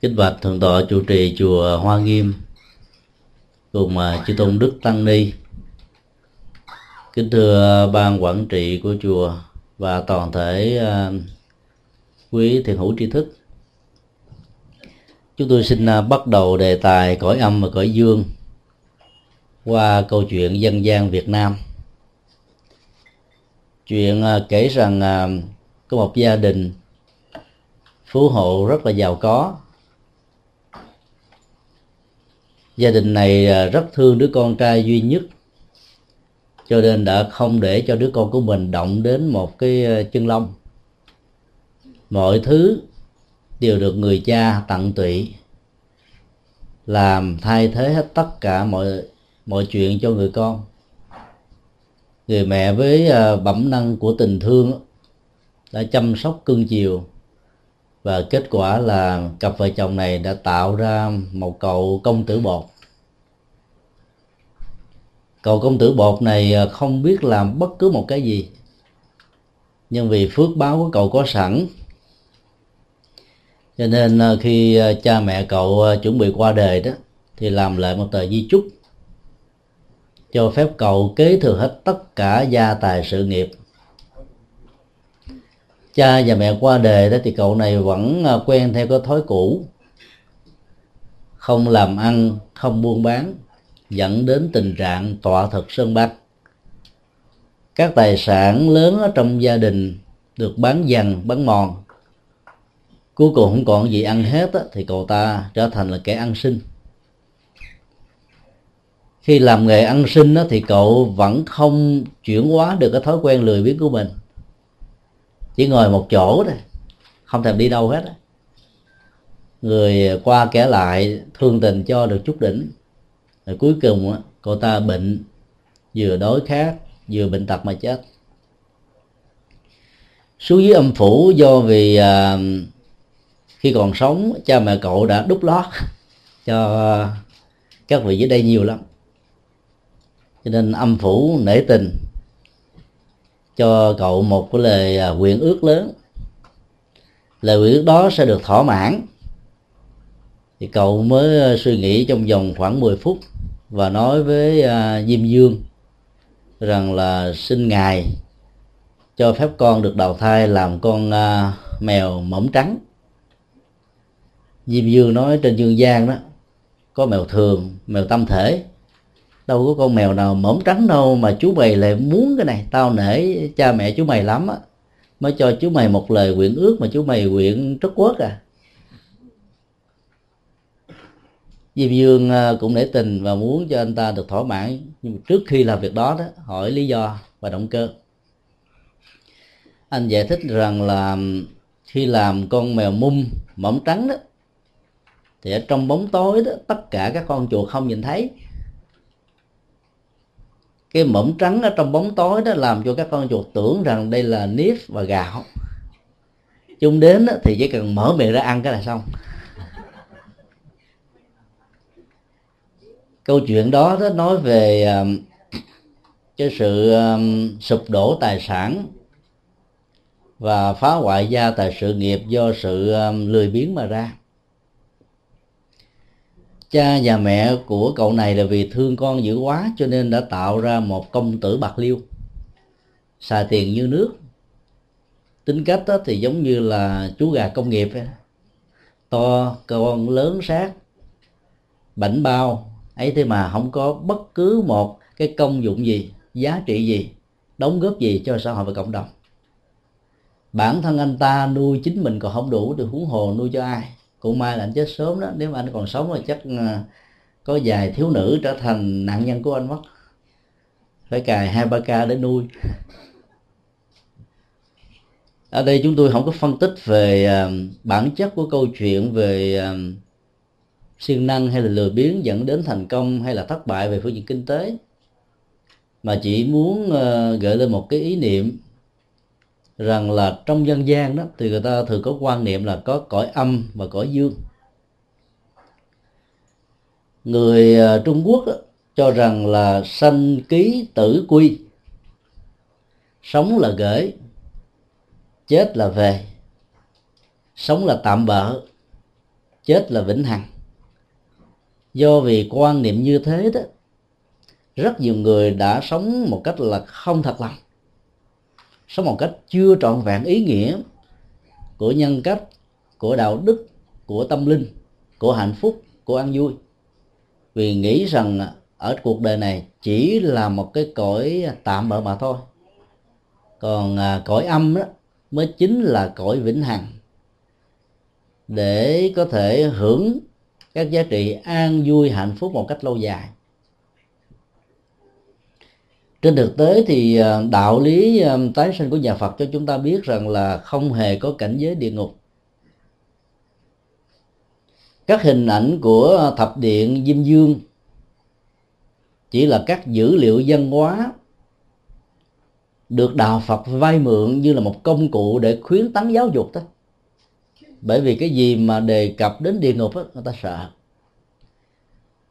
kính bạch thượng tọa chủ trì chùa Hoa Nghiêm, cùng à, chư tôn đức tăng ni. Kính thưa ban quản trị của chùa và toàn thể à, quý thiền hữu tri thức. Chúng tôi xin à, bắt đầu đề tài cõi âm và cõi dương qua câu chuyện dân gian Việt Nam. Chuyện kể rằng có một gia đình phú hộ rất là giàu có. Gia đình này à, rất thương đứa con trai duy nhất. Cho nên đã không để cho đứa con của mình động đến một cái à, chân lông. Mọi thứ đều được người cha tận tụy, làm thay thế hết tất cả mọi mọi chuyện cho người con. Người mẹ với à, bẩm năng của tình thương đã chăm sóc cưng chiều và kết quả là cặp vợ chồng này đã tạo ra một cậu công tử bột. Cậu công tử bột này à, không biết làm bất cứ một cái gì. Nhưng vì phước báo của cậu có sẵn. Cho nên à, khi à, cha mẹ cậu chuẩn bị qua đời đó, thì làm lại một tờ di chúc cho phép cậu kế thừa hết tất cả gia tài sự nghiệp cha và mẹ qua đời đó thì cậu này vẫn à, quen theo cái thói cũ. Không làm ăn không buôn bán dẫn đến tình trạng tọa thực sơn băng các tài sản lớn ở trong gia đình được bán dần bán mòn. Cuối cùng không còn gì ăn hết á, thì cậu ta trở thành là kẻ ăn sinh khi làm nghề ăn sinh á, thì cậu vẫn không chuyển hóa được cái thói quen lười biếng của mình chỉ ngồi một chỗ thôi không thèm đi đâu hết người qua kẻ lại thương tình cho được chút đỉnh. Rồi cuối cùng á, cô ta bệnh vừa đói khát vừa bệnh tật mà chết. Xuống dưới âm phủ do vì à, khi còn sống cha mẹ cậu đã đúc lót cho các vị dưới đây nhiều lắm. Cho nên âm phủ nể tình cho cậu một cái lời à, nguyện ước lớn. Lời nguyện ước đó sẽ được thỏa mãn. Thì cậu mới à, suy nghĩ trong vòng khoảng 10 phút và nói với uh, Diêm Dương rằng là xin ngài cho phép con được đầu thai làm con uh, mèo mỏng trắng. Diêm Dương nói trên dương gian đó có mèo thường mèo tâm thể đâu có con mèo nào mỏng trắng đâu mà chú mày lại muốn cái này. Tao nể cha mẹ chú mày lắm á. Mới cho chú mày một lời nguyện ước mà chú mày nguyện trất quốc à. Diêm Dương à, cũng nể tình và muốn cho anh ta được thỏa mãn. Nhưng trước khi làm việc đó đó, hỏi lý do và động cơ. Anh giải thích rằng là khi làm con mèo mung mỏng trắng đó, thì ở trong bóng tối đó, tất cả các con chuột không nhìn thấy cái mỏng trắng ở trong bóng tối đó làm cho các con chuột tưởng rằng đây là nếp và gạo. Chung đến thì chỉ cần mở miệng ra ăn cái là xong. Câu chuyện đó đó nói về um, cái sự um, sụp đổ tài sản và phá hoại gia tài sự nghiệp do sự um, lười biếng mà ra cha và mẹ của cậu này là vì thương con dữ quá cho nên đã tạo ra một công tử bạc liêu. Xài tiền như nước. Tính cách đó thì giống như là chú gà công nghiệp ấy. to, con lớn sát bảnh bao, ấy thế mà không có bất cứ một cái công dụng gì, giá trị gì, đóng góp gì cho xã hội và cộng đồng. Bản thân anh ta nuôi chính mình còn không đủ thì huống hồ nuôi cho ai cũng may là anh chết sớm đó, nếu mà anh còn sống thì chắc ờ, có vài thiếu nữ trở thành nạn nhân của anh mất. Phải cài hai ba ca để nuôi. Ở đây chúng tôi không có phân tích về ờ, bản chất của câu chuyện về ờ, siêng năng hay là lười biếng dẫn đến thành công hay là thất bại về phương diện kinh tế, mà chỉ muốn gợi lên một cái ý niệm rằng là trong dân gian đó thì người ta thường có quan niệm là có cõi âm và cõi dương. Người à, Trung Quốc đó, cho rằng là sanh ký tử quy sống là gửi chết là về sống là tạm bỡ, chết là vĩnh hằng. Do vì quan niệm như thế đó rất nhiều người đã sống một cách là không thật lòng sống một cách chưa trọn vẹn ý nghĩa của nhân cách, của đạo đức, của tâm linh, của hạnh phúc, của an vui. Vì nghĩ rằng ở cuộc đời này chỉ là một cái cõi tạm bỡ mà thôi. Còn à, cõi âm đó mới chính là cõi vĩnh hằng. Để có thể hưởng các giá trị an vui hạnh phúc một cách lâu dài trên thực tế thì ờ, đạo lý ờ, tái sinh của nhà Phật cho chúng ta biết rằng là không hề có cảnh giới địa ngục. Các hình ảnh của thập điện diêm dương chỉ là các dữ liệu văn hóa được đạo Phật vay mượn như là một công cụ để khuyến tấn giáo dục thôi. Bởi vì cái gì mà đề cập đến địa ngục đó, người ta sợ.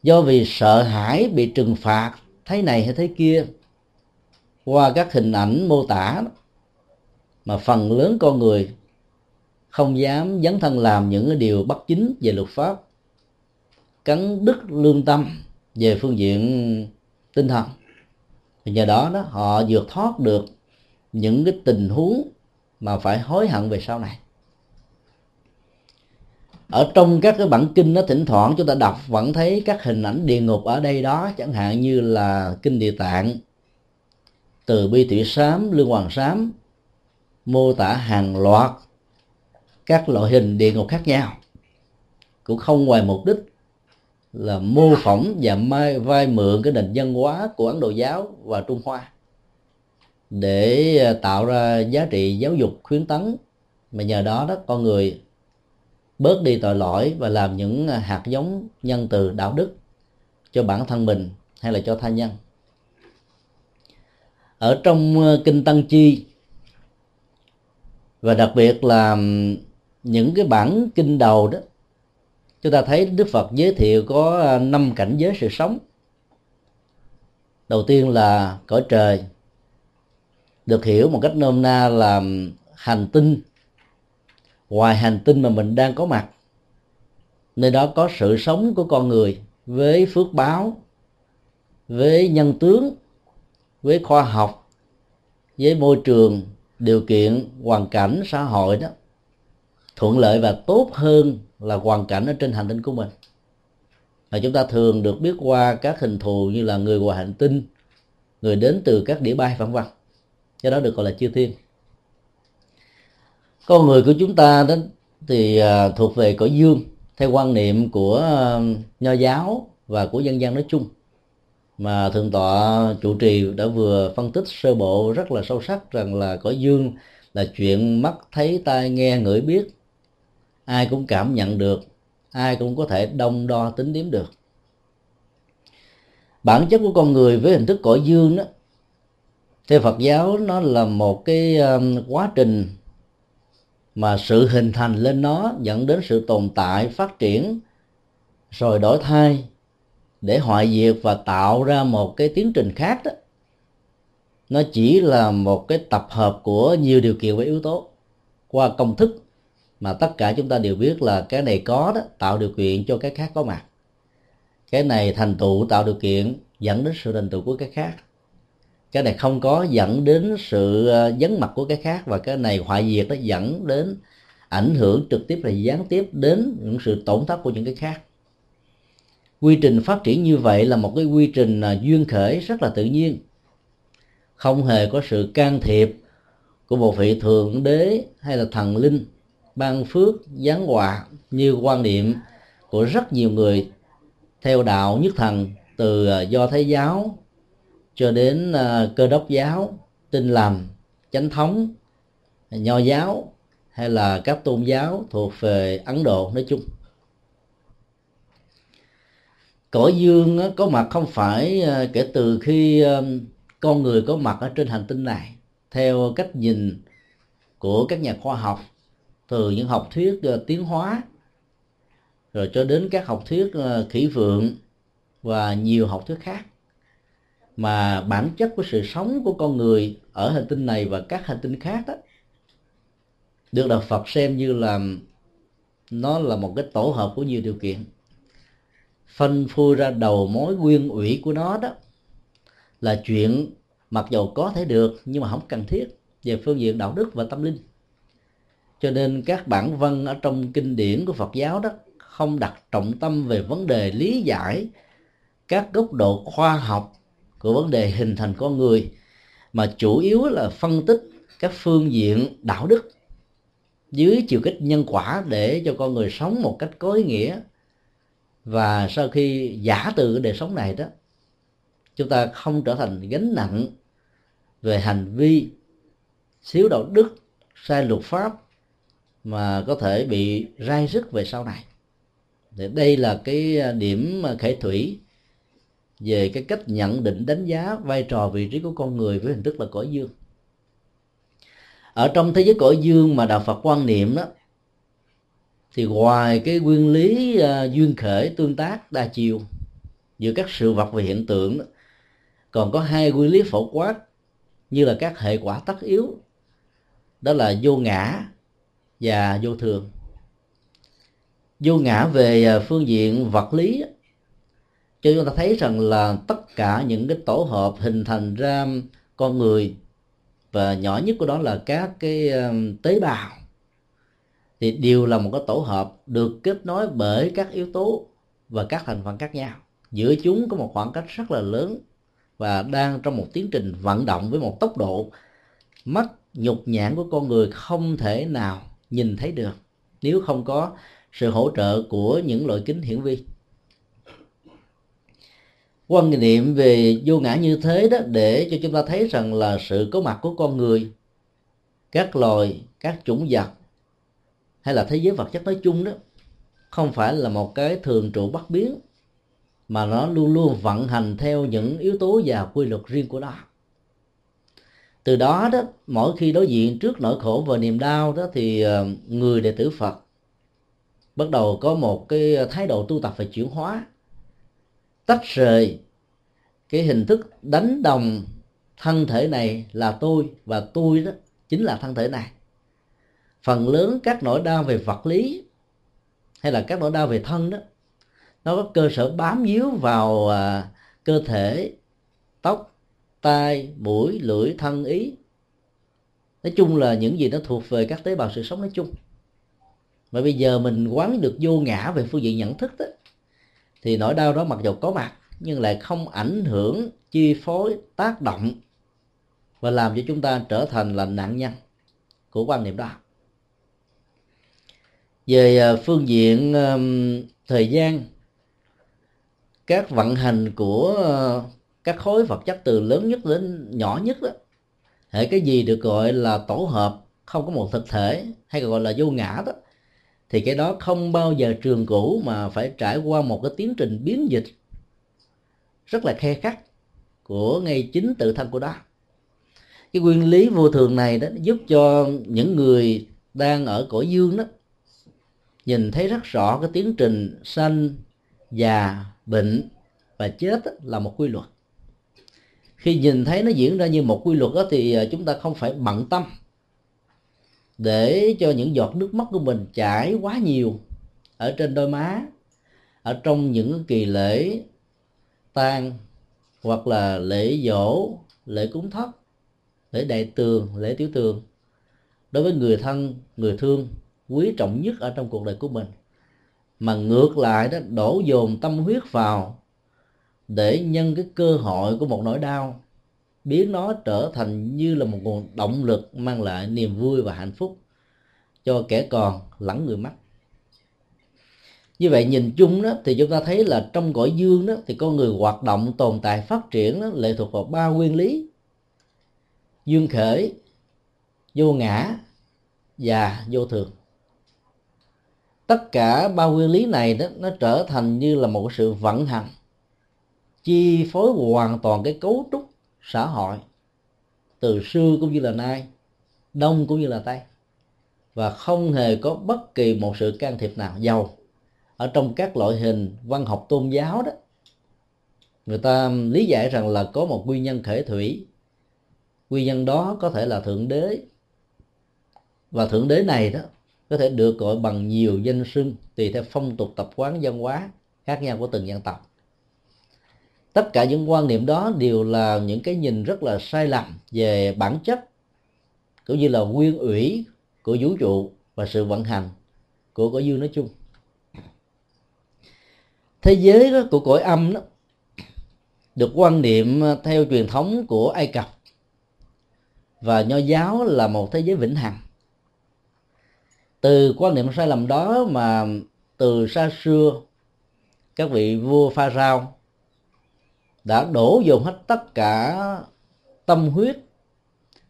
Do vì sợ hãi bị trừng phạt thấy này hay thấy kia qua các hình ảnh mô tả mà phần lớn con người không dám dấn thân làm những cái điều bất chính về luật pháp, cắn đứt lương tâm về phương diện tinh thần. Thì nhờ đó đó, họ vượt thoát được những cái tình huống mà phải hối hận về sau này. Ở trong các cái bản kinh nó thỉnh thoảng chúng ta đọc vẫn thấy các hình ảnh địa ngục ở đây đó, chẳng hạn như là kinh địa tạng từ bi thủy sám lương hoàng sám, mô tả hàng loạt các loại hình địa ngục khác nhau. Cũng không ngoài mục đích là mô phỏng và mai, vai mượn cái nền văn hóa của ấn độ giáo và trung hoa để à, tạo ra giá trị giáo dục khuyến tấn. Mà nhờ đó đó, con người bớt đi tội lỗi và làm những hạt giống nhân từ đạo đức cho bản thân mình hay là cho tha nhân ở trong ờ, kinh tăng chi, và đặc biệt là những cái bản kinh đầu đó, chúng ta thấy đức phật giới thiệu có ờ, năm cảnh giới sự sống. Đầu tiên là cõi trời, được hiểu một cách nôm na là hành tinh. Ngoài hành tinh mà mình đang có mặt, nơi đó có sự sống của con người với phước báo, với nhân tướng với khoa học, với môi trường, điều kiện, hoàn cảnh, xã hội đó, thuận lợi và tốt hơn là hoàn cảnh ở trên hành tinh của mình. Và chúng ta thường được biết qua các hình thù như là người ngoài hành tinh, người đến từ các đĩa bay, vân vân. Do đó được gọi là chư thiên. Con người của chúng ta đó thì à, thuộc về cõi dương, theo quan niệm của à, nho giáo và của dân gian nói chung mà thượng tọa trụ trì đã vừa phân tích sơ bộ rất là sâu sắc rằng là cõi dương là chuyện mắt thấy tai nghe ngửi biết. Ai cũng cảm nhận được, ai cũng có thể đông đo tính điểm được. Bản chất của con người với hình thức cõi dương đó, theo Phật giáo nó là một cái um, quá trình mà sự hình thành lên nó dẫn đến sự tồn tại, phát triển, rồi đổi thay để hoại diệt và tạo ra một cái tiến trình khác đó nó chỉ là một cái tập hợp của nhiều điều kiện và yếu tố qua công thức mà tất cả chúng ta đều biết là cái này có đó tạo điều kiện cho cái khác có mặt. Cái này thành tựu tạo điều kiện dẫn đến sự thành tựu của cái khác. Cái này không có dẫn đến sự ờ, dấn mặt của cái khác và cái này hoại diệt nó dẫn đến ảnh hưởng trực tiếp là gián tiếp đến những sự tổn thất của những cái khác quy trình phát triển như vậy là một cái quy trình à, duyên khởi, rất là tự nhiên. Không hề có sự can thiệp của một vị thượng đế hay là thần linh, ban phước, giáng họa như quan niệm của rất nhiều người theo đạo nhất thần từ à, do thái giáo cho đến à, cơ đốc giáo tin lành, chánh thống, nho giáo hay là các tôn giáo thuộc về ấn độ nói chung cõi dương có mặt không phải ờ, kể từ khi ờ, con người có mặt ở trên hành tinh này. Theo cách nhìn của các nhà khoa học, từ những học thuyết ờ, tiến hóa, rồi cho đến các học thuyết khỉ vượng và nhiều học thuyết khác, mà bản chất của sự sống của con người ở hành tinh này và các hành tinh khác đó được đạo Phật xem như là, nó là một cái tổ hợp của nhiều điều kiện phân phui ra đầu mối nguyên ủy của nó đó. Là chuyện mặc dầu có thể được, nhưng mà không cần thiết, về phương diện đạo đức và tâm linh. Cho nên các bản văn ở trong kinh điển của Phật giáo đó không đặt trọng tâm về vấn đề lý giải các góc độ khoa học của vấn đề hình thành con người, mà chủ yếu là phân tích các phương diện đạo đức dưới chiều kích nhân quả để cho con người sống một cách có ý nghĩa và sau khi giả từ cái đời sống này đó, chúng ta không trở thành gánh nặng về hành vi xíu đạo đức, sai luật pháp mà có thể bị rai rứt về sau này. Thì đây là cái à, điểm khởi thủy về cái cách nhận định đánh giá vai trò vị trí của con người với hình thức là cõi dương. Ở trong thế giới cõi dương mà đạo Phật quan niệm đó thì ngoài cái nguyên lý uh, duyên khởi tương tác đa chiều giữa các sự vật và hiện tượng đó, còn có hai nguyên lý phổ quát như là các hệ quả tất yếu đó là vô ngã và vô thường. Vô ngã về à, phương diện vật lý cho chúng ta thấy rằng là tất cả những cái tổ hợp hình thành ra con người và nhỏ nhất của đó là các cái à, tế bào thì đều là một cái tổ hợp được kết nối bởi các yếu tố và các thành phần khác nhau. Giữa chúng có một khoảng cách rất là lớn và đang trong một tiến trình vận động với một tốc độ mắt nhục nhãn của con người không thể nào nhìn thấy được nếu không có sự hỗ trợ của những loại kính hiển vi. Quan niệm về vô ngã như thế đó để cho chúng ta thấy rằng là sự có mặt của con người, các loài, các chủng vật hay là thế giới vật chất nói chung đó, không phải là một cái thường trụ bất biến, mà nó luôn luôn vận hành theo những yếu tố và quy luật riêng của nó. Từ đó đó, mỗi khi đối diện trước nỗi khổ và niềm đau đó thì ờ, người đệ tử phật bắt đầu có một cái thái độ tu tập và chuyển hóa. Tách rời cái hình thức đánh đồng thân thể này là tôi và tôi đó chính là thân thể này phần lớn các nỗi đau về vật lý hay là các nỗi đau về thân đó nó có cơ sở bám víu vào à, cơ thể tóc tai mũi lưỡi thân ý. Nói chung là những gì nó thuộc về các tế bào sự sống nói chung. Mà bây giờ mình quán được vô ngã về phương diện nhận thức đó thì nỗi đau đó mặc dù có mặt nhưng lại không ảnh hưởng chi phối tác động và làm cho chúng ta trở thành là nạn nhân của quan niệm đó về à, phương diện thời gian, các vận hành của ờ, các khối vật chất từ lớn nhất đến nhỏ nhất đó hệ cái gì được gọi là tổ hợp, không có một thực thể, hay gọi là vô ngã đó, thì cái đó không bao giờ trường cũ mà phải trải qua một cái tiến trình biến dịch rất là khe khắc của ngay chính tự thân của đó cái nguyên lý vô thường này đó giúp cho những người đang ở cõi dương đó nhìn thấy rất rõ cái tiến trình sanh già, bệnh và chết là một quy luật. Khi nhìn thấy nó diễn ra như một quy luật đó thì à, chúng ta không phải bận tâm để cho những giọt nước mắt của mình chảy quá nhiều ở trên đôi má, ở trong những kỳ lễ tang hoặc là lễ dỗ, lễ cúng thất, lễ đại tường, lễ tiểu tường. Đối với người thân, người thương quý trọng nhất ở trong cuộc đời của mình. Mà ngược lại đó đổ dồn tâm huyết vào để nhân cái cơ hội của một nỗi đau biến nó trở thành như là một nguồn động lực mang lại niềm vui và hạnh phúc cho kẻ còn lẫn người mắt. như vậy nhìn chung đó thì chúng ta thấy là trong cõi dương đó thì con người hoạt động tồn tại phát triển đó, lệ thuộc vào ba nguyên lý. Dương khởi vô ngã và vô thường tất cả ba nguyên lý này đó, nó trở thành như là một sự vận hành, chi phối hoàn toàn cái cấu trúc xã hội, từ xưa cũng như là nay, đông cũng như là tây, và không hề có bất kỳ một sự can thiệp nào giàu. Ở trong các loại hình văn học tôn giáo đó, người ta lý giải rằng là có một nguyên nhân khởi thủy. Nguyên nhân đó có thể là thượng đế. Và thượng đế này đó có thể được gọi bằng nhiều danh xưng tùy theo phong tục tập quán văn hóa khác nhau của từng dân tộc. Tất cả những quan niệm đó đều là những cái nhìn rất là sai lầm về bản chất cũng như là nguyên ủy của vũ trụ và sự vận hành của cõi dương nói chung. Thế giới đó, của cõi âm đó được quan niệm theo truyền thống của ai cập và nho giáo là một thế giới vĩnh hằng từ quan niệm sai lầm đó mà từ xa xưa, các vị vua pha rao đã đổ dồn hết tất cả tâm huyết,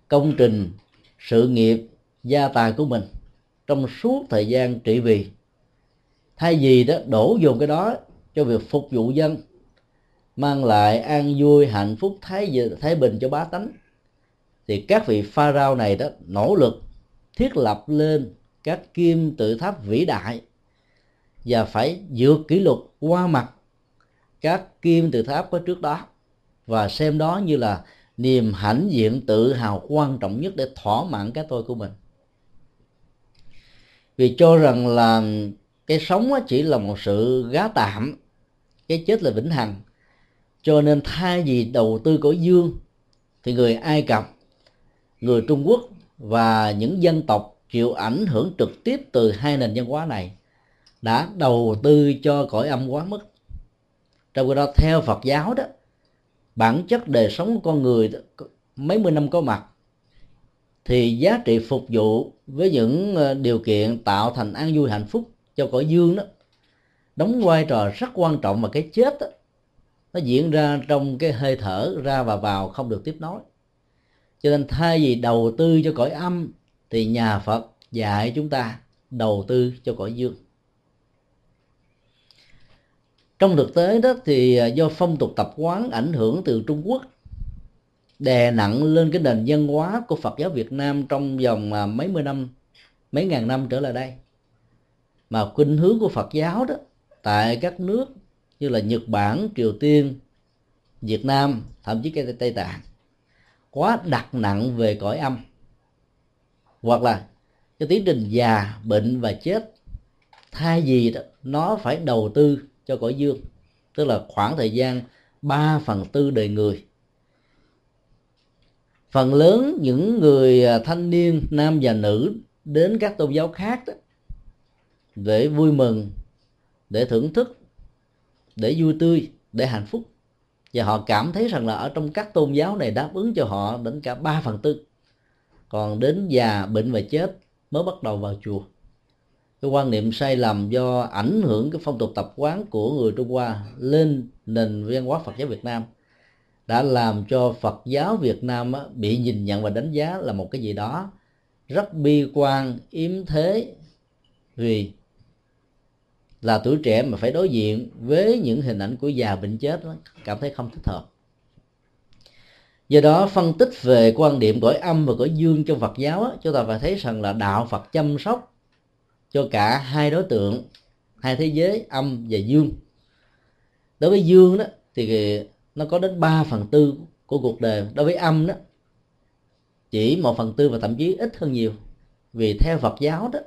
công trình, sự nghiệp, gia tài của mình trong suốt thời gian trị vì. Thay vì đó, đổ dồn cái đó cho việc phục vụ dân, mang lại an vui, hạnh phúc, thái thái bình cho bá tánh, thì các vị pharaoh này đó nỗ lực thiết lập lên các kim tự tháp vĩ đại và phải vượt kỷ lục qua mặt. Các kim tự tháp có trước đó và xem đó như là niềm hãnh diện tự hào quan trọng nhất để thỏa mãn cái tôi của mình. Vì cho rằng là cái sống chỉ là một sự gá tạm, cái chết là vĩnh hằng. Cho nên thay vì đầu tư của dương thì người ai cập, người trung quốc và những dân tộc chịu ảnh hưởng trực tiếp từ hai nền văn hóa này đã đầu tư cho cõi âm quá mức. Trong khi đó theo phật giáo đó bản chất đời sống của con người mấy mươi năm có mặt thì giá trị phục vụ với những ờ, điều kiện tạo thành an vui hạnh phúc cho cõi dương đó đóng vai trò rất quan trọng mà cái chết đó, nó diễn ra trong cái hơi thở ra và vào không được tiếp nối. Cho nên thay vì đầu tư cho cõi âm thì nhà phật dạy chúng ta đầu tư cho cõi dương. Trong thực tế đó thì à, do phong tục tập quán ảnh hưởng từ trung quốc, đè nặng lên cái nền văn hóa của phật giáo việt nam trong vòng à, mấy mươi năm, mấy ngàn năm trở lại đây. Mà khuynh hướng của phật giáo đó, tại các nước như là nhật bản, triều tiên, việt nam, thậm chí cái tây tạng, quá đặt nặng về cõi âm hoặc là cái tiến trình già bệnh và chết thay vì đó nó phải đầu tư cho cõi dương. Tức là khoảng thời gian 3 phần tư đời người. Phần lớn những người à, thanh niên nam và nữ đến các tôn giáo khác đó, để vui mừng để thưởng thức để vui tươi để hạnh phúc. Và họ cảm thấy rằng là ở trong các tôn giáo này đáp ứng cho họ đến cả 3 phần tư còn đến già, bệnh và chết mới bắt đầu vào chùa. Cái quan niệm sai lầm do ảnh hưởng cái phong tục tập quán của người Trung Hoa lên nền văn hóa Phật giáo Việt Nam đã làm cho Phật giáo Việt Nam bị nhìn nhận và đánh giá là một cái gì đó rất bi quan, yếm thế vì là tuổi trẻ mà phải đối diện với những hình ảnh của già bệnh chết cảm thấy không thích hợp do đó, phân tích về quan điểm cõi âm và cõi dương trong Phật giáo chúng ta phải thấy rằng là đạo Phật chăm sóc cho cả hai đối tượng, hai thế giới, âm và dương. Đối với dương đó, thì nó có đến 3 phần tư của cuộc đời. Đối với âm đó, chỉ một phần tư và thậm chí ít hơn nhiều. Vì theo Phật giáo đó,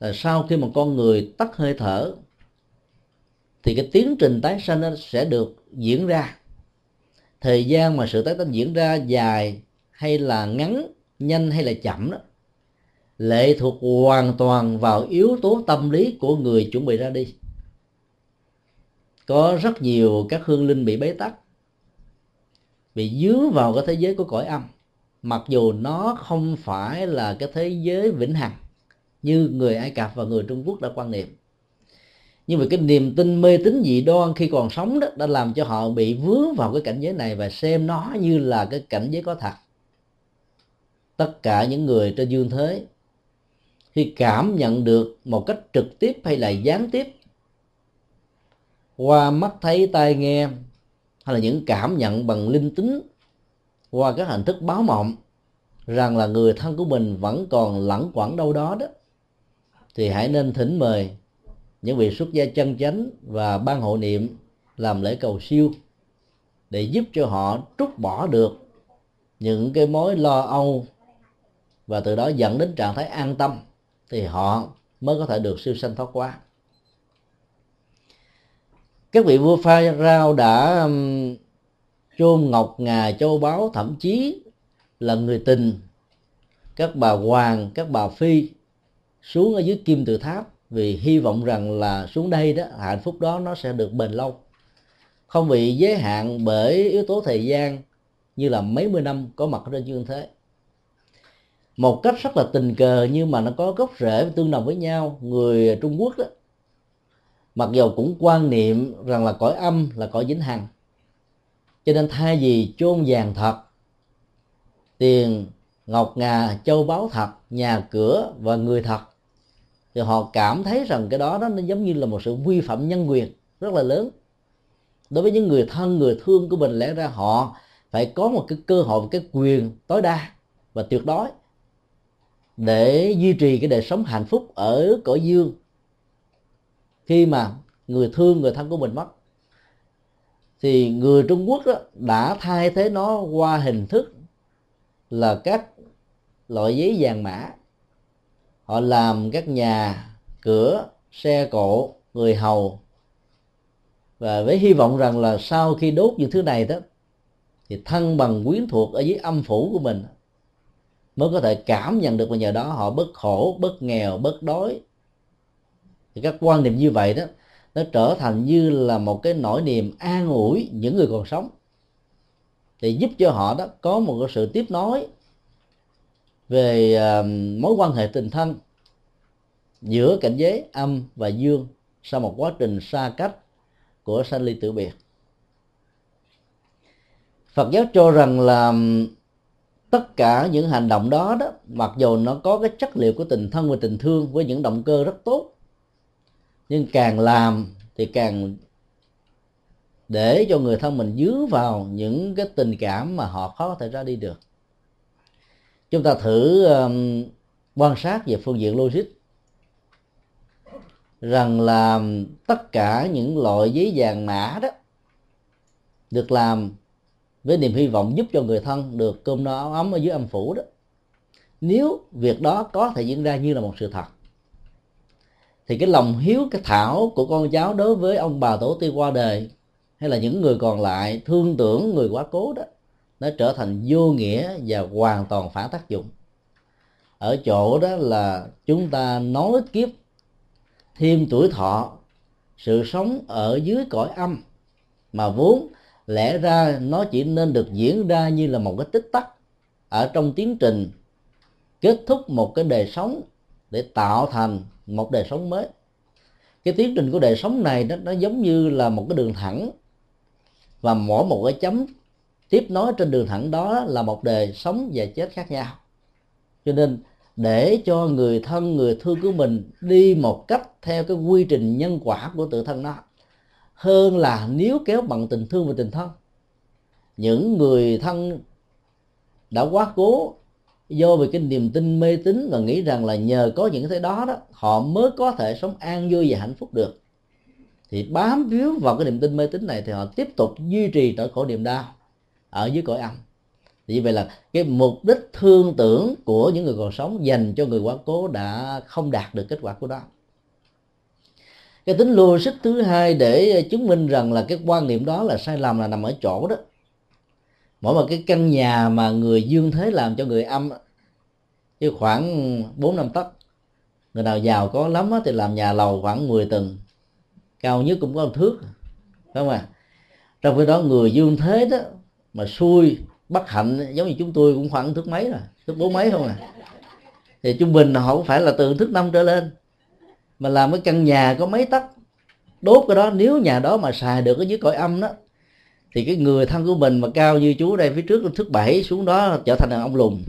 là sau khi một con người tắt hơi thở, thì cái tiến trình tái sanh nó sẽ được diễn ra thời gian mà sự tái sanh diễn ra dài hay là ngắn, nhanh hay là chậm đó, lệ thuộc hoàn toàn vào yếu tố tâm lý của người chuẩn bị ra đi. Có rất nhiều các hương linh bị bế tắc, bị dướng vào cái thế giới của cõi âm, mặc dù nó không phải là cái thế giới vĩnh hằng như người ai cập và người trung quốc đã quan niệm nhưng mà cái niềm tin mê tín dị đoan khi còn sống đó đã làm cho họ bị vướng vào cái cảnh giới này và xem nó như là cái cảnh giới có thật. Tất cả những người trên dương thế, khi cảm nhận được một cách trực tiếp hay là gián tiếp, qua mắt thấy, tai nghe, hay là những cảm nhận bằng linh tính, qua các hình thức báo mộng, rằng là người thân của mình vẫn còn lẳng quẩn đâu đó đó, thì hãy nên thỉnh mời những vị xuất gia chân chánh và ban hộ niệm làm lễ cầu siêu để giúp cho họ trút bỏ được những cái mối lo âu và từ đó dẫn đến trạng thái an tâm thì họ mới có thể được siêu sanh thoát quá các vị vua pha rao đã chôn ngọc ngà châu báu, thậm chí là người tình, các bà hoàng, các bà phi xuống ở dưới kim tự tháp vì hy vọng rằng là xuống đây đó, hạnh phúc đó nó sẽ được bền lâu. Không bị giới hạn bởi yếu tố thời gian như là mấy mươi năm có mặt trên dương thế. Một cách rất là tình cờ nhưng mà nó có gốc rễ tương đồng với nhau, người trung quốc đó, mặc dầu cũng quan niệm rằng là cõi âm là cõi vĩnh hằng, cho nên thay vì chôn vàng thật, tiền, ngọc ngà, châu báu thật, nhà cửa và người thật thì họ cảm thấy rằng cái đó nó giống như là một sự vi phạm nhân quyền rất là lớn. Đối với những người thân, người thương của mình, lẽ ra họ phải có một cái cơ hội cái quyền tối đa và tuyệt đối để duy trì cái đời sống hạnh phúc ở cõi dương. Khi mà người thương, người thân của mình mất, thì người Trung Quốc đó đã thay thế nó qua hình thức là các loại giấy vàng mã họ làm các nhà cửa, xe cộ, người hầu. Và với hy vọng rằng là sau khi đốt những thứ này đó, thì thân bằng quyến thuộc ở dưới âm phủ của mình mới có thể cảm nhận được và nhờ đó họ bớt khổ, bớt nghèo, bớt đói. Thì các quan niệm như vậy đó, nó trở thành như là một cái nỗi niềm an ủi những người còn sống. Thì giúp cho họ đó có một cái sự tiếp nối về ờ, mối quan hệ tình thân giữa cảnh giới âm và dương sau một quá trình xa cách của sanh ly tử biệt. Phật giáo cho rằng là tất cả những hành động đó đó, mặc dù nó có cái chất liệu của tình thân và tình thương với những động cơ rất tốt, nhưng càng làm thì càng để cho người thân mình dứa vào những cái tình cảm mà họ khó có thể ra đi được chúng ta thử um, quan sát về phương diện logic. Rằng là tất cả những loại giấy vàng mã đó được làm với niềm hy vọng giúp cho người thân được cơm no áo ấm ở dưới âm phủ đó. Nếu việc đó có thể diễn ra như là một sự thật thì cái lòng hiếu cái thảo của con cháu đối với ông bà tổ tiên qua đời hay là những người còn lại thương tưởng người quá cố đó nó trở thành vô nghĩa và hoàn toàn phản tác dụng. Ở chỗ đó là chúng ta nối kiếp thêm tuổi thọ sự sống ở dưới cõi âm. Mà vốn lẽ ra nó chỉ nên được diễn ra như là một cái tích tắc ở trong tiến trình kết thúc một cái đời sống để tạo thành một đời sống mới. Cái tiến trình của đời sống này nó, nó giống như là một cái đường thẳng và mỗi một cái chấm tiếp nối trên đường thẳng đó là một đời sống và chết khác nhau. Cho nên, để cho người thân, người thương của mình đi một cách theo cái quy trình nhân quả của tự thân nó hơn là nếu kéo bằng tình thương và tình thân. Những người thân đã quá cố do vì cái niềm tin mê tín và nghĩ rằng là nhờ có những cái đó đó, họ mới có thể sống an vui và hạnh phúc được. Thì bám víu vào cái niềm tin mê tín này thì họ tiếp tục duy trì nỗi khổ niềm đau ở dưới cõi âm. Vì vậy là cái mục đích thương tưởng của những người còn sống dành cho người quá cố đã không đạt được kết quả của đó. Cái tính logic thứ hai để chứng minh rằng là cái quan niệm đó là sai lầm là nằm ở chỗ đó. Mỗi một cái căn nhà mà người dương thế làm cho người âm chứ khoảng bốn năm tấc, người nào giàu có lắm thì làm nhà lầu khoảng 10 tầng, cao nhất cũng có một thước, phải không à trong khi đó người dương thế đó mà xui, bất hạnh, giống như chúng tôi cũng khoảng thước mấy rồi, thước bốn mấy không à. Thì trung bình họ cũng phải là từ thước năm trở lên. Mà làm cái căn nhà có mấy tấc, đốt cái đó, nếu nhà đó mà xài được ở dưới cõi âm đó, thì cái người thân của mình mà cao như chú đây phía trước, thước bảy xuống đó trở thành ông lùn.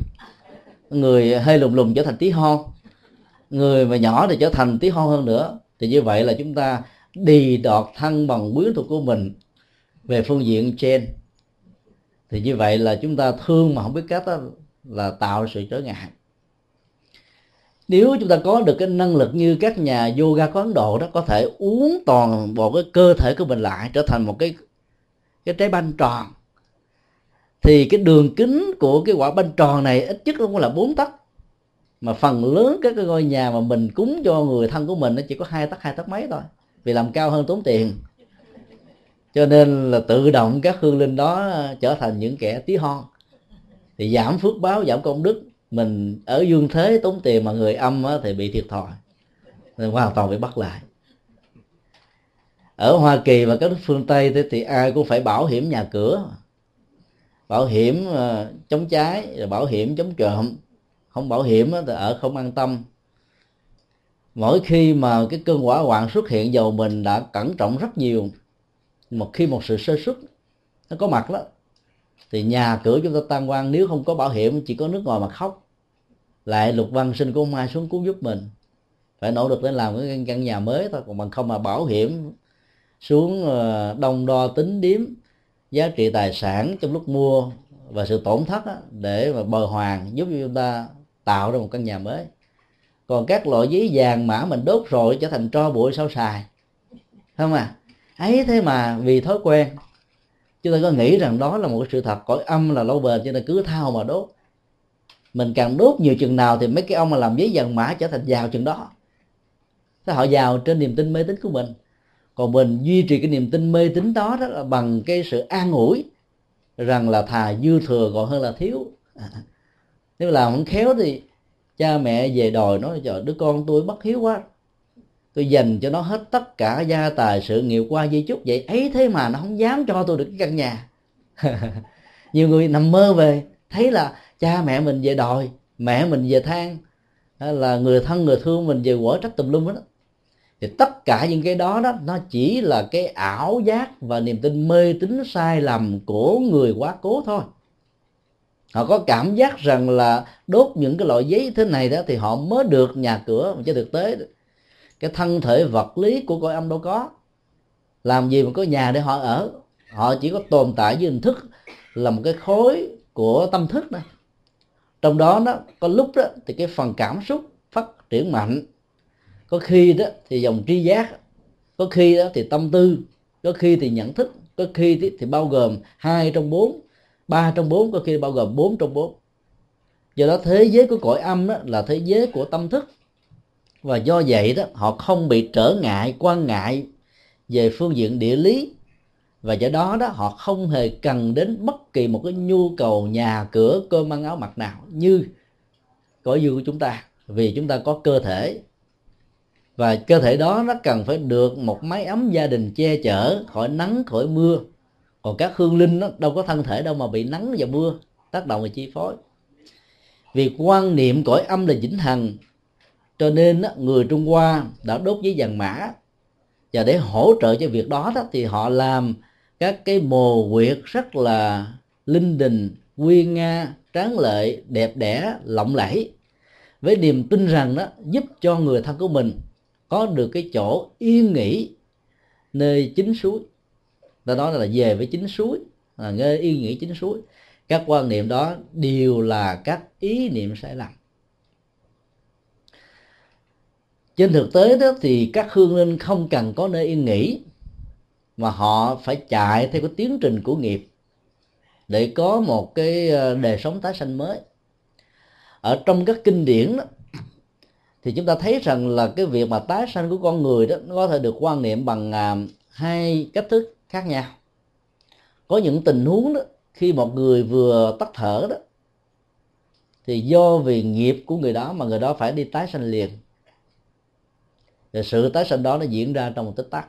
Người hơi lùn lùn trở thành tí hon người mà nhỏ thì trở thành tí hon hơn nữa. Thì như vậy là chúng ta đi đọt thân bằng quyến thuộc của mình về phương diện trên thì như vậy là chúng ta thương mà không biết cách đó là tạo sự trở ngại. Nếu chúng ta có được cái năng lực như các nhà yoga của Ấn Độ đó, có thể uống toàn bộ cái cơ thể của mình lại, trở thành một cái cái trái banh tròn. Thì cái đường kính của cái quả banh tròn này ít nhất cũng là bốn tấc. Mà phần lớn các cái ngôi nhà mà mình cúng cho người thân của mình nó chỉ có hai tấc hai tấc mấy thôi. Vì làm cao hơn tốn tiền cho nên là tự động các hương linh đó trở thành những kẻ tí hon. Thì giảm phước báo giảm công đức. Mình ở dương thế tốn tiền mà người âm thì bị thiệt thòi. Nên hoàn toàn bị bắt lại. Ở Hoa Kỳ và các nước phương Tây thì, thì ai cũng phải bảo hiểm nhà cửa. Bảo hiểm uh, chống cháy rồi bảo hiểm chống trộm. Không bảo hiểm thì ở không an tâm. Mỗi khi mà cái cơn hỏa hoạn xuất hiện dầu mình đã cẩn trọng rất nhiều một khi một sự sơ xuất nó có mặt đó thì nhà cửa chúng ta tan quan nếu không có bảo hiểm chỉ có nước ngoài mà khóc. Lại lục văn sinh của mai xuống cứu giúp mình. Phải nỗ lực để làm cái căn nhà mới thôi còn bằng không mà bảo hiểm xuống ờ, đông đo tính điếm giá trị tài sản trong lúc mua và sự tổn thất đó, để mà bồi hoàn giúp cho chúng ta tạo ra một căn nhà mới. Còn các loại giấy vàng mã mình đốt rồi trở thành tro bụi sau xài. Không à ấy thế mà vì thói quen chúng ta có nghĩ rằng đó là một cái sự thật cõi âm là lâu bền cho nên cứ thao mà đốt. Mình càng đốt nhiều chừng nào thì mấy cái ông mà làm giấy vàng mã trở thành giàu chừng đó. Thế họ giàu trên niềm tin mê tín của mình. Còn mình duy trì cái niềm tin mê tín đó đó là bằng cái sự an ủi rằng là thà dư thừa còn hơn là thiếu. À, nếu làm không khéo thì cha mẹ về đòi nói cho đứa con tôi bất hiếu quá tôi dành cho nó hết tất cả gia tài sự nghiệp qua di chúc vậy. Ấy thế mà nó không dám cho tôi được cái căn nhà. Nhiều người nằm mơ về, thấy là cha mẹ mình về đòi, mẹ mình về than. Là người thân, người thương mình về quở trách tùm lum đó. Thì tất cả những cái đó đó, nó chỉ là cái ảo giác và niềm tin mê tín sai lầm của người quá cố thôi. Họ có cảm giác rằng là đốt những cái loại giấy thế này đó thì họ mới được nhà cửa mà thực tế cái thân thể vật lý của cõi âm đâu có. Làm gì mà có nhà để họ ở? Họ chỉ có tồn tại với hình thức là một cái khối của tâm thức đó trong đó đó có lúc đó thì cái phần cảm xúc phát triển mạnh. Có khi đó thì dòng tri giác. Có khi đó thì tâm tư. Có khi thì nhận thức. Có khi thì, thì bao gồm hai trong bốn ba trong bốn có khi bao gồm bốn trong bốn. Do đó thế giới của cõi âm đó là thế giới của tâm thức và do vậy đó, họ không bị trở ngại, quan ngại về phương diện địa lý. Và do đó đó, họ không hề cần đến bất kỳ một cái nhu cầu nhà cửa, cơm, ăn áo mặc nào như cõi dương của chúng ta. Vì chúng ta có cơ thể. Và cơ thể đó nó cần phải được một mái ấm gia đình che chở, khỏi nắng, khỏi mưa. Còn các hương linh nó đâu có thân thể đâu mà bị nắng và mưa, tác động và chi phối. Vì quan niệm cõi âm là vĩnh hằng cho nên người trung hoa đã đốt giấy vàng mã. Và để hỗ trợ cho việc đó, đó thì họ làm các cái mồ quyệt rất là linh đình quyên nga tráng lệ đẹp đẽ lộng lẫy. Với niềm tin rằng đó giúp cho người thân của mình có được cái chỗ yên nghỉ nơi chính suối. Ta nói là về với chính suối là nơi yên nghỉ chính suối. Các quan niệm đó đều là các ý niệm sai lầm. Trên thực tế đó thì các hương linh không cần có nơi yên nghỉ mà họ phải chạy theo cái tiến trình của nghiệp để có một cái ờ, đời sống tái sanh mới. Ở trong các kinh điển đó, thì chúng ta thấy rằng là cái việc mà tái sanh của con người đó nó có thể được quan niệm bằng à, hai cách thức khác nhau. Có những tình huống đó khi một người vừa tắt thở đó thì do vì nghiệp của người đó mà người đó phải đi tái sanh liền thì sự tái sinh đó nó diễn ra trong một tích tắc.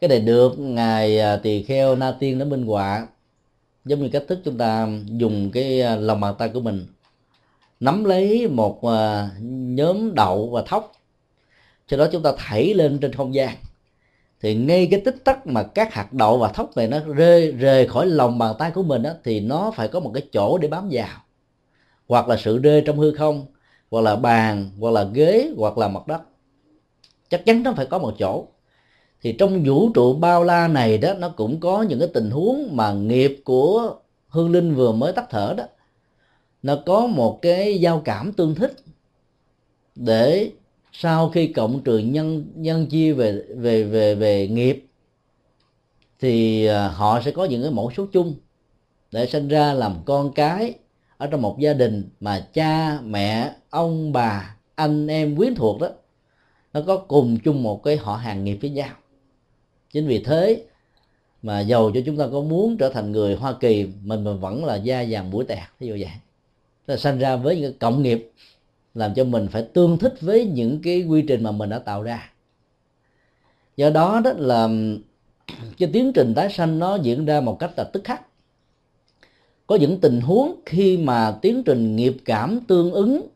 Cái này được ngài à, tỳ kheo na tiên nó minh họa giống như cách thức chúng ta dùng cái à, lòng bàn tay của mình. Nắm lấy một à, nhóm đậu và thóc. Sau đó chúng ta thảy lên trên không gian. Thì ngay cái tích tắc mà các hạt đậu và thóc này nó rơi rời khỏi lòng bàn tay của mình đó, thì nó phải có một cái chỗ để bám vào. Hoặc là sự rơi trong hư không hoặc là bàn hoặc là ghế hoặc là mặt đất chắc chắn nó phải có một chỗ. Thì trong vũ trụ bao la này đó, nó cũng có những cái tình huống mà nghiệp của hương linh vừa mới tắt thở đó. Nó có một cái giao cảm tương thích để sau khi cộng trừ nhân nhân chia về về về về nghiệp, thì à, họ sẽ có những cái mẫu số chung để sinh ra làm con cái ở trong một gia đình mà cha, mẹ, ông, bà, anh em quyến thuộc đó nó có cùng chung một cái họ hàng nghiệp với nhau. Chính vì thế mà giàu cho chúng ta có muốn trở thành người Hoa Kỳ, mình mình vẫn là da vàng mũi tẹt ví dụ vậy. Là sanh ra với những cộng nghiệp, làm cho mình phải tương thích với những cái quy trình mà mình đã tạo ra. Do đó đó là cái tiến trình tái sanh nó diễn ra một cách là tức khắc. Có những tình huống khi mà tiến trình nghiệp cảm tương ứng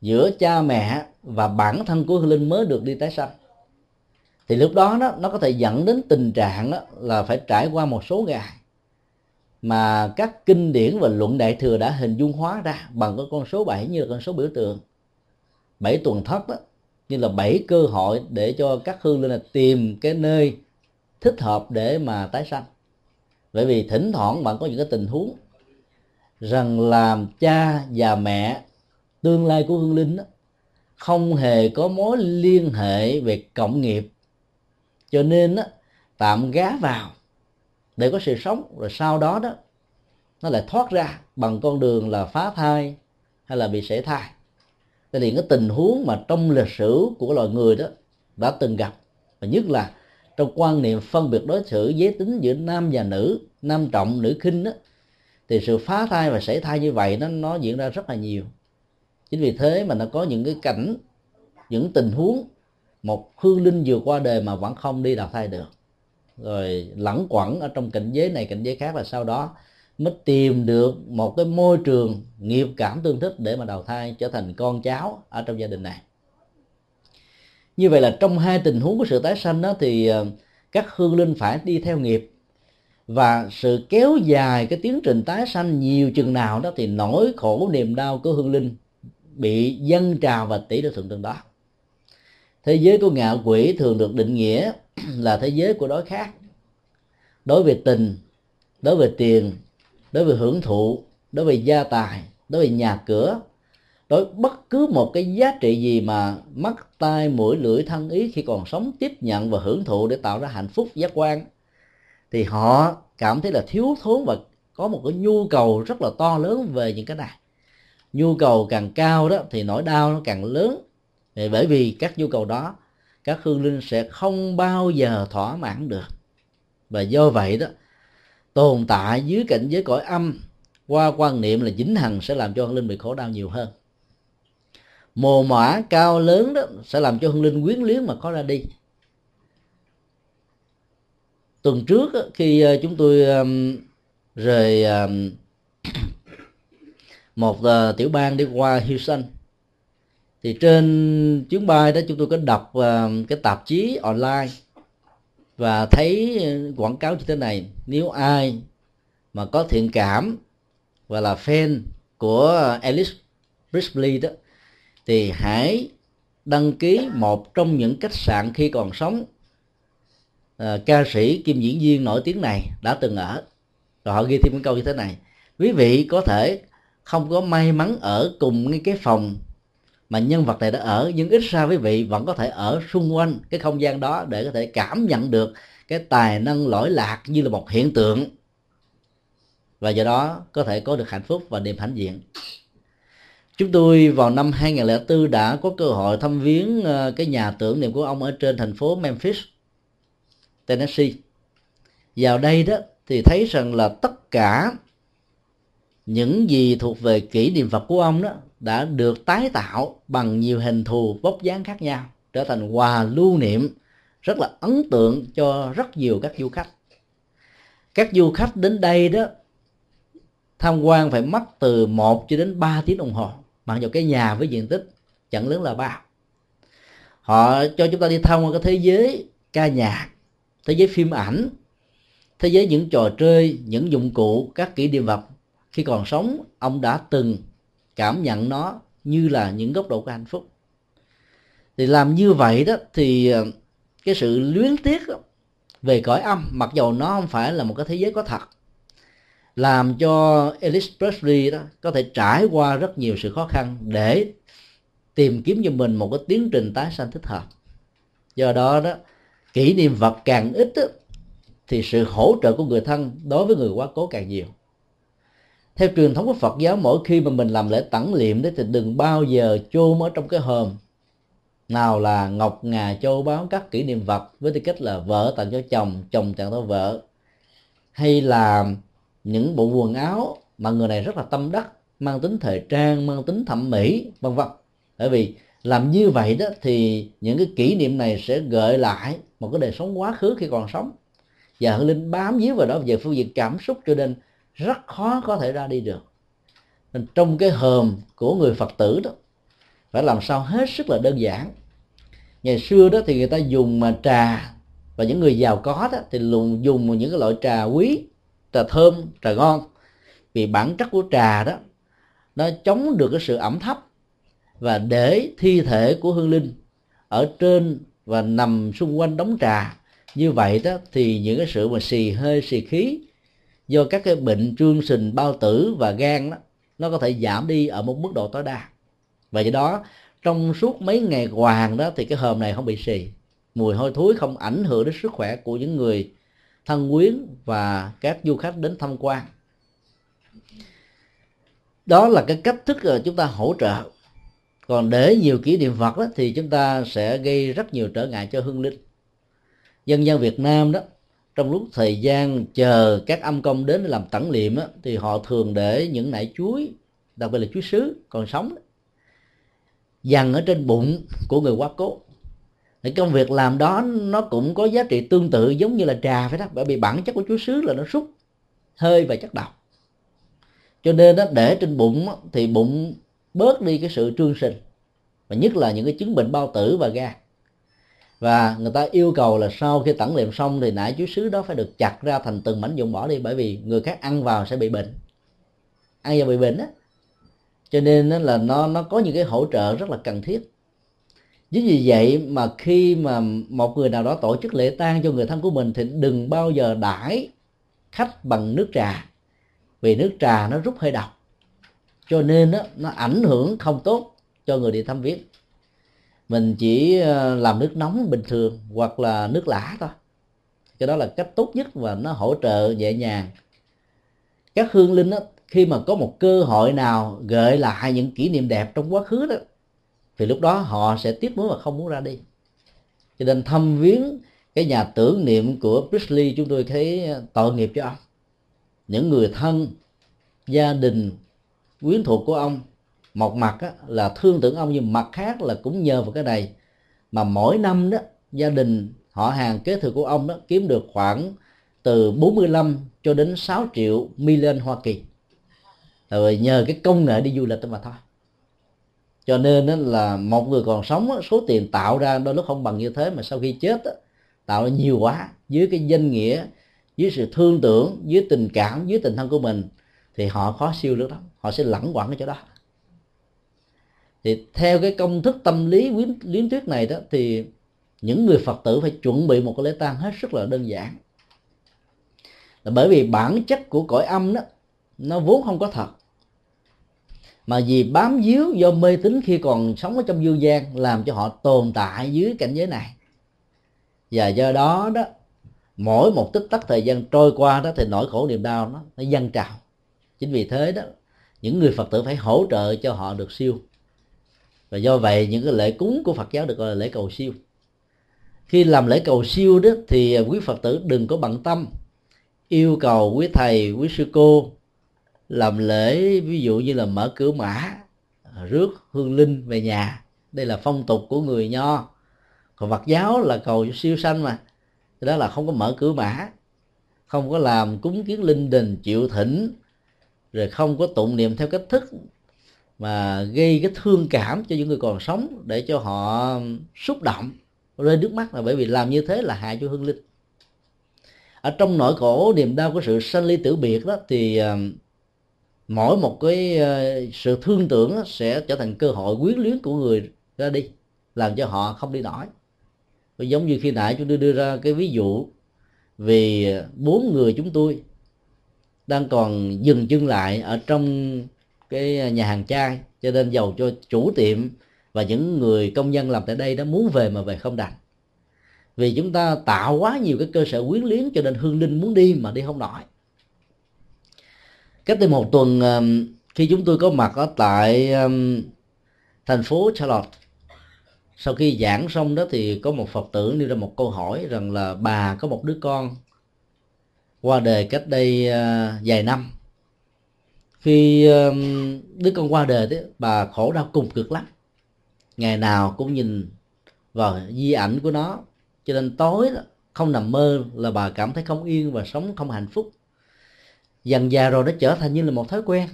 giữa cha mẹ và bản thân của hương linh mới được đi tái sanh. Thì lúc đó, đó nó có thể dẫn đến tình trạng đó là phải trải qua một số ngày mà các kinh điển và luận đại thừa đã hình dung hóa ra bằng cái con số 7 như là con số biểu tượng. Bảy tuần thất đó như là bảy cơ hội để cho các hương linh là tìm cái nơi thích hợp để mà tái sanh. Bởi vì thỉnh thoảng bạn có những cái tình huống rằng làm cha và mẹ tương lai của hương linh đó, không hề có mối liên hệ về cộng nghiệp. Cho nên đó, tạm gá vào để có sự sống rồi sau đó đó nó lại thoát ra bằng con đường là phá thai hay là bị sảy thai. Đây là những cái tình huống mà trong lịch sử của loài người đó đã từng gặp và nhất là trong quan niệm phân biệt đối xử giới tính giữa nam và nữ nam trọng nữ khinh đó thì sự phá thai và sảy thai như vậy nó nó diễn ra rất là nhiều chính vì thế mà nó có những cái cảnh, những tình huống, một hương linh vừa qua đời mà vẫn không đi đào thai được. Rồi lẩn quẩn ở trong cảnh giới này, cảnh giới khác là sau đó mới tìm được một cái môi trường nghiệp cảm tương thích để mà đào thai trở thành con cháu ở trong gia đình này. Như vậy là trong hai tình huống của sự tái sanh đó thì ờ, các hương linh phải đi theo nghiệp. Và sự kéo dài cái tiến trình tái sanh nhiều chừng nào đó thì nỗi khổ niềm đau của hương linh bị dâng trào và tỷ lệ thuận tương đó. Thế giới của ngạ quỷ thường được định nghĩa là thế giới của đối khác. Đối về tình, đối về tiền, đối với hưởng thụ, đối với gia tài, đối với nhà cửa, đối bất cứ một cái giá trị gì mà mắt, tai, mũi, lưỡi, thân ý khi còn sống tiếp nhận và hưởng thụ để tạo ra hạnh phúc, giác quan, thì họ cảm thấy là thiếu thốn và có một cái nhu cầu rất là to lớn về những cái này nhu cầu càng cao đó thì nỗi đau nó càng lớn. Bởi vì các nhu cầu đó, các hương linh sẽ không bao giờ thỏa mãn được. Và do vậy đó, tồn tại dưới cảnh giới cõi âm, qua quan niệm là dính hằng sẽ làm cho hương linh bị khổ đau nhiều hơn. Mồ mã cao lớn đó sẽ làm cho hương linh quyến luyến mà khó ra đi. Tuần trước khi ờ, chúng tôi rời một uh, tiểu bang đi qua Houston. Thì trên chuyến bay đó chúng tôi có đọc ờ, cái tạp chí online và thấy quảng cáo như thế này. Nếu ai mà có thiện cảm và là fan của Alice brisley đó thì hãy đăng ký một trong những khách sạn khi còn sống. À, ca sĩ kim diễn viên nổi tiếng này đã từng ở rồi họ ghi thêm một câu như thế này. Quý vị có thể không có may mắn ở cùng cái phòng mà nhân vật này đã ở, nhưng ít ra quý vị vẫn có thể ở xung quanh cái không gian đó để có thể cảm nhận được cái tài năng lỗi lạc như là một hiện tượng. Và do đó có thể có được hạnh phúc và niềm hãnh diện. Chúng tôi vào năm 2004 đã có cơ hội thăm viếng ờ, cái nhà tưởng niệm của ông ở trên thành phố Memphis, Tennessee. Vào đây đó thì thấy rằng là tất cả những gì thuộc về kỷ niệm vật của ông đó đã được tái tạo bằng nhiều hình thù vóc dáng khác nhau, trở thành quà lưu niệm, rất là ấn tượng cho rất nhiều các du khách. Các du khách đến đây đó, tham quan phải mất từ 1 cho đến 3 tiếng đồng hồ, mặc dù cái nhà với diện tích chẳng lớn là bao. Họ cho chúng ta đi tham quan cái thế giới ca nhạc, thế giới phim ảnh, thế giới những trò chơi, những dụng cụ, các kỷ niệm vật khi còn sống ông đã từng cảm nhận nó như là những góc độ của hạnh phúc. Thì làm như vậy đó thì ờ, cái sự luyến tiếc về cõi âm mặc dầu nó không phải là một cái thế giới có thật làm cho Elvis Presley đó có thể trải qua rất nhiều sự khó khăn để tìm kiếm cho mình một cái tiến trình tái sanh thích hợp. Do đó đó kỷ niệm vật càng ít đó, thì sự hỗ trợ của người thân đối với người quá cố càng nhiều theo truyền thống của Phật giáo, mỗi khi mà mình làm lễ tẩn liệm đấy thì đừng bao giờ chôn ở trong cái hòm. Nào là ngọc ngà châu báu các kỷ niệm vật với tư cách là vợ tặng cho chồng chồng tặng cho vợ. Hay là những bộ quần áo mà người này rất là tâm đắc, mang tính thời trang, mang tính thẩm mỹ, vân vân. Bởi vì làm như vậy đó thì những cái kỷ niệm này sẽ gợi lại một cái đời sống quá khứ khi còn sống. Và hương linh bám víu vào đó về phương diện cảm xúc cho nên rất khó có thể ra đi được. Nên trong cái hòm của người phật tử đó, phải làm sao hết sức là đơn giản. Ngày xưa đó thì người ta dùng mà trà, và những người giàu có đó thì luôn dùng những cái loại trà quý, trà thơm, trà ngon. Vì bản chất của trà đó, nó chống được cái sự ẩm thấp và để thi thể của hương linh ở trên và nằm xung quanh đống trà. Như vậy đó thì những cái sự mà xì hơi, xì khí do các cái bệnh trương sình bao tử và gan đó nó có thể giảm đi ở một mức độ tối đa. Và do đó trong suốt mấy ngày hoàng đó thì cái hòm này không bị xì. Mùi hôi thối không ảnh hưởng đến sức khỏe của những người thân quyến và các du khách đến tham quan. Đó là cái cách thức ờ, chúng ta hỗ trợ. Còn để nhiều kỷ niệm vật đó, thì chúng ta sẽ gây rất nhiều trở ngại cho hương linh. Dân gian Việt Nam đó trong lúc thời gian chờ các âm công đến để làm tẩn liệm á, thì họ thường để những nải chuối đặc biệt là chuối sứ còn sống dằn ở trên bụng của người quá cố thì công việc làm đó nó cũng có giá trị tương tự giống như là trà phải đó bởi vì bản chất của chuối sứ là nó xúc hơi và chất độc. Cho nên nó để trên bụng thì bụng bớt đi cái sự trương sinh và nhất là những cái chứng bệnh bao tử và gan và người ta yêu cầu là sau khi tẩn liệm xong thì nải chuối sứ đó phải được chặt ra thành từng mảnh dụng bỏ đi bởi vì người khác ăn vào sẽ bị bệnh. Ăn vào bị bệnh á. Cho nên là nó nó có những cái hỗ trợ rất là cần thiết. Chính vì vậy mà khi mà một người nào đó tổ chức lễ tang cho người thân của mình thì đừng bao giờ đãi khách bằng nước trà vì nước trà nó rút hơi độc. Cho nên đó, nó ảnh hưởng không tốt cho người đi thăm viếng mình chỉ ờ, làm nước nóng bình thường hoặc là nước lã thôi. Cái đó là cách tốt nhất và nó hỗ trợ nhẹ nhàng. Các hương linh đó, khi mà có một cơ hội nào gợi lại những kỷ niệm đẹp trong quá khứ đó thì lúc đó họ sẽ tiếc nuối và không muốn ra đi. Cho nên thăm viếng cái nhà tưởng niệm của Priestley chúng tôi thấy ờ, tội nghiệp cho ông. Những người thân gia đình quyến thuộc của ông một mặt á, là thương tưởng ông nhưng mặt khác là cũng nhờ vào cái này. Mà mỗi năm đó gia đình họ hàng kế thừa của ông đó kiếm được khoảng từ 45 cho đến 6 triệu million Hoa Kỳ. Rồi nhờ cái công nghệ đi du lịch đó mà thôi. Cho nên đó là một người còn sống đó, số tiền tạo ra đôi lúc không bằng như thế mà sau khi chết đó, tạo ra nhiều quá. Dưới cái danh nghĩa dưới sự thương tưởng dưới tình cảm dưới tình thân của mình thì họ khó siêu được lắm. Họ sẽ lẳng quẩn ở chỗ đó thì theo cái công thức tâm lý lý, lý thuyết này đó thì những người phật tử phải chuẩn bị một cái lễ tang hết sức là đơn giản. Là bởi vì bản chất của cõi âm đó nó vốn không có thật. Mà vì bám víu do mê tín khi còn sống ở trong dương gian làm cho họ tồn tại dưới cảnh giới này. Và do đó đó mỗi một tích tắc thời gian trôi qua đó thì nỗi khổ niềm đau nó nó dâng trào. Chính vì thế đó những người phật tử phải hỗ trợ cho họ được siêu và do vậy, những cái lễ cúng của phật giáo được gọi là lễ cầu siêu. Khi làm lễ cầu siêu đó, thì quý phật tử đừng có bận tâm, yêu cầu quý thầy, quý sư cô làm lễ, ví dụ như là mở cửa mã, rước hương linh về nhà. Đây là phong tục của người nho. Còn phật giáo là cầu siêu sanh mà. Đó là không có mở cửa mã, không có làm cúng kiến linh đình chịu thỉnh, rồi không có tụng niệm theo cách thức mà gây cái thương cảm cho những người còn sống để cho họ xúc động rơi nước mắt là bởi vì làm như thế là hại cho hương linh. Ở trong nỗi khổ niềm đau của sự sanh ly tử biệt đó thì ờ, mỗi một cái ờ, sự thương tưởng đó sẽ trở thành cơ hội quyến luyến của người ra đi, làm cho họ không đi nổi. Giống như khi nãy chúng tôi đưa ra cái ví dụ vì bốn người chúng tôi đang còn dừng chân lại ở trong cái nhà hàng chai cho nên giàu cho chủ tiệm và những người công nhân làm tại đây đó muốn về mà về không đành. Vì chúng ta tạo quá nhiều cái cơ sở quyến luyến cho nên hương linh muốn đi mà đi không nổi. Cách đây một tuần um, khi chúng tôi có mặt ở tại um, thành phố Charlotte, sau khi giảng xong đó thì có một phật tử nêu ra một câu hỏi rằng là bà có một đứa con qua đời cách đây uh, vài năm khi đứa con qua đời đấy bà khổ đau cùng cực lắm. Ngày nào cũng nhìn vào di ảnh của nó. Cho nên tối đó, không nằm mơ là bà cảm thấy không yên và sống không hạnh phúc. Dần già rồi nó trở thành như là một thói quen.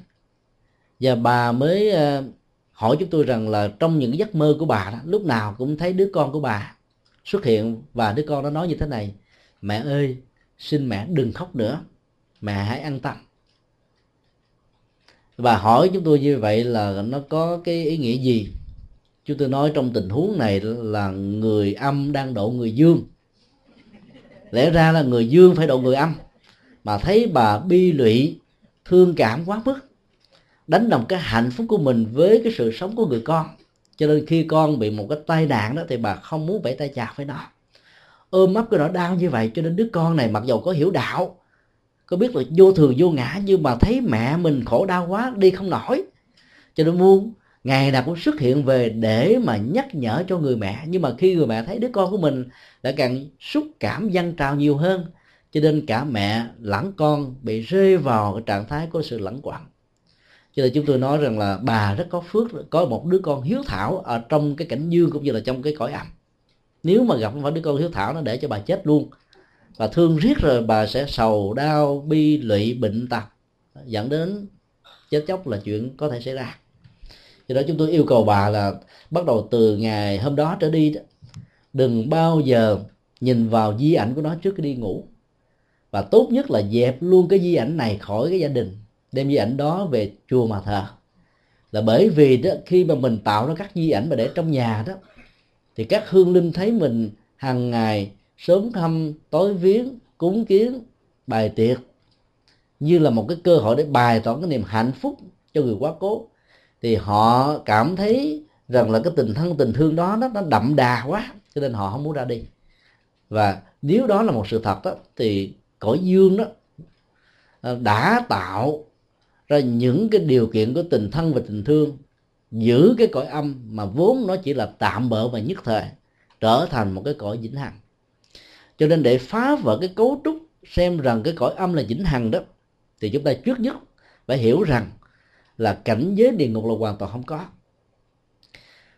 Và bà mới ờ, hỏi chúng tôi rằng là trong những giấc mơ của bà đó lúc nào cũng thấy đứa con của bà xuất hiện và đứa con nó nói như thế này mẹ ơi xin mẹ đừng khóc nữa. Mẹ hãy an tâm và hỏi chúng tôi như vậy là nó có cái ý nghĩa gì? Chúng tôi nói trong tình huống này là người âm đang độ người dương. Lẽ ra là người dương phải độ người âm. Mà thấy bà bi lụy, thương cảm quá mức, đánh đồng cái hạnh phúc của mình với cái sự sống của người con. Cho nên khi con bị một cái tai nạn đó thì bà không muốn vẫy tay chào với nó. Ôm ấp cái nỗi đau như vậy cho nên đứa con này mặc dầu có hiểu đạo có biết là vô thường, vô ngã, nhưng mà thấy mẹ mình khổ đau quá, đi không nổi. Cho nên muốn ngày nào cũng xuất hiện về để mà nhắc nhở cho người mẹ. Nhưng mà khi người mẹ thấy đứa con của mình lại càng xúc cảm dân trào nhiều hơn, cho nên cả mẹ lẫn con bị rơi vào cái trạng thái của sự lẫn quẩn. Cho nên chúng tôi nói rằng là bà rất có phước, có một đứa con hiếu thảo ở trong cái cảnh dương cũng như là trong cái cõi âm. Nếu mà gặp phải đứa con hiếu thảo, nó để cho bà chết luôn và thương riết rồi bà sẽ sầu, đau, bi, lụy, bệnh tật. Dẫn đến chết chóc là chuyện có thể xảy ra. Do đó chúng tôi yêu cầu bà là bắt đầu từ ngày hôm đó trở đi đừng bao giờ nhìn vào di ảnh của nó trước khi đi ngủ. Và tốt nhất là dẹp luôn cái di ảnh này khỏi cái gia đình, đem di ảnh đó về chùa mà thờ. Là bởi vì đó, khi mà mình tạo ra các di ảnh mà để trong nhà đó, thì các hương linh thấy mình hàng ngày sớm thăm tối viếng cúng kiến bài tiệc. Như là một cái cơ hội để bày tỏ cái niềm hạnh phúc cho người quá cố. Thì họ cảm thấy rằng là cái tình thân tình thương đó nó, nó đậm đà quá cho nên họ không muốn ra đi. Và nếu đó là một sự thật đó thì cõi dương đó ờ, đã tạo ra những cái điều kiện của tình thân và tình thương giữ cái cõi âm mà vốn nó chỉ là tạm bỡ và nhất thời trở thành một cái cõi vĩnh hằng cho nên để phá vỡ cái cấu trúc, xem rằng cái cõi âm là vĩnh hằng đó, thì chúng ta trước nhất phải hiểu rằng là cảnh giới địa ngục là hoàn toàn không có.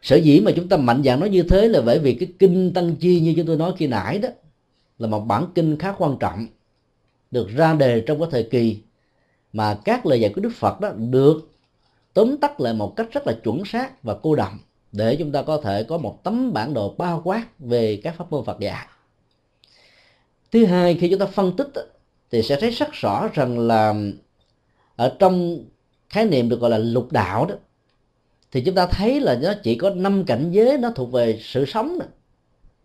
Sở dĩ mà chúng ta mạnh dạn nói như thế là bởi vì cái kinh tăng chi như chúng tôi nói khi nãy đó, là một bản kinh khá quan trọng, được ra đề trong cái thời kỳ mà các lời dạy của đức phật đó được tóm tắt lại một cách rất là chuẩn xác và cô đọng, để chúng ta có thể có một tấm bản đồ bao quát về các pháp môn phật dạy thứ hai khi chúng ta phân tích thì sẽ thấy rất rõ rằng là ở trong khái niệm được gọi là lục đạo đó thì chúng ta thấy là nó chỉ có năm cảnh giới nó thuộc về sự sống đó.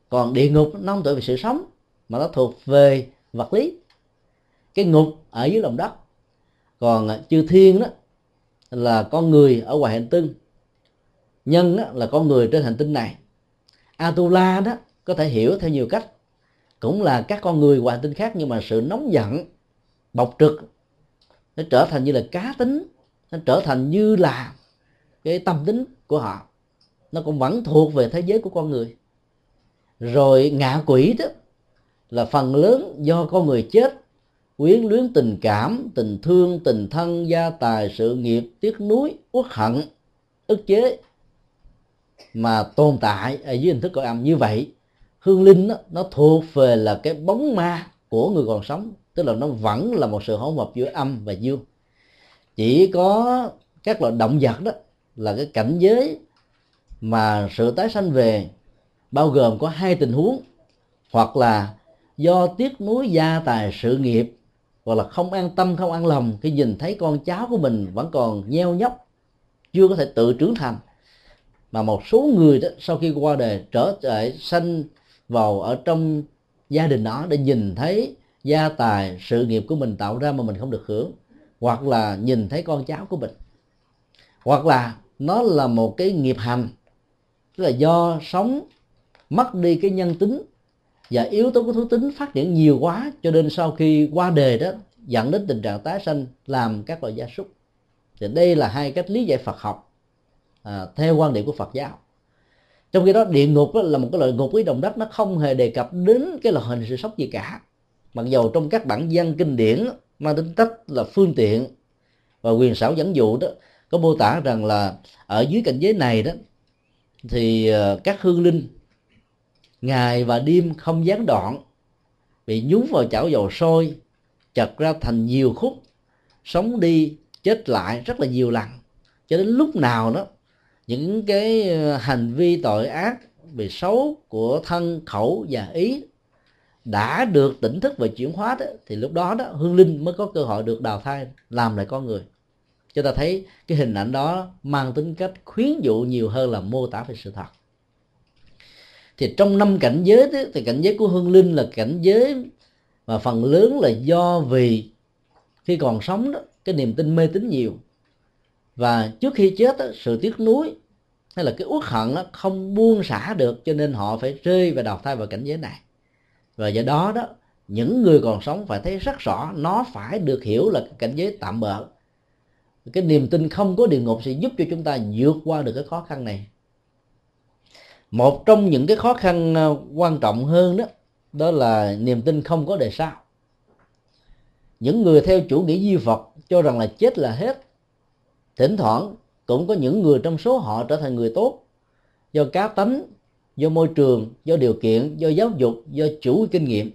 còn địa ngục nó không thuộc về sự sống mà nó thuộc về vật lý. Cái ngục ở dưới lòng đất. Còn à, chư thiên đó là con người ở ngoài hành tinh. Nhân đó, là con người trên hành tinh này. Atula đó có thể hiểu theo nhiều cách cũng là các con người hoàn tinh khác nhưng mà sự nóng giận, bộc trực, nó trở thành như là cá tính, nó trở thành như là cái tâm tính của họ. Nó cũng vẫn thuộc về thế giới của con người. Rồi ngạ quỷ đó là phần lớn do con người chết, quyến luyến tình cảm, tình thương, tình thân, gia tài, sự nghiệp, tiếc nuối, uất hận, ức chế mà tồn tại ở dưới hình thức cõi âm như vậy hương linh đó, nó thuộc về là cái bóng ma của người còn sống tức là nó vẫn là một sự hỗn hợp giữa âm và dương. Chỉ có các loại động vật đó là cái cảnh giới mà sự tái sanh về bao gồm có hai tình huống hoặc là do tiếc nuối gia tài sự nghiệp hoặc là không an tâm không an lòng khi nhìn thấy con cháu của mình vẫn còn nheo nhóc chưa có thể tự trưởng thành. Mà một số người đó sau khi qua đời trở lại sanh vào ở trong gia đình đó để nhìn thấy gia tài sự nghiệp của mình tạo ra mà mình không được hưởng hoặc là nhìn thấy con cháu của mình hoặc là nó là một cái nghiệp hành tức là do sống mất đi cái nhân tính và yếu tố của thú tính phát triển nhiều quá cho nên sau khi qua đề đó dẫn đến tình trạng tái sanh làm các loại gia súc. Thì đây là hai cách lý giải Phật học à, theo quan điểm của Phật giáo trong khi đó, địa ngục đó là một cái loại ngục với đồng đất, nó không hề đề cập đến cái loại hình sự sốc gì cả. Mặc dầu trong các bản văn kinh điển mang tính tách là phương tiện và quyền xảo dẫn dụ đó, có mô tả rằng là ở dưới cảnh giới này đó, thì ờ, các hương linh, ngày và đêm không gián đoạn, bị nhúng vào chảo dầu sôi, chật ra thành nhiều khúc, sống đi, chết lại rất là nhiều lần. Cho đến lúc nào đó những cái ờ, hành vi tội ác về xấu của thân khẩu và ý đã được tỉnh thức và chuyển hóa đó, thì lúc đó đó hương linh mới có cơ hội được đào thai làm lại con người. Chúng ta thấy cái hình ảnh đó mang tính cách khuyến dụ nhiều hơn là mô tả về sự thật. Thì trong năm cảnh giới đó, thì cảnh giới của hương linh là cảnh giới mà phần lớn là do vì khi còn sống đó cái niềm tin mê tín nhiều và trước khi chết đó, sự tiếc nuối hay là cái uất hận đó, không buông xả được cho nên họ phải rơi và đào thai vào cảnh giới này. Và do đó đó những người còn sống phải thấy rất rõ nó phải được hiểu là cảnh giới tạm bợ. Cái niềm tin không có địa ngục sẽ giúp cho chúng ta vượt qua được cái khó khăn này. Một trong những cái khó khăn à, quan trọng hơn đó đó là niềm tin không có đề sau. Những người theo chủ nghĩa duy vật cho rằng là chết là hết thỉnh thoảng cũng có những người trong số họ trở thành người tốt. Do cá tánh, do môi trường, do điều kiện, do giáo dục, do chủ kinh nghiệm.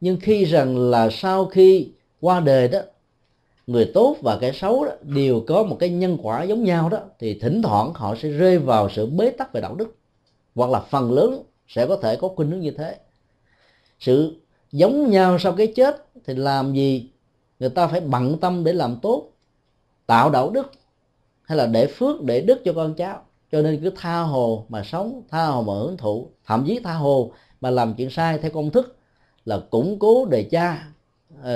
Nhưng khi rằng là sau khi qua đời đó, người tốt và kẻ xấu đó đều có một cái nhân quả giống nhau đó, thì thỉnh thoảng họ sẽ rơi vào sự bế tắc về đạo đức. Hoặc là phần lớn sẽ có thể có khuynh hướng như thế. Sự giống nhau sau cái chết thì làm gì người ta phải bận tâm để làm tốt, tạo đạo đức hay là để phước để đức cho con cháu. Cho nên cứ tha hồ mà sống tha hồ mà hưởng thụ thậm chí tha hồ mà làm chuyện sai theo công thức là củng cố đề cha uh,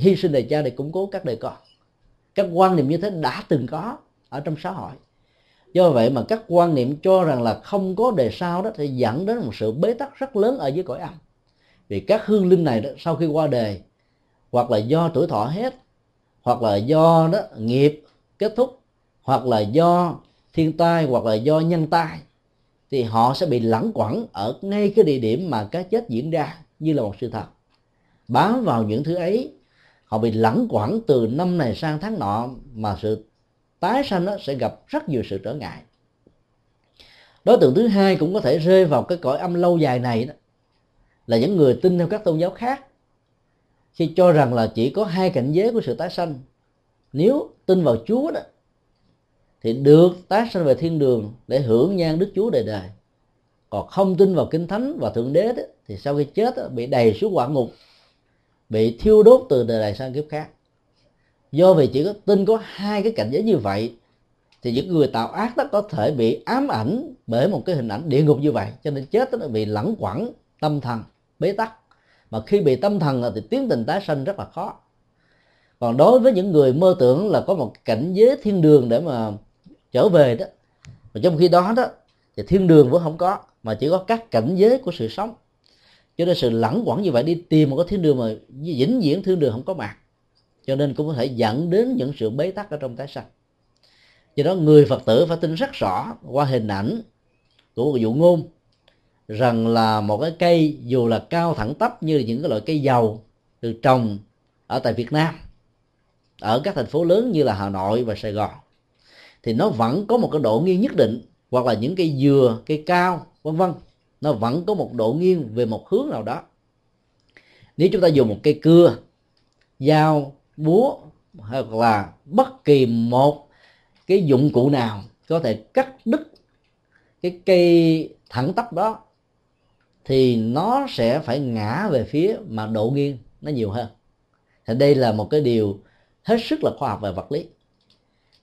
hy sinh đề cha để củng cố các đề con. Các quan niệm như thế đã từng có ở trong xã hội. Do vậy mà các quan niệm cho rằng là không có đề sau đó thì dẫn đến một sự bế tắc rất lớn ở dưới cõi âm. Vì các hương linh này đó sau khi qua đề hoặc là do tuổi thọ hết hoặc là do đó nghiệp kết thúc hoặc là do thiên tai hoặc là do nhân tai, thì họ sẽ bị lẳng quẩn ở ngay cái địa điểm mà cái chết diễn ra như là một sự thật. Bám vào những thứ ấy, họ bị lẳng quẩn từ năm này sang tháng nọ mà sự tái sanh nó sẽ gặp rất nhiều sự trở ngại. Đối tượng thứ hai cũng có thể rơi vào cái cõi âm lâu dài này đó, là những người tin theo các tôn giáo khác, khi cho rằng là chỉ có hai cảnh giới của sự tái sanh. Nếu tin vào chúa đó thì được tái sanh về thiên đường để hưởng nhan đức chúa đời đời còn không tin vào kinh thánh và thượng đế đó, thì sau khi chết đó, bị đầy xuống quả ngục bị thiêu đốt từ đời này sang kiếp khác. Do vì chỉ có tin có hai cái cảnh giới như vậy thì những người tạo ác đó có thể bị ám ảnh bởi một cái hình ảnh địa ngục như vậy. Cho nên chết đó bị lẳng quẩn tâm thần bế tắc. Mà khi bị tâm thần thì tiến tình tái sanh rất là khó. Còn đối với những người mơ tưởng là có một cảnh giới thiên đường để mà trở về đó. Và trong khi đó đó, thì thiên đường vẫn không có, mà chỉ có các cảnh giới của sự sống. Cho nên sự lẳng quẩn như vậy, đi tìm một cái thiên đường mà vĩnh viễn thiên đường không có mặt. Cho nên cũng có thể dẫn đến những sự bế tắc ở trong tái sanh. Do đó người phật tử phải tin rất rõ qua hình ảnh của một dụ ngôn, rằng là một cái cây dù là cao thẳng tắp như những cái loại cây dầu được trồng ở tại Việt Nam, ở các thành phố lớn như là Hà Nội và Sài Gòn thì nó vẫn có một cái độ nghiêng nhất định hoặc là những cây dừa cây cao vân vân. Nó vẫn có một độ nghiêng về một hướng nào đó. Nếu chúng ta dùng một cây cưa dao búa hoặc là bất kỳ một cái dụng cụ nào có thể cắt đứt cái cây thẳng tắp đó thì nó sẽ phải ngã về phía mà độ nghiêng nó nhiều hơn. Thì đây là một cái điều hết sức là khoa học về vật lý.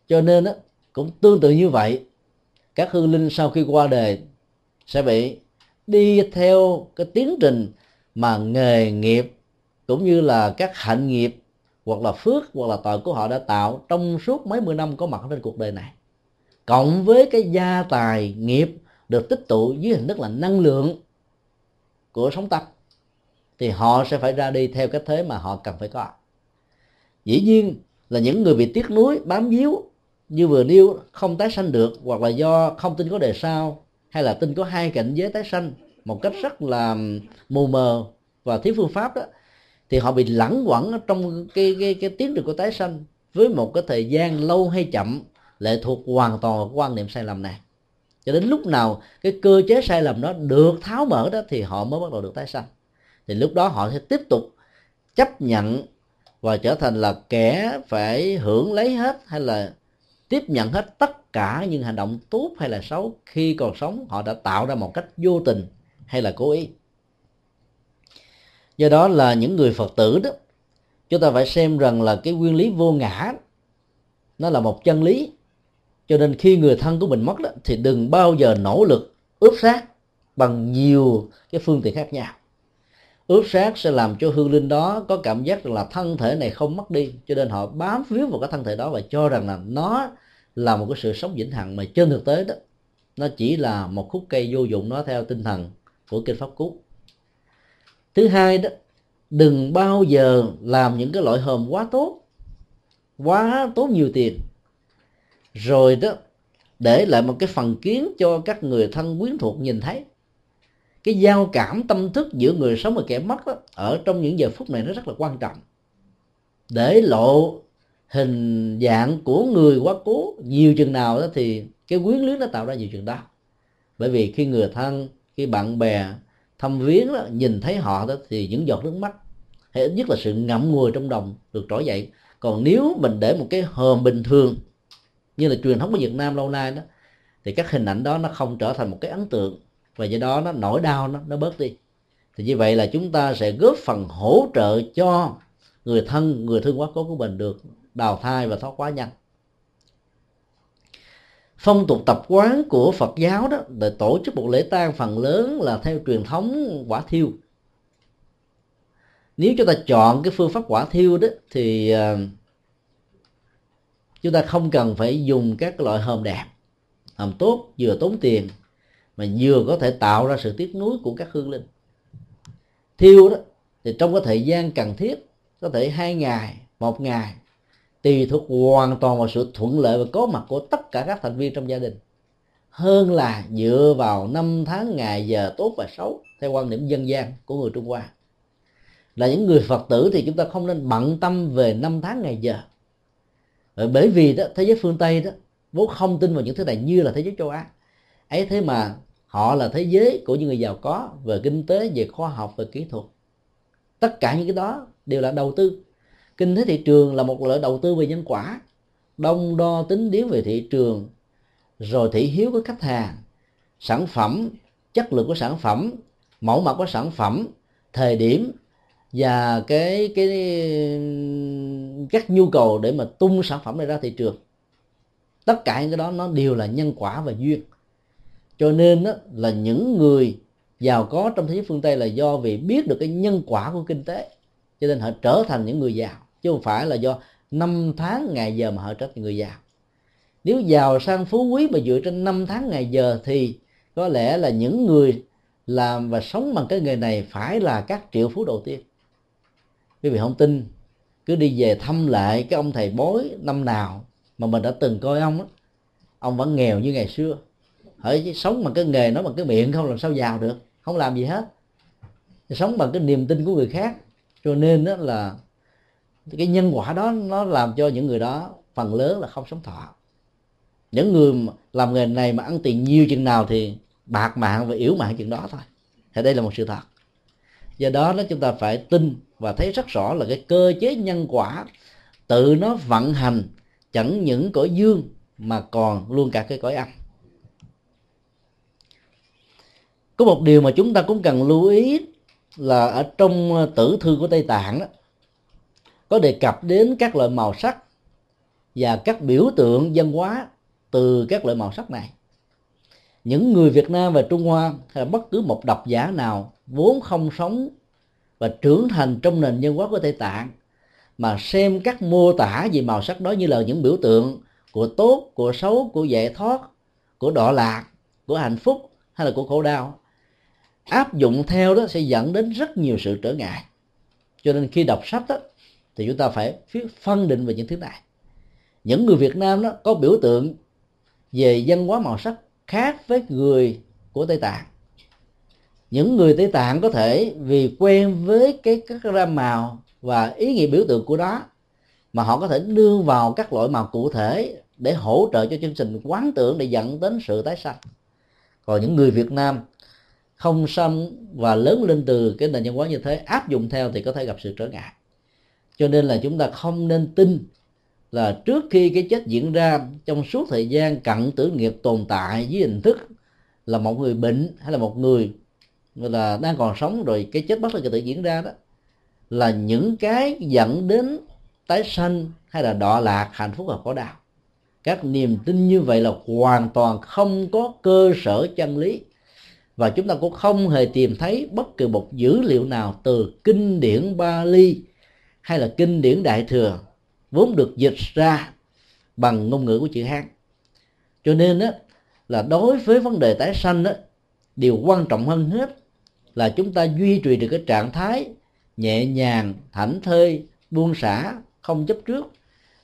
Cho nên đó, cũng tương tự như vậy, các hương linh sau khi qua đời sẽ bị đi theo cái tiến trình mà nghề nghiệp cũng như là các hạnh nghiệp hoặc là phước hoặc là tội của họ đã tạo trong suốt mấy mươi năm có mặt trên cuộc đời này. Cộng với cái gia tài nghiệp được tích tụ dưới hình thức là năng lượng của sống tâm thì họ sẽ phải ra đi theo cái thế mà họ cần phải có. Dĩ nhiên là những người bị tiếc nuối, bám víu như vừa nêu, không tái sanh được, hoặc là do không tin có đề sau, hay là tin có hai cảnh giới tái sanh, một cách rất là mù mờ và thiếu phương pháp đó, thì họ bị lẳng quẩn trong cái cái cái tiến trình của tái sanh với một cái thời gian lâu hay chậm, lệ thuộc hoàn toàn vào quan niệm sai lầm này. Cho đến lúc nào cái cơ chế sai lầm đó được tháo mở đó, thì họ mới bắt đầu được tái sanh. Thì lúc đó họ sẽ tiếp tục chấp nhận và trở thành là kẻ phải hưởng lấy hết, hay là tiếp nhận hết tất cả những hành động tốt hay là xấu khi còn sống, họ đã tạo ra một cách vô tình hay là cố ý. Do đó là những người phật tử đó, chúng ta phải xem rằng là cái nguyên lý vô ngã, nó là một chân lý. Cho nên khi người thân của mình mất đó, thì đừng bao giờ nỗ lực ướp xác bằng nhiều cái phương tiện khác nhau ướp xác sẽ làm cho hương linh đó có cảm giác rằng là thân thể này không mất đi, cho nên họ bám víu vào cái thân thể đó và cho rằng là nó là một cái sự sống vĩnh hằng. Mà trên thực tế đó, nó chỉ là một khúc cây vô dụng nó theo tinh thần của kinh pháp cú. Thứ hai đó, đừng bao giờ làm những cái loại hòm quá tốt quá tốt nhiều tiền. Rồi đó, để lại một cái phần kiến cho các người thân quyến thuộc nhìn thấy cái giao cảm tâm thức giữa người sống và kẻ mất đó, ở trong những giờ phút này nó rất là quan trọng. Để lộ hình dạng của người quá cố nhiều chừng nào đó thì cái quyến luyến nó tạo ra nhiều chừng đó. Bởi vì khi người thân khi bạn bè thăm viếng đó, nhìn thấy họ đó thì những giọt nước mắt hay ít nhất là sự ngậm ngùi trong đồng được trỗi dậy. Còn nếu mình để một cái hòm bình thường như là truyền thống của Việt Nam lâu nay đó thì các hình ảnh đó nó không trở thành một cái ấn tượng và do đó nó nỗi đau, nó nó bớt đi. Thì như vậy là chúng ta sẽ góp phần hỗ trợ cho người thân, người thương quá cố của mình được đào thai và thoát quá nhanh. Phong tục tập quán của Phật giáo đó để tổ chức một lễ tang phần lớn là theo truyền thống quả thiêu. Nếu chúng ta chọn cái phương pháp quả thiêu đó thì à, chúng ta không cần phải dùng các loại hòm đẹp hòm tốt vừa tốn tiền mà vừa có thể tạo ra sự tiếc nuối của các hương linh. Thiêu đó, thì trong cái thời gian cần thiết, có thể hai ngày, một ngày, tùy thuộc hoàn toàn vào sự thuận lợi và có mặt của tất cả các thành viên trong gia đình. Hơn là dựa vào năm tháng, ngày, giờ tốt và xấu theo quan điểm dân gian của người Trung Hoa. Là những người Phật tử thì chúng ta không nên bận tâm về năm tháng, ngày, giờ. Bởi vì đó, thế giới phương Tây đó, vốn không tin vào những thứ này như là thế giới châu Á ấy thế mà họ là thế giới của những người giàu có về kinh tế, về khoa học, về kỹ thuật. Tất cả những cái đó đều là đầu tư. Kinh tế thị trường là một loại đầu tư về nhân quả, đông đo tính điếm về thị trường, rồi thị hiếu của khách hàng, sản phẩm, chất lượng của sản phẩm, mẫu mã của sản phẩm, thời điểm và cái cái, các nhu cầu để mà tung sản phẩm này ra thị trường. Tất cả những cái đó nó đều là nhân quả và duyên cho nên đó, là những người giàu có trong thế giới phương tây là do vì biết được cái nhân quả của kinh tế. Cho nên họ trở thành những người giàu chứ không phải là do năm tháng ngày giờ mà họ trở thành người giàu. Nếu giàu sang phú quý mà dựa trên năm tháng ngày giờ thì có lẽ là những người làm và sống bằng cái nghề này phải là các triệu phú đầu tiên. Quý vị không tin cứ đi về thăm lại cái ông thầy bói năm nào mà mình đã từng coi ông đó, ông vẫn nghèo như ngày xưa hỡi sống bằng cái nghề nó bằng cái miệng không làm sao giàu được. Không làm gì hết. Sống bằng cái niềm tin của người khác. Cho nên đó là cái nhân quả đó nó làm cho những người đó phần lớn là không sống thọ. Những người làm nghề này mà ăn tiền nhiều chừng nào thì bạc mạng và yếu mạng chừng đó thôi. Thì đây là một sự thật. Do đó đó chúng ta phải tin và thấy rất rõ là cái cơ chế nhân quả tự nó vận hành chẳng những cõi dương mà còn luôn cả cái cõi âm. Có một điều mà chúng ta cũng cần lưu ý là ở trong ờ, tử thư của tây tạng đó có đề cập đến các loại màu sắc và các biểu tượng văn hóa từ các loại màu sắc này. Những người Việt Nam và Trung Hoa hay là bất cứ một độc giả nào vốn không sống và trưởng thành trong nền văn hóa của Tây Tạng mà xem các mô tả về màu sắc đó như là những biểu tượng của tốt, của xấu, của giải thoát, của đọa lạc, của hạnh phúc hay là của khổ đau áp dụng theo đó sẽ dẫn đến rất nhiều sự trở ngại. Cho nên khi đọc sách đó, thì chúng ta phải phân định về những thứ này. Những người Việt Nam đó có biểu tượng về văn hóa màu sắc khác với người của Tây Tạng. Những người Tây Tạng có thể vì quen với cái các ra màu và ý nghĩa biểu tượng của đó mà họ có thể đưa vào các loại màu cụ thể để hỗ trợ cho chương trình quán tưởng để dẫn đến sự tái sanh. Còn những người Việt Nam không xâm và lớn lên từ cái nền văn hóa như thế, áp dụng theo thì có thể gặp sự trở ngại. Cho nên là chúng ta không nên tin là trước khi cái chết diễn ra, trong suốt thời gian cận tử nghiệp tồn tại với hình thức là một người bệnh hay là một người là đang còn sống rồi cái chết bất tự diễn ra đó, là những cái dẫn đến tái sanh hay là đọa lạc hạnh phúc và khổ đau. Các niềm tin như vậy là hoàn toàn không có cơ sở chân lý và chúng ta cũng không hề tìm thấy bất kỳ một dữ liệu nào từ kinh điển Bali hay là kinh điển Đại thừa vốn được dịch ra bằng ngôn ngữ của chữ Hán. Cho nên đó, là đối với vấn đề tái sanh đó, điều quan trọng hơn hết là chúng ta duy trì được cái trạng thái nhẹ nhàng, thảnh thơi, buông xả, không chấp trước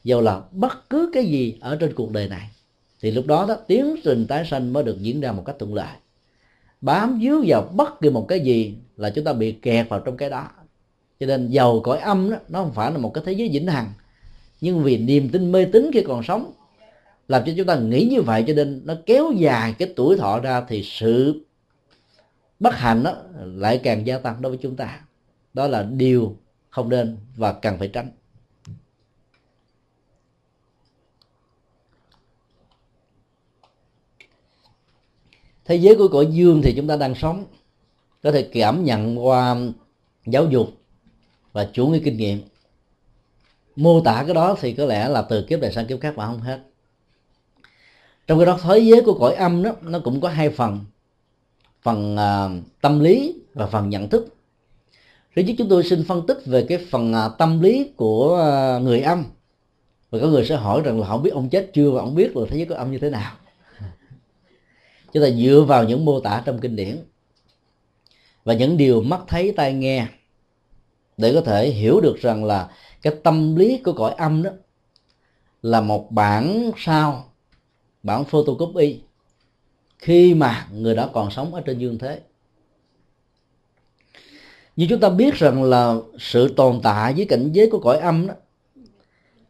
dầu là bất cứ cái gì ở trên cuộc đời này thì lúc đó đó tiến trình tái sanh mới được diễn ra một cách thuận lợi bám víu vào bất kỳ một cái gì là chúng ta bị kẹt vào trong cái đó. Cho nên giàu cõi âm đó, nó không phải là một cái thế giới vĩnh hằng. Nhưng vì niềm tin mê tín khi còn sống làm cho chúng ta nghĩ như vậy cho nên nó kéo dài cái tuổi thọ ra thì sự bất hạnh đó lại càng gia tăng đối với chúng ta. Đó là điều không nên và cần phải tránh. Thế giới của cõi dương thì chúng ta đang sống có thể cảm nhận qua giáo dục và chủ nghĩa kinh nghiệm. Mô tả cái đó thì có lẽ là từ kiếp này sang kiếp khác mà không hết. Trong cái đó thế giới của cõi âm đó nó cũng có hai phần. Phần uh, tâm lý và phần nhận thức. Thứ nhất chúng tôi xin phân tích về cái phần uh, tâm lý của uh, người âm. Và có người sẽ hỏi rằng là họ biết ông chết chưa và ông biết là thế giới của âm như thế nào chúng ta dựa vào những mô tả trong kinh điển. Và những điều mắt thấy tai nghe để có thể hiểu được rằng là cái tâm lý của cõi âm đó là một bản sao bản photocopy khi mà người đó còn sống ở trên dương thế. Như chúng ta biết rằng là sự tồn tại với cảnh giới của cõi âm đó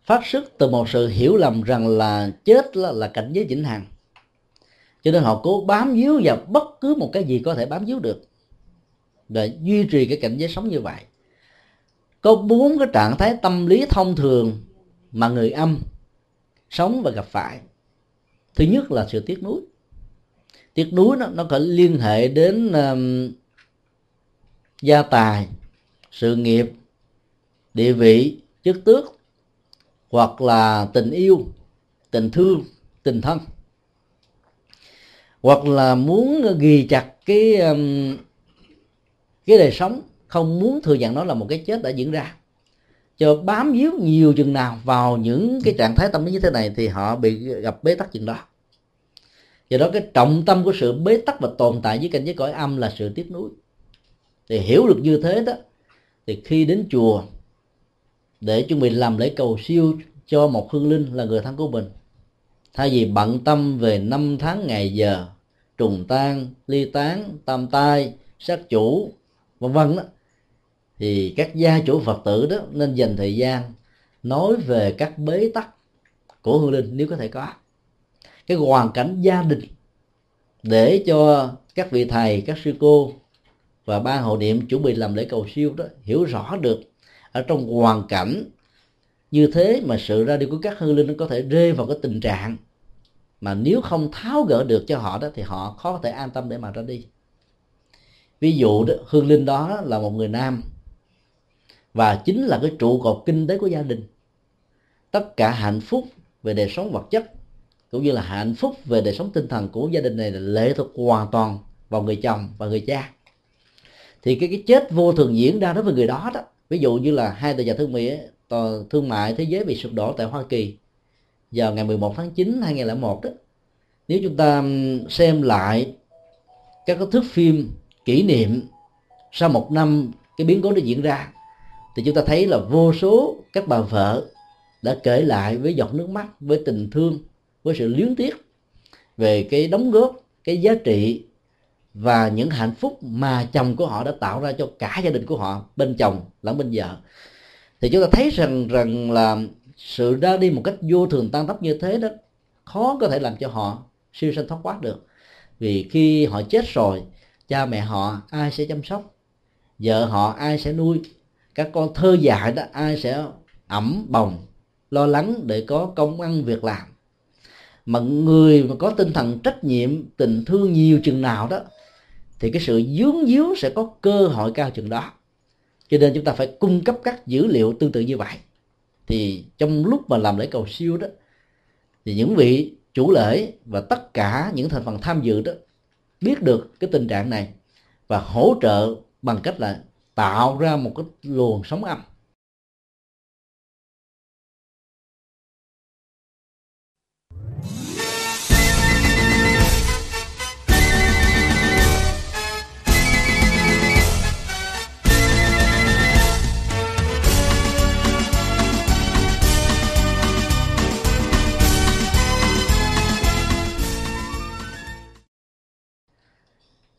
phát xuất từ một sự hiểu lầm rằng là chết là, là cảnh giới vĩnh hằng cho nên họ cố bám víu vào bất cứ một cái gì có thể bám víu được. Để duy trì cái cảnh giới sống như vậy. Có bốn cái trạng thái tâm lý thông thường mà người âm sống và gặp phải. Thứ nhất là sự tiếc nuối. Tiếc nuối nó nó có liên hệ đến um, gia tài sự nghiệp địa vị chức tước hoặc là tình yêu tình thương tình thân hoặc là muốn ghi chặt cái um, cái đời sống, không muốn thừa nhận nó là một cái chết đã diễn ra. Cho bám víu nhiều chừng nào vào những cái trạng thái tâm lý như thế này thì họ bị gặp bế tắc chừng đó. Do đó cái trọng tâm của sự bế tắc và tồn tại với cảnh giới cõi âm là sự tiếp nối thì hiểu được như thế đó, thì khi đến chùa để chuẩn bị làm lễ cầu siêu cho một hương linh là người thân của mình thay vì bận tâm về năm tháng ngày giờ, trùng tan, ly tán, tam tai, sát chủ, vân vân đó thì các gia chủ phật tử đó nên dành thời gian nói về các bế tắc của hương linh, nếu có thể có. Cái hoàn cảnh gia đình để cho các vị thầy, các sư cô và ban hộ niệm chuẩn bị làm lễ cầu siêu đó hiểu rõ được ở trong hoàn cảnh như thế mà sự ra đi của các hương linh nó có thể rơi vào cái tình trạng mà nếu không tháo gỡ được cho họ đó thì họ khó có thể an tâm để mà ra đi. Ví dụ đó, hương linh đó là một người nam và chính là cái trụ cột kinh tế của gia đình. Tất cả hạnh phúc về đời sống vật chất cũng như là hạnh phúc về đời sống tinh thần của gia đình này là lệ thuộc hoàn toàn vào người chồng và người cha. Thì cái cái chết vô thường diễn ra đối với người đó đó ví dụ như là hai tòa nhà thương mại thương mại thế giới bị sụp đổ tại Hoa Kỳ vào ngày 11 tháng 9 2001 đó. Nếu chúng ta xem lại các cái thước phim kỷ niệm sau một năm cái biến cố đã diễn ra, thì chúng ta thấy là vô số các bà vợ đã kể lại với giọt nước mắt, với tình thương, với sự luyến tiếc về cái đóng góp, cái giá trị và những hạnh phúc mà chồng của họ đã tạo ra cho cả gia đình của họ, bên chồng lẫn bên vợ thì chúng ta thấy rằng rằng là sự ra đi một cách vô thường tăng tốc như thế đó, khó có thể làm cho họ siêu sanh thoát quá được. Vì khi họ chết rồi, cha mẹ họ ai sẽ chăm sóc? Vợ họ ai sẽ nuôi? Các con thơ dại đó, ai sẽ ẩm bồng, lo lắng để có công ăn việc làm? Mà người mà có tinh thần trách nhiệm, tình thương nhiều chừng nào đó, thì cái sự dướng díu sẽ có cơ hội cao chừng đó cho nên chúng ta phải cung cấp các dữ liệu tương tự như vậy. Thì trong lúc mà làm lễ cầu siêu đó, thì những vị chủ lễ và tất cả những thành phần tham dự đó biết được cái tình trạng này và hỗ trợ bằng cách là tạo ra một cái luồng sóng âm.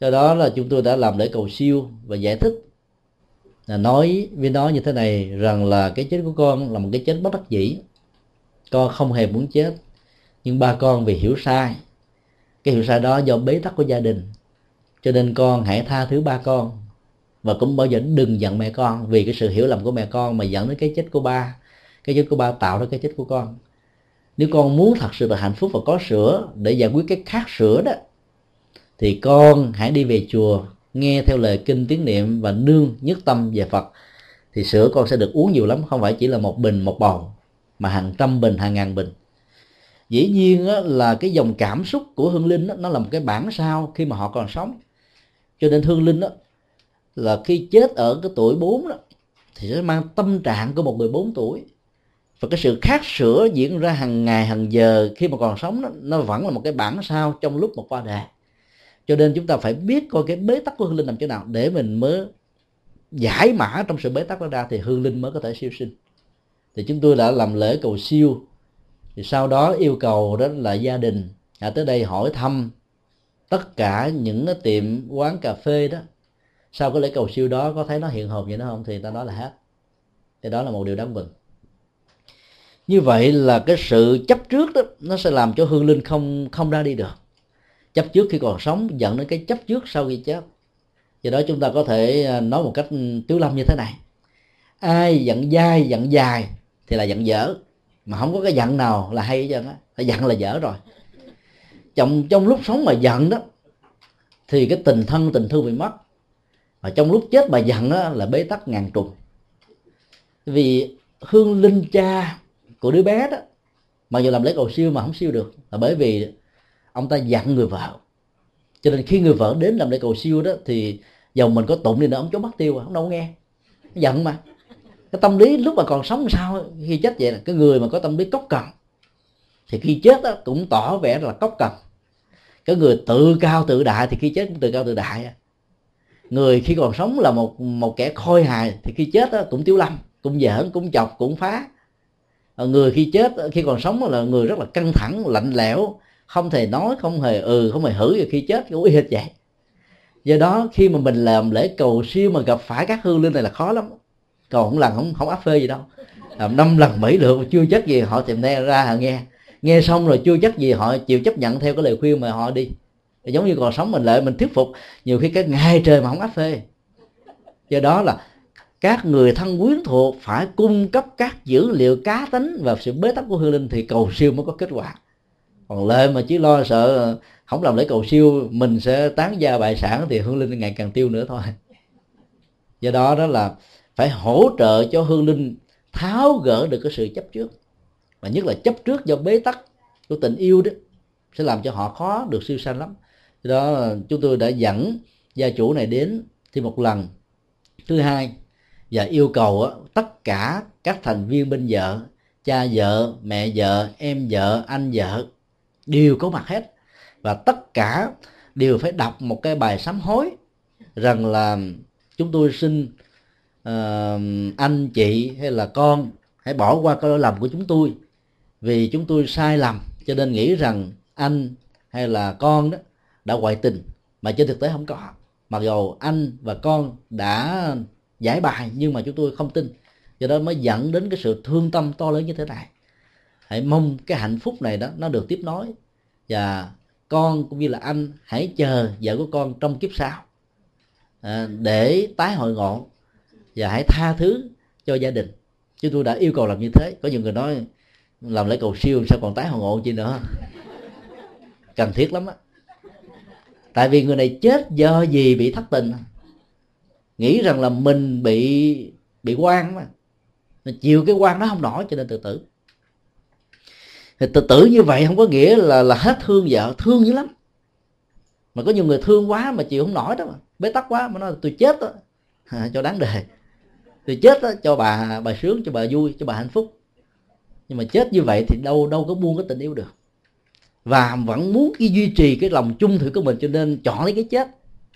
Do đó là chúng tôi đã làm lễ cầu siêu và giải thích là nói với nó như thế này rằng là cái chết của con là một cái chết bất đắc dĩ. Con không hề muốn chết, nhưng ba con vì hiểu sai. Cái hiểu sai đó do bế tắc của gia đình, cho nên con hãy tha thứ ba con. Và cũng bao giờ đừng giận mẹ con, vì cái sự hiểu lầm của mẹ con mà dẫn đến cái chết của ba, cái chết của ba tạo ra cái chết của con. Nếu con muốn thật sự là hạnh phúc và có sữa để giải quyết cái khát sữa đó thì con hãy đi về chùa nghe theo lời kinh tiếng niệm và nương nhất tâm về Phật. Thì sữa con sẽ được uống nhiều lắm không phải chỉ là một bình một bầu mà hàng trăm bình hàng ngàn bình. Dĩ nhiên là cái dòng cảm xúc của hương linh nó là một cái bản sao khi mà họ còn sống. Cho nên hương linh đó là khi chết ở cái tuổi 4 đó thì sẽ mang tâm trạng của một người 4 tuổi. Và cái sự khác sửa diễn ra hàng ngày hàng giờ khi mà còn sống đó, nó vẫn là một cái bản sao trong lúc một qua đời cho nên chúng ta phải biết coi cái bế tắc của hương linh nằm chỗ nào. Để mình mới giải mã trong sự bế tắc đó ra thì hương linh mới có thể siêu sinh. Thì chúng tôi đã làm lễ cầu siêu. Thì sau đó yêu cầu đó là gia đình à, tới đây hỏi thăm tất cả những cái tiệm quán cà phê đó. Sau cái lễ cầu siêu đó có thấy nó hiện hồn vậy nó không? Thì ta nói là hết thì đó là một điều đáng mừng. Như vậy là cái sự chấp trước đó nó sẽ làm cho hương linh không không ra đi được chấp trước khi còn sống, dẫn đến cái chấp trước sau khi chết. Do đó chúng ta có thể à, nói một cách tiếu lâm như thế này. Ai giận dai, giận dài thì là giận dở. Mà không có cái giận nào là hay hết trơn á. Giận là dở rồi. Trong trong lúc sống mà giận đó, thì cái tình thân, tình thương bị mất. Và trong lúc chết mà giận đó là bế tắc ngàn trùng. Vì hương linh cha của đứa bé đó mà dù làm lễ cầu siêu mà không siêu được, là bởi vì ông ta dặn người vợ. Cho nên khi người vợ đến làm lễ cầu siêu đó thì dầu mình có tụng đi nữa ông chó mất tiêu à, không đâu nghe. Giận mà. Cái tâm lý lúc mà còn sống sao khi chết vậy là cái người mà có tâm lý cốc cần thì khi chết đó, cũng tỏ vẻ là cốc cần cái người tự cao tự đại thì khi chết cũng tự cao tự đại à. người khi còn sống là một một kẻ khôi hài thì khi chết đó, cũng tiêu lâm cũng giỡn cũng chọc cũng phá. Người khi chết khi còn sống là người rất là căng thẳng lạnh lẽo không thể nói, không hề ừ không hề hử khi chết cũng y hệt vậy. Do đó, khi mà mình làm lễ cầu siêu mà gặp phải các hương linh này là khó lắm. Cầu không lần không không áp phê gì đâu. Làm năm lần, bảy lượt chưa chắc gì họ tìm nghe ra họ nghe. Nghe xong rồi chưa chắc gì họ chịu chấp nhận theo cái lời khuyên mà họ đi. Giống như còn sống mình lại, mình thuyết phục. Nhiều khi cái ngày trời mà không áp phê. Do đó là các người thân quyến thuộc phải cung cấp các dữ liệu cá tính và sự bế tắc của hương linh thì cầu siêu mới có kết quả còn lệ mà chỉ lo sợ, không làm lễ cầu siêu, mình sẽ tán gia bại sản thì hương linh ngày càng tiêu nữa thôi. Do đó đó là phải hỗ trợ cho hương linh tháo gỡ được cái sự chấp trước. Và nhất là chấp trước do bế tắc của tình yêu đó, sẽ làm cho họ khó được siêu sanh lắm. Do đó chúng tôi đã dẫn gia chủ này đến thì một lần. Thứ hai, và yêu cầu tất cả các thành viên bên vợ, cha vợ, mẹ vợ, em vợ, anh vợ đều có mặt hết. Và tất cả đều phải đọc một cái bài sám hối rằng là chúng tôi xin uh, anh chị hay là con hãy bỏ qua cái lỗi lầm của chúng tôi. Vì chúng tôi sai lầm cho nên nghĩ rằng anh hay là con đó đã ngoại tình. Mà trên thực tế không có. Mặc dù anh và con đã giải bài nhưng mà chúng tôi không tin. Do đó mới dẫn đến cái sự thương tâm to lớn như thế này hãy mong cái hạnh phúc này đó nó được tiếp nối. Và con cũng như là anh hãy chờ vợ của con trong kiếp sau à, để tái hội ngộ. Và hãy tha thứ cho gia đình. Chúng tôi đã yêu cầu làm như thế. Có nhiều người nói làm lễ cầu siêu sao còn tái hội ngộ chi nữa? Cần thiết lắm á. Tại vì người này chết do gì bị thất tình. Nghĩ rằng là mình bị bị quan mà chịu cái quan đó không nổi cho nên tự tử thì tự tử như vậy không có nghĩa là là hết thương vợ thương dữ lắm. Mà có nhiều người thương quá mà chịu không nổi đó mà. Bế tắc quá mà nói tôi chết đó. À, cho đáng đề tôi chết đó cho bà bà sướng cho bà vui cho bà hạnh phúc. Nhưng mà chết như vậy thì đâu đâu có buông cái tình yêu được. Và vẫn muốn cái duy trì cái lòng chung thủy của mình cho nên chọn lấy cái chết.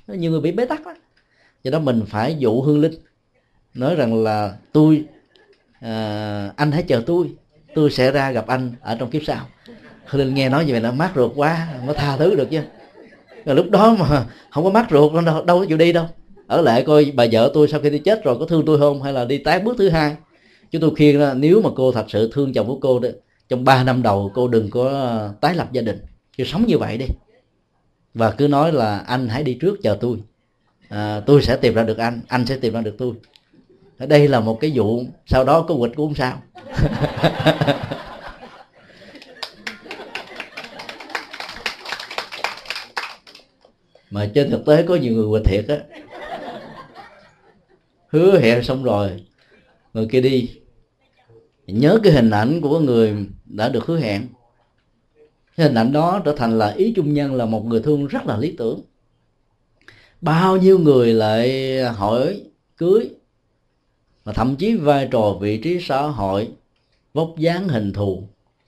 Nhiều người bị bế tắc đó do đó mình phải dụ hương linh. Nói rằng là tôi à, anh hãy chờ tôi tôi sẽ ra gặp anh ở trong kiếp sau. Hương linh nghe nói như vậy nó mát ruột quá nó tha thứ được chứ. Rồi lúc đó mà không có mát ruột đâu đâu có chịu đi đâu. Ở lại coi bà vợ tôi sau khi đi chết rồi có thương tôi không hay là đi tái bước thứ hai. Chúng tôi khuyên là nếu mà cô thật sự thương chồng của cô đó trong 3 năm đầu cô đừng có tái lập gia đình. Cứ sống như vậy đi. Và cứ nói là anh hãy đi trước chờ tôi. À, tôi sẽ tìm ra được anh anh sẽ tìm ra được tôi đây là một cái vụ sau đó có quịch cũng sao? Mà trên thực tế có nhiều người quịch thiệt á. Hứa hẹn xong rồi người kia đi. Nhớ cái hình ảnh của người đã được hứa hẹn. Cái hình ảnh đó trở thành là ý trung nhân là một người thương rất là lý tưởng. Bao nhiêu người lại hỏi cưới mà thậm chí vai trò vị trí xã hội, vóc dáng hình thù,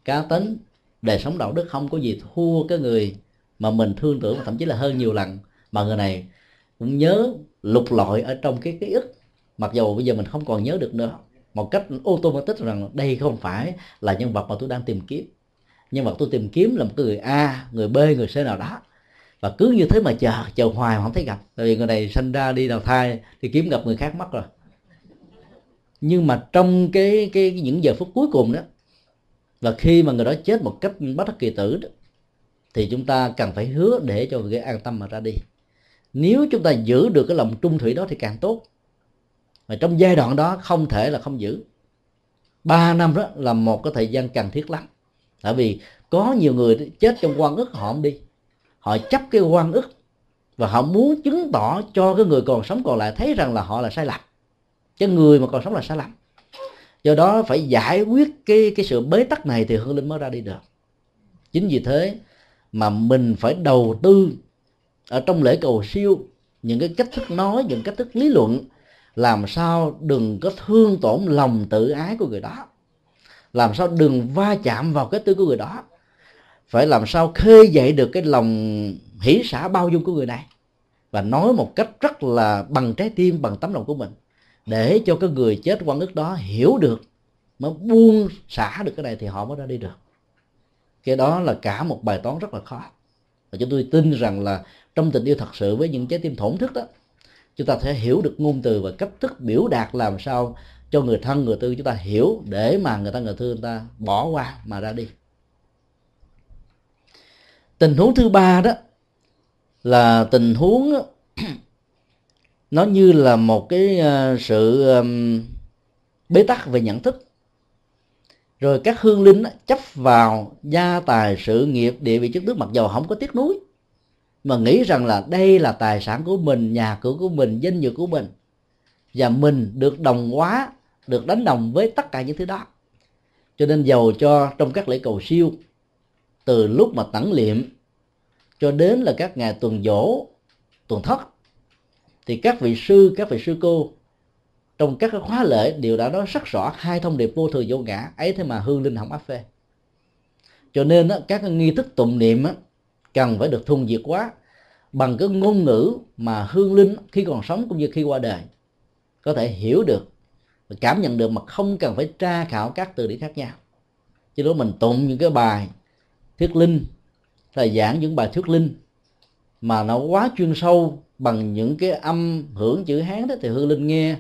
cá tính, đời sống đạo đức không có gì thua cái người mà mình thương tưởng thậm chí là hơn nhiều lần mà người này cũng nhớ lục lọi ở trong cái ký ức. Mặc dù bây giờ mình không còn nhớ được nữa, một cách automatic rằng đây không phải là nhân vật mà tôi đang tìm kiếm. Nhân vật tôi tìm kiếm là một người a, người b, người c nào đó. Và cứ như thế mà chờ chờ hoài mà không thấy gặp. Tại vì người này sinh ra đi đào thai thì kiếm gặp người khác mất rồi nhưng mà trong cái cái, cái những giờ phút cuối cùng đó và khi mà người đó chết một cách bất đắc kỳ tử đó, thì chúng ta cần phải hứa để cho người an tâm mà ra đi. Nếu chúng ta giữ được cái lòng trung thủy đó thì càng tốt. Và trong giai đoạn đó không thể là không giữ. Ba năm đó là một cái thời gian cần thiết lắm. Tại vì có nhiều người chết trong quan ức họ không đi. Họ chấp cái quan ức và họ muốn chứng tỏ cho cái người còn sống còn lại thấy rằng là họ là sai lầm chứ người mà còn sống là sai lầm. Do đó phải giải quyết cái cái sự bế tắc này thì hương linh mới ra đi được. Chính vì thế mà mình phải đầu tư ở trong lễ cầu siêu những cái cách thức nói, những cách thức lý luận, làm sao đừng có thương tổn lòng tự ái của người đó. Làm sao đừng va chạm vào cái tư của người đó. Phải làm sao khơi dậy được cái lòng hỷ xả bao dung của người này. Và nói một cách rất là bằng trái tim, bằng tấm lòng của mình để cho cái người chết quan ức đó hiểu được, mới buông xả được cái này thì họ mới ra đi được. Cái đó là cả một bài toán rất là khó. Và chúng tôi tin rằng là trong tình yêu thật sự với những trái tim thổn thức đó, chúng ta sẽ hiểu được ngôn từ và cách thức biểu đạt làm sao cho người thân, người tư chúng ta hiểu để mà người ta, người thương người ta bỏ qua mà ra đi. Tình huống thứ ba đó là tình huống nó như là một cái ờ, sự bế tắc về nhận thức. Rồi các hương linh chấp vào gia tài sự nghiệp địa vị chức tước mặc dầu không có tiếc nuối, mà nghĩ rằng là đây là tài sản của mình, nhà cửa của mình, danh dự của mình. Và mình được đồng hóa, được đánh đồng với tất cả những thứ đó. Cho nên giàu cho trong các lễ cầu siêu, từ lúc mà tẩn liệm cho đến là các ngày tuần dỗ, tuần thất thì các vị sư, các vị sư cô, trong các khóa lễ đều đã nói rất rõ hai thông điệp vô thường vô ngã, ấy thế mà hương linh không áp phê. Cho nên các nghi thức tụng niệm cần phải được thuần diệt quá bằng cái ngôn ngữ mà hương linh khi còn sống cũng như khi qua đời. Có thể hiểu được và cảm nhận được mà không cần phải tra khảo các từ điển khác nhau. Chứ đó mình tụng những cái bài thuyết linh là giảng những bài thuyết linh mà nó quá chuyên sâu bằng những cái âm hưởng chữ hán đó thì hương linh nghe.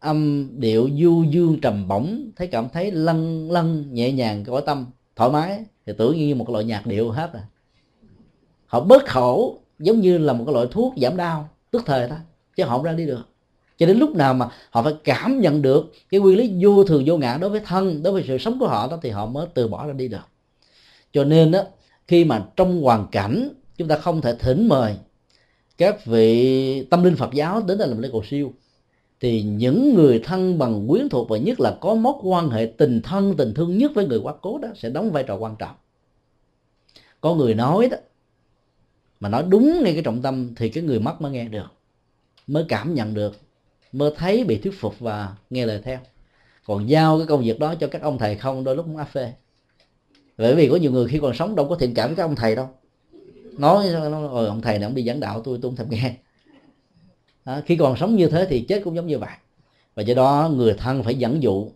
Âm điệu du dương trầm bổng, thấy cảm thấy lân lân nhẹ nhàng cõi tâm, thoải mái. Thì tưởng như một loại nhạc điệu hết rồi họ bớt khổ, giống như là một cái loại thuốc giảm đau, tức thời thôi chứ họ không ra đi được. Cho đến lúc nào mà họ phải cảm nhận được cái quy lý vô thường vô ngã đối với thân, đối với sự sống của họ đó, thì họ mới từ bỏ ra đi được. Cho nên đó, khi mà trong hoàn cảnh chúng ta không thể thỉnh mời các vị tâm linh Phật giáo đến đây làm lễ cầu siêu. Thì những người thân bằng quyến thuộc và nhất là có mối quan hệ tình thân, tình thương nhất với người quá cố đó sẽ đóng vai trò quan trọng. Có người nói đó, mà nói đúng ngay cái trọng tâm thì cái người mất mới nghe được, mới cảm nhận được, mới thấy, bị thuyết phục và nghe lời theo. Còn giao cái công việc đó cho các ông thầy không, đôi lúc cũng áp phê. Bởi vì có nhiều người khi còn sống đâu có thiện cảm với các ông thầy đâu nói nó rồi ờ, ông thầy này ông đi giảng đạo tôi tôi không thèm nghe. Đó, khi còn sống như thế thì chết cũng giống như vậy và do đó người thân phải dẫn dụ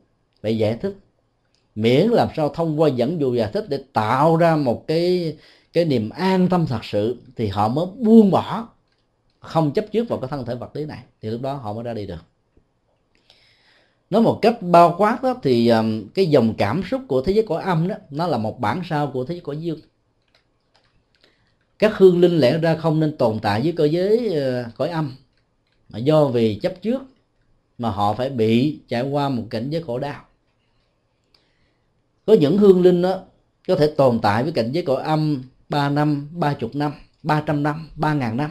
phải giải thích. Miễn làm sao thông qua dẫn dụ giải thích để tạo ra một cái cái niềm an tâm thật sự thì họ mới buông bỏ không chấp trước vào cái thân thể vật lý này. Thì lúc đó họ mới ra đi được. Nói một cách bao quát đó thì um, cái dòng cảm xúc của thế giới cõi âm đó nó là một bản sao của thế giới cõi dương các hương linh lẽ ra không nên tồn tại với cơ giới ờ, cõi âm. Mà do vì chấp trước mà họ phải bị trải qua một cảnh giới khổ đau. Có những hương linh đó có thể tồn tại với cảnh giới cõi âm 3 năm, ba chục năm, 300 năm, ba ngàn năm.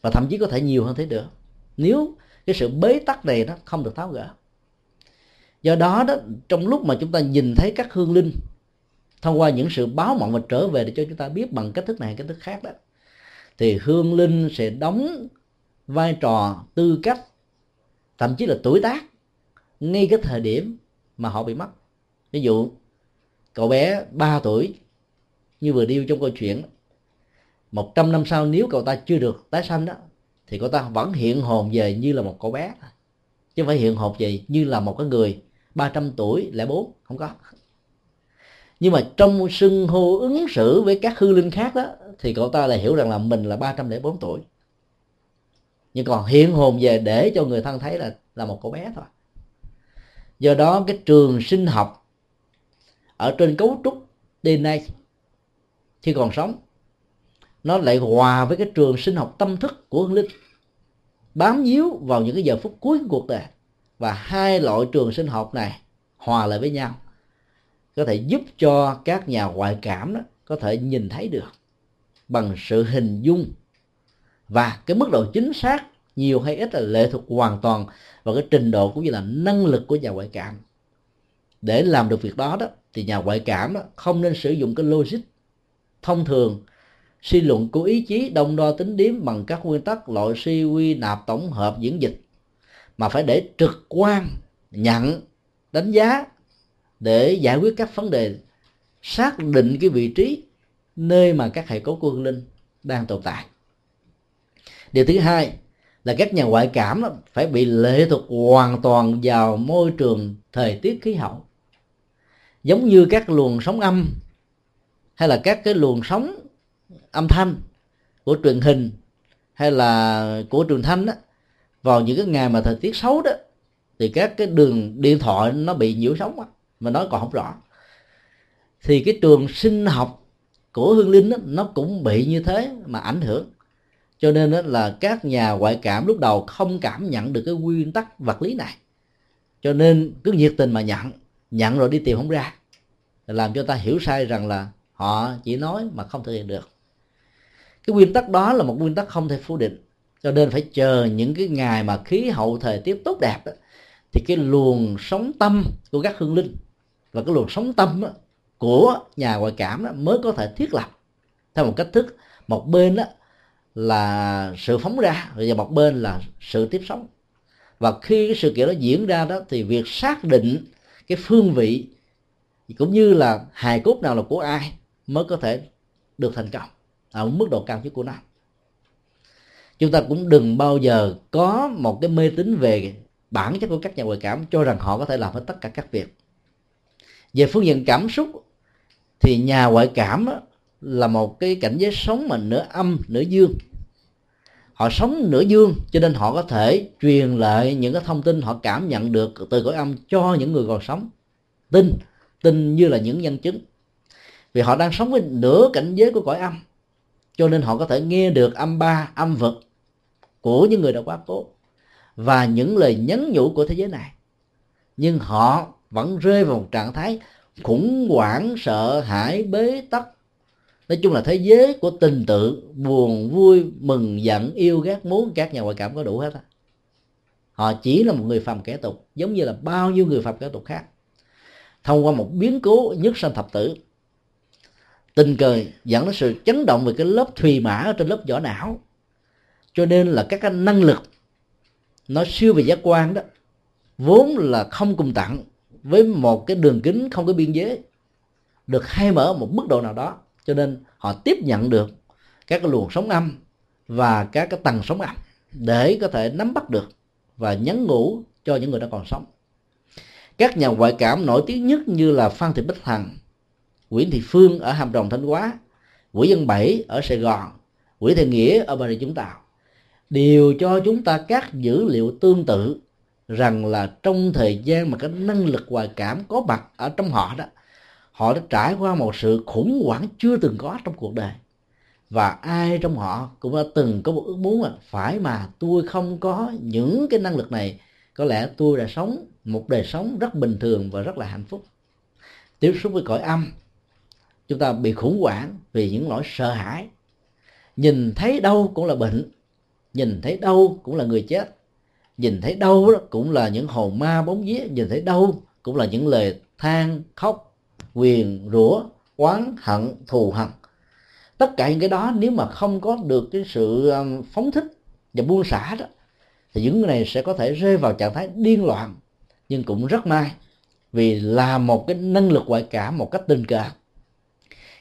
Và thậm chí có thể nhiều hơn thế nữa. Nếu cái sự bế tắc này nó không được tháo gỡ. Do đó đó trong lúc mà chúng ta nhìn thấy các hương linh thông qua những sự báo mộng và trở về để cho chúng ta biết bằng cách thức này cách thức khác đó, thì hương linh sẽ đóng vai trò tư cách, thậm chí là tuổi tác, ngay cái thời điểm mà họ bị mất. Ví dụ, cậu bé 3 tuổi như vừa điêu trong câu chuyện, một trăm năm sau nếu cậu ta chưa được tái sanh đó, thì cậu ta vẫn hiện hồn về như là một cậu bé chứ không phải hiện hồn về như là một cái người 300 tuổi lẻ bốn, không có nhưng mà trong sưng hô ứng xử với các hư linh khác đó, thì cậu ta lại hiểu rằng là mình là 304 tuổi. Nhưng còn hiện hồn về để cho người thân thấy là là một cậu bé thôi. Do đó cái trường sinh học ở trên cấu trúc DNA khi còn sống, nó lại hòa với cái trường sinh học tâm thức của hương linh, bám víu vào những cái giờ phút cuối của cuộc đời. Và hai loại trường sinh học này hòa lại với nhau có thể giúp cho các nhà ngoại cảm đó có thể nhìn thấy được bằng sự hình dung. Và cái mức độ chính xác nhiều hay ít là lệ thuộc hoàn toàn vào cái trình độ cũng như là năng lực của nhà ngoại cảm. Để làm được việc đó đó, thì nhà ngoại cảm đó không nên sử dụng cái logic thông thường, suy luận của ý chí, đông đo tính điếm bằng các nguyên tắc loại suy, quy, nạp, tổng hợp, diễn dịch, mà phải để trực quan nhận đánh giá để giải quyết các vấn đề xác định cái vị trí nơi mà các hệ cấu của hương linh đang tồn tại. Điều thứ hai là các nhà ngoại cảm phải bị lệ thuộc hoàn toàn vào môi trường thời tiết khí hậu. Giống như các luồng sóng âm hay là các cái luồng sóng âm thanh của truyền hình hay là của truyền thanh đó vào những cái ngày mà thời tiết xấu đó thì các cái đường điện thoại nó bị nhiễu sóng đó, mà nói còn không rõ. Thì cái trường sinh học của hương linh đó, nó cũng bị như thế mà ảnh hưởng. Cho nên đó là các nhà ngoại cảm lúc đầu không cảm nhận được cái nguyên tắc vật lý này. Cho nên cứ nhiệt tình mà nhận nhận rồi đi tìm không ra. Làm cho ta hiểu sai rằng là họ chỉ nói mà không thực hiện được. Cái nguyên tắc đó là một nguyên tắc không thể phủ định. Cho nên phải chờ những cái ngày mà khí hậu thời tiết tốt đẹp đó, thì cái luồng sống tâm của các hương linh và cái luồng sống tâm đó, của nhà ngoại cảm đó mới có thể thiết lập theo một cách thức. Một bên đó là sự phóng ra và một bên là sự tiếp sống. Và khi cái sự kiện đó diễn ra đó thì việc xác định cái phương vị cũng như là hài cốt nào là của ai mới có thể được thành công ở mức độ cao nhất của nó. Chúng ta cũng đừng bao giờ có một cái mê tín về bản chất của các nhà ngoại cảm cho rằng họ có thể làm hết tất cả các việc về phương diện cảm xúc thì nhà ngoại cảm là một cái cảnh giới sống mà nửa âm, nửa dương. Họ sống nửa dương cho nên họ có thể truyền lại những cái thông tin họ cảm nhận được từ cõi âm cho những người còn sống. Tin tin như là những nhân chứng. Vì họ đang sống với nửa cảnh giới của cõi âm, cho nên họ có thể nghe được âm ba, âm vật của những người đã quá cố và những lời nhắn nhủ của thế giới này. Nhưng họ vẫn rơi vào một trạng thái khủng hoảng, sợ hãi, bế tắc. Nói chung là thế giới của tình tự, buồn, vui, mừng, giận, yêu, ghét, muốn, các nhà ngoại cảm có đủ hết á. Họ chỉ là một người phàm kẻ tục, giống như là bao nhiêu người phàm kẻ tục khác. Thông qua một biến cố nhất sanh thập tử, tình cờ dẫn đến sự chấn động về cái lớp thùy mã ở trên lớp vỏ não. Cho nên là các cái năng lực nó siêu về giác quan đó, vốn là không cùng tặng với một cái đường kính không có biên giới, được hay mở một mức độ nào đó, cho nên họ tiếp nhận được các cái luồng sóng âm và các cái tầng sóng âm để có thể nắm bắt được và nhắn ngủ cho những người đã còn sống. Các nhà ngoại cảm nổi tiếng nhất như là phan thị bích hằng, nguyễn thị phương ở hàm rồng, thanh hóa nguyễn văn bảy ở sài gòn nguyễn thị nghĩa ở bà rịa vũng tàu, đều cho chúng ta các dữ liệu tương tự rằng là trong thời gian mà cái năng lực hòa cảm có mặt ở trong họ đó, họ đã trải qua một sự khủng hoảng chưa từng có trong cuộc đời. Và ai trong họ cũng đã từng có một ước muốn là phải mà tôi không có những cái năng lực này, có lẽ tôi đã sống một đời sống rất bình thường và rất là hạnh phúc. Tiếp xúc với cõi âm, chúng ta bị khủng hoảng vì những nỗi sợ hãi. Nhìn thấy đâu cũng là bệnh, nhìn thấy đâu cũng là người chết nhìn thấy đâu cũng là những hồn ma bóng vía. Nhìn thấy đâu cũng là những lời than, khóc, quyền, rủa, oán, hận, thù hận. Tất cả những cái đó nếu mà không có được cái sự um, phóng thích và buông xả đó, thì những người này sẽ có thể rơi vào trạng thái điên loạn, nhưng cũng rất may vì là một cái năng lực ngoại cảm, một cách tình cờ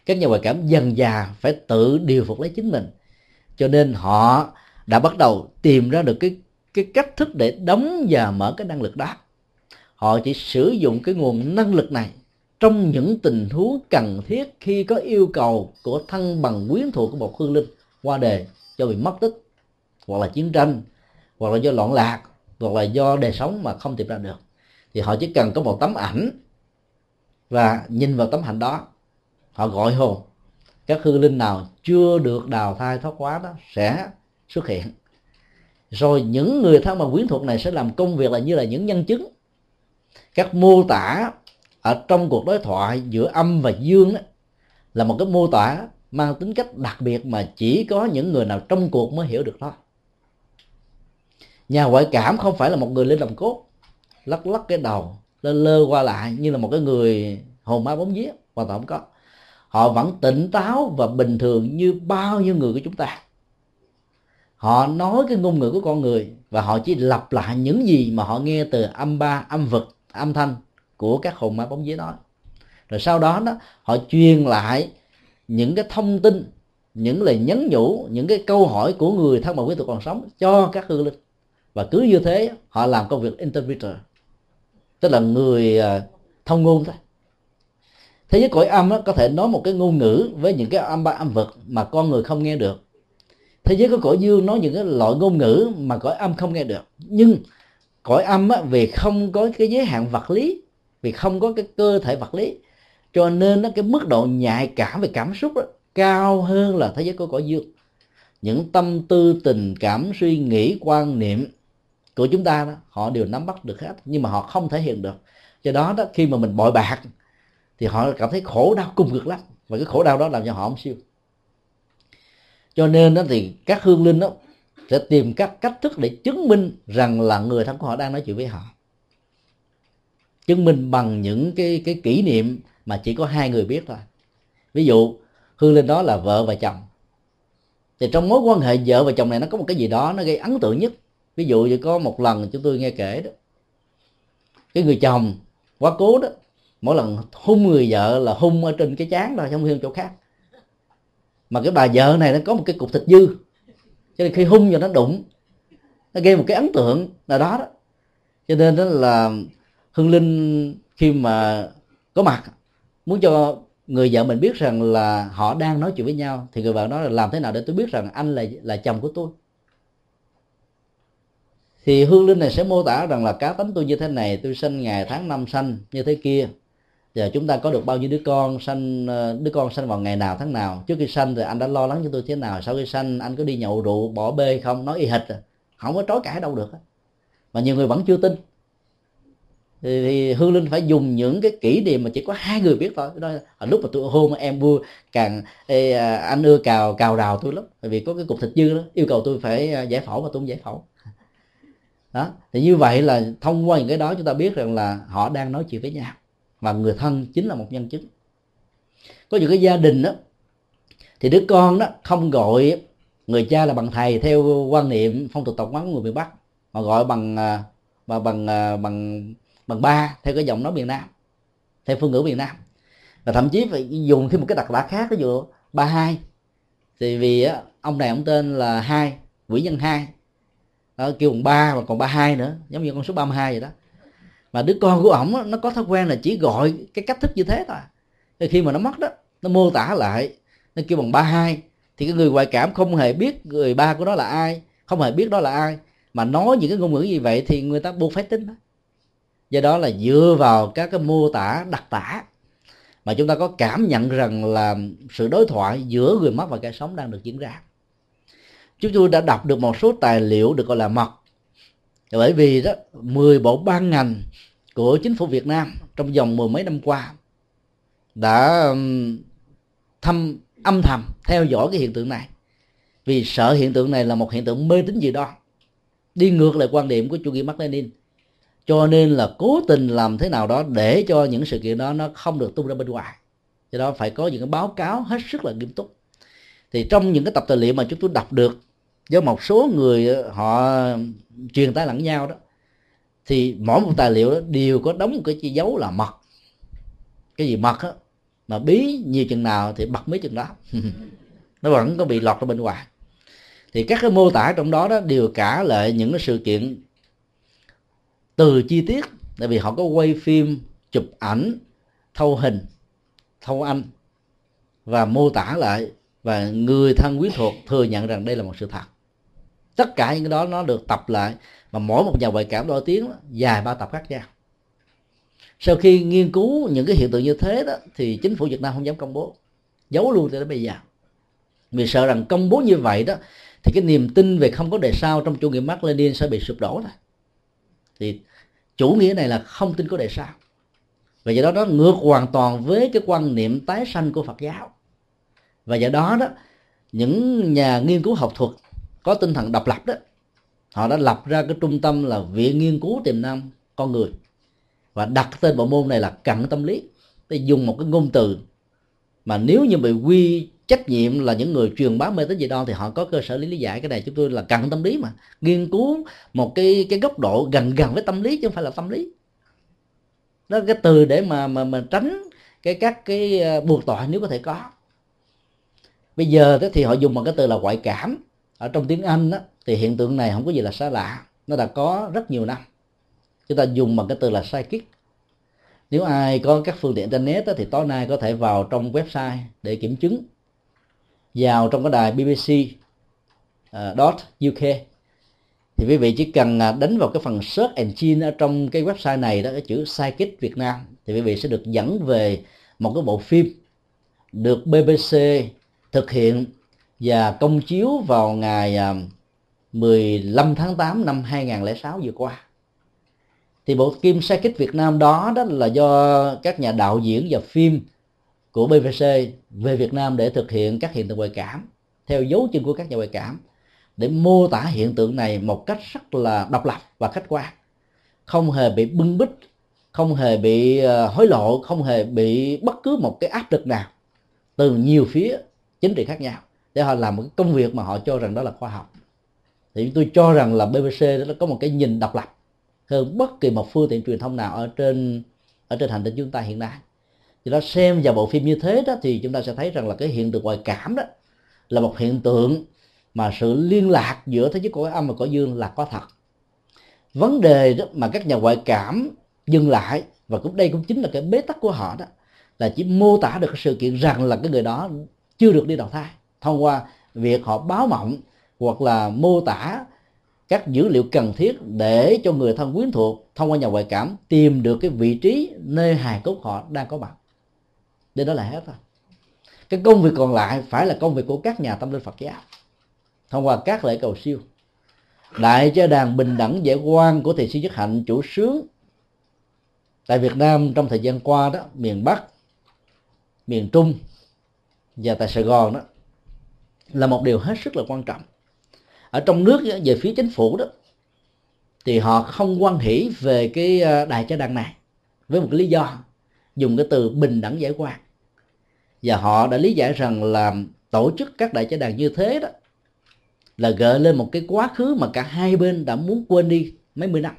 các nhà ngoại cảm dần già phải tự điều phục lấy chính mình. Cho nên họ đã bắt đầu tìm ra được cái cái cách thức để đóng và mở cái năng lực đó. Họ chỉ sử dụng cái nguồn năng lực này trong những tình huống cần thiết khi có yêu cầu của thân bằng quyến thuộc của một hương linh qua đề cho bị mất tích, hoặc là chiến tranh, hoặc là do loạn lạc, hoặc là do đời sống mà không tìm ra được. Thì họ chỉ cần có một tấm ảnh và nhìn vào tấm ảnh đó, họ gọi hồn. Các hư linh nào chưa được đào thai thoát hóa đó sẽ xuất hiện rồi những người thân bằng quyến thuộc này sẽ làm công việc là như là những nhân chứng. Các mô tả ở trong cuộc đối thoại giữa âm và dương đó là một cái mô tả mang tính cách đặc biệt mà chỉ có những người nào trong cuộc mới hiểu được thôi. nhà ngoại cảm không phải là một người lên đồng cốt, lắc lắc cái đầu, lơ lơ qua lại như là một cái người hồn ma bóng vía, hoàn toàn không có. Họ vẫn tỉnh táo và bình thường như bao nhiêu người của chúng ta họ nói cái ngôn ngữ của con người và họ chỉ lặp lại những gì mà họ nghe từ âm ba âm vực âm thanh của các hồn ma bóng vía nói rồi sau đó đó họ truyền lại những cái thông tin những lời nhắn nhủ những cái câu hỏi của người thân bằng quý tộc còn sống cho các hương linh. Và cứ như thế họ làm công việc interpreter tức là người à, thông ngôn thôi. Thế giới cõi âm đó, có thể nói một cái ngôn ngữ với những cái âm ba âm vật mà con người không nghe được thế giới của cõi dương nói những cái loại ngôn ngữ mà cõi âm không nghe được. Nhưng cõi âm á, vì không có cái giới hạn vật lý vì không có cái cơ thể vật lý cho nên nó cái mức độ nhạy cảm về cảm xúc đó, cao hơn là thế giới của cõi dương. Những tâm tư tình cảm suy nghĩ quan niệm của chúng ta đó, họ đều nắm bắt được hết nhưng mà họ không thể hiện được. Do đó đó khi mà mình bội bạc thì họ cảm thấy khổ đau cùng cực lắm và cái khổ đau đó làm cho họ không siêu cho nên đó thì các hương linh đó sẽ tìm các cách thức để chứng minh rằng là người thân của họ đang nói chuyện với họ. Chứng minh bằng những cái cái kỷ niệm mà chỉ có hai người biết thôi. Ví dụ, hương linh đó là vợ và chồng. Thì trong mối quan hệ vợ và chồng này nó có một cái gì đó nó gây ấn tượng nhất. Ví dụ như có một lần chúng tôi nghe kể đó, cái người chồng quá cố đó, mỗi lần hung người vợ là hung ở trên cái chán thôi, không hung chỗ khác mà cái bà vợ này nó có một cái cục thịt dư. Cho nên khi hung vào nó đụng, nó gây một cái ấn tượng nào đó đó. Cho nên đó là hương linh khi mà có mặt, muốn cho người vợ mình biết rằng là họ đang nói chuyện với nhau, thì người vợ nói là làm thế nào để tôi biết rằng anh là là chồng của tôi. Thì hương linh này sẽ mô tả rằng là cá tánh tôi như thế này, tôi sinh ngày tháng năm sanh như thế kia và chúng ta có được bao nhiêu đứa con sanh ờ, đứa con sanh vào ngày nào tháng nào? Trước khi sanh thì anh đã lo lắng cho tôi thế nào? Sau khi sanh anh có đi nhậu rượu bỏ bê không? Nói y hệt à. không có trói cãi đâu được mà nhiều người vẫn chưa tin. Thì, thì hương linh phải dùng những cái kỷ niệm mà chỉ có hai người biết thôi. Đó lúc mà tôi hôn em vui càng ê, à, anh ưa cào cào rào tôi lắm. Bởi vì có cái cục thịt dư đó yêu cầu tôi phải à, giải phẫu mà tôi không giải phẫu. Đó thì như vậy là thông qua những cái đó chúng ta biết rằng là họ đang nói chuyện với nhau mà người thân chính là một nhân chứng. Có những cái gia đình đó thì đứa con đó không gọi người cha là bằng thầy theo quan niệm phong tục tập quán của người miền bắc mà gọi bằng à, mà bằng bằng bằng bằng ba theo cái giọng nói miền nam theo phương ngữ miền nam. Và thậm chí phải dùng thêm một cái đặc tả khác ví dụ ba hai. Thì vì á, ông này ông tên là hai quỷ nhân hai. Đó, kêu bằng ba mà còn ba hai nữa giống như con số 32 vậy đó mà đứa con của ổng nó có thói quen là chỉ gọi cái cách thức như thế thôi. Thì khi mà nó mất đó, nó mô tả lại, nó kêu bằng ba hai. Thì cái người ngoại cảm không hề biết người ba của nó là ai, không hề biết đó là ai. Mà nói những cái ngôn ngữ như vậy thì người ta buộc phải tin đó. Do đó là dựa vào các cái mô tả đặc tả mà chúng ta có cảm nhận rằng là sự đối thoại giữa người mất và kẻ sống đang được diễn ra. Chúng tôi đã đọc được một số tài liệu được gọi là mật bởi vì đó 10 bộ ban ngành của chính phủ Việt Nam trong vòng mười mấy năm qua đã thăm âm thầm theo dõi cái hiện tượng này. Vì sợ hiện tượng này là một hiện tượng mê tín gì đó đi ngược lại quan điểm của chủ nghĩa Mark Lenin. Cho nên là cố tình làm thế nào đó để cho những sự kiện đó nó không được tung ra bên ngoài. Do đó phải có những cái báo cáo hết sức là nghiêm túc. Thì trong những cái tập tài liệu mà chúng tôi đọc được do một số người ờ, họ truyền tay lẫn nhau đó, thì mỗi một tài liệu đó đều có đóng một cái chi dấu là mật. Cái gì mật á, mà bí nhiều chừng nào thì bật mấy chừng đó. Nó vẫn có bị lọt ra bên ngoài. Thì các cái mô tả trong đó đó đều cả lại những cái sự kiện từ chi tiết, tại vì họ có quay phim, chụp ảnh, thâu hình, thâu âm và mô tả lại, và người thân quyến thuộc thừa nhận rằng đây là một sự thật tất cả những cái đó nó được tập lại, mà mỗi một nhà ngoại cảm nổi tiếng dài ba tập khác nhau. Sau khi nghiên cứu những cái hiện tượng như thế đó, thì chính phủ Việt Nam không dám công bố. Giấu luôn cho đến bây giờ. Vì sợ rằng công bố như vậy đó, thì cái niềm tin về không có đề sao trong chủ nghĩa Mark Lenin sẽ bị sụp đổ thôi thì chủ nghĩa này là không tin có đề sao và do đó nó ngược hoàn toàn với cái quan niệm tái sanh của Phật giáo. Và do đó đó, những nhà nghiên cứu học thuật có tinh thần độc lập đó. Họ đã lập ra cái trung tâm là viện nghiên cứu tiềm năng con người. Và đặt tên bộ môn này là cận tâm lý. Để dùng một cái ngôn từ mà nếu như bị quy trách nhiệm là những người truyền bá mê tín dị đoan thì họ có cơ sở lý lý giải cái này. Chúng tôi là cận tâm lý mà. Nghiên cứu một cái cái góc độ gần gần với tâm lý chứ không phải là tâm lý. Đó cái từ để mà mà mà tránh cái, các cái ờ, buộc tội nếu có thể có. Bây giờ thì họ dùng một cái từ là ngoại cảm ở trong tiếng anh đó, thì hiện tượng này không có gì là xa lạ. Nó đã có rất nhiều năm. Chúng ta dùng bằng cái từ là psychic. Nếu ai có các phương tiện internet đó, thì tối nay có thể vào trong website để kiểm chứng. Vào trong cái đài BBC uh, à, dot UK thì quý vị chỉ cần à, đánh vào cái phần search engine ở trong cái website này đó cái chữ psychic Việt Nam thì quý vị sẽ được dẫn về một cái bộ phim được BBC thực hiện và công chiếu vào ngày à, 15 tháng 8 năm 2006 vừa qua. Thì bộ phim Psychic Việt Nam đó đó là do các nhà đạo diễn và phim của bvc về Việt Nam để thực hiện các hiện tượng ngoại cảm, theo dấu chân của các nhà ngoại cảm, để mô tả hiện tượng này một cách rất là độc lập và khách quan. Không hề bị bưng bít, không hề bị à, hối lộ, không hề bị bất cứ một cái áp lực nào từ nhiều phía chính trị khác nhau để họ làm một cái công việc mà họ cho rằng đó là khoa học. Thì tôi cho rằng là BBC đó có một cái nhìn độc lập hơn bất kỳ một phương tiện truyền thông nào ở trên ở trên hành tinh chúng ta hiện nay. Thì nó xem vào bộ phim như thế đó thì chúng ta sẽ thấy rằng là cái hiện tượng ngoại cảm đó là một hiện tượng mà sự liên lạc giữa thế giới cõi âm và cõi dương là có thật. Vấn đề đó mà các nhà ngoại cảm dừng lại, và cũng đây cũng chính là cái bế tắc của họ đó, là chỉ mô tả được cái sự kiện rằng là cái người đó chưa được đi đầu thai thông qua việc họ báo mộng hoặc là mô tả các dữ liệu cần thiết để cho người thân quyến thuộc thông qua nhà ngoại cảm tìm được cái vị trí nơi hài cốt họ đang có mặt đến đó là hết rồi. cái công việc còn lại phải là công việc của các nhà tâm linh Phật giáo, thông qua các lễ cầu siêu đại cho đàn bình đẳng giải quan của Thầy sư nhất hạnh chủ sướng tại Việt Nam trong thời gian qua đó, miền Bắc, miền Trung và tại Sài Gòn đó là một điều hết sức là quan trọng. Ở trong nước về phía chính phủ đó, thì họ không quan hỷ về cái đại đài cha đàn này với một cái lý do, dùng cái từ bình đẳng giải quan. Và họ đã lý giải rằng là tổ chức các đại cha đàn như thế đó là gợi lên một cái quá khứ mà cả hai bên đã muốn quên đi mấy mươi năm.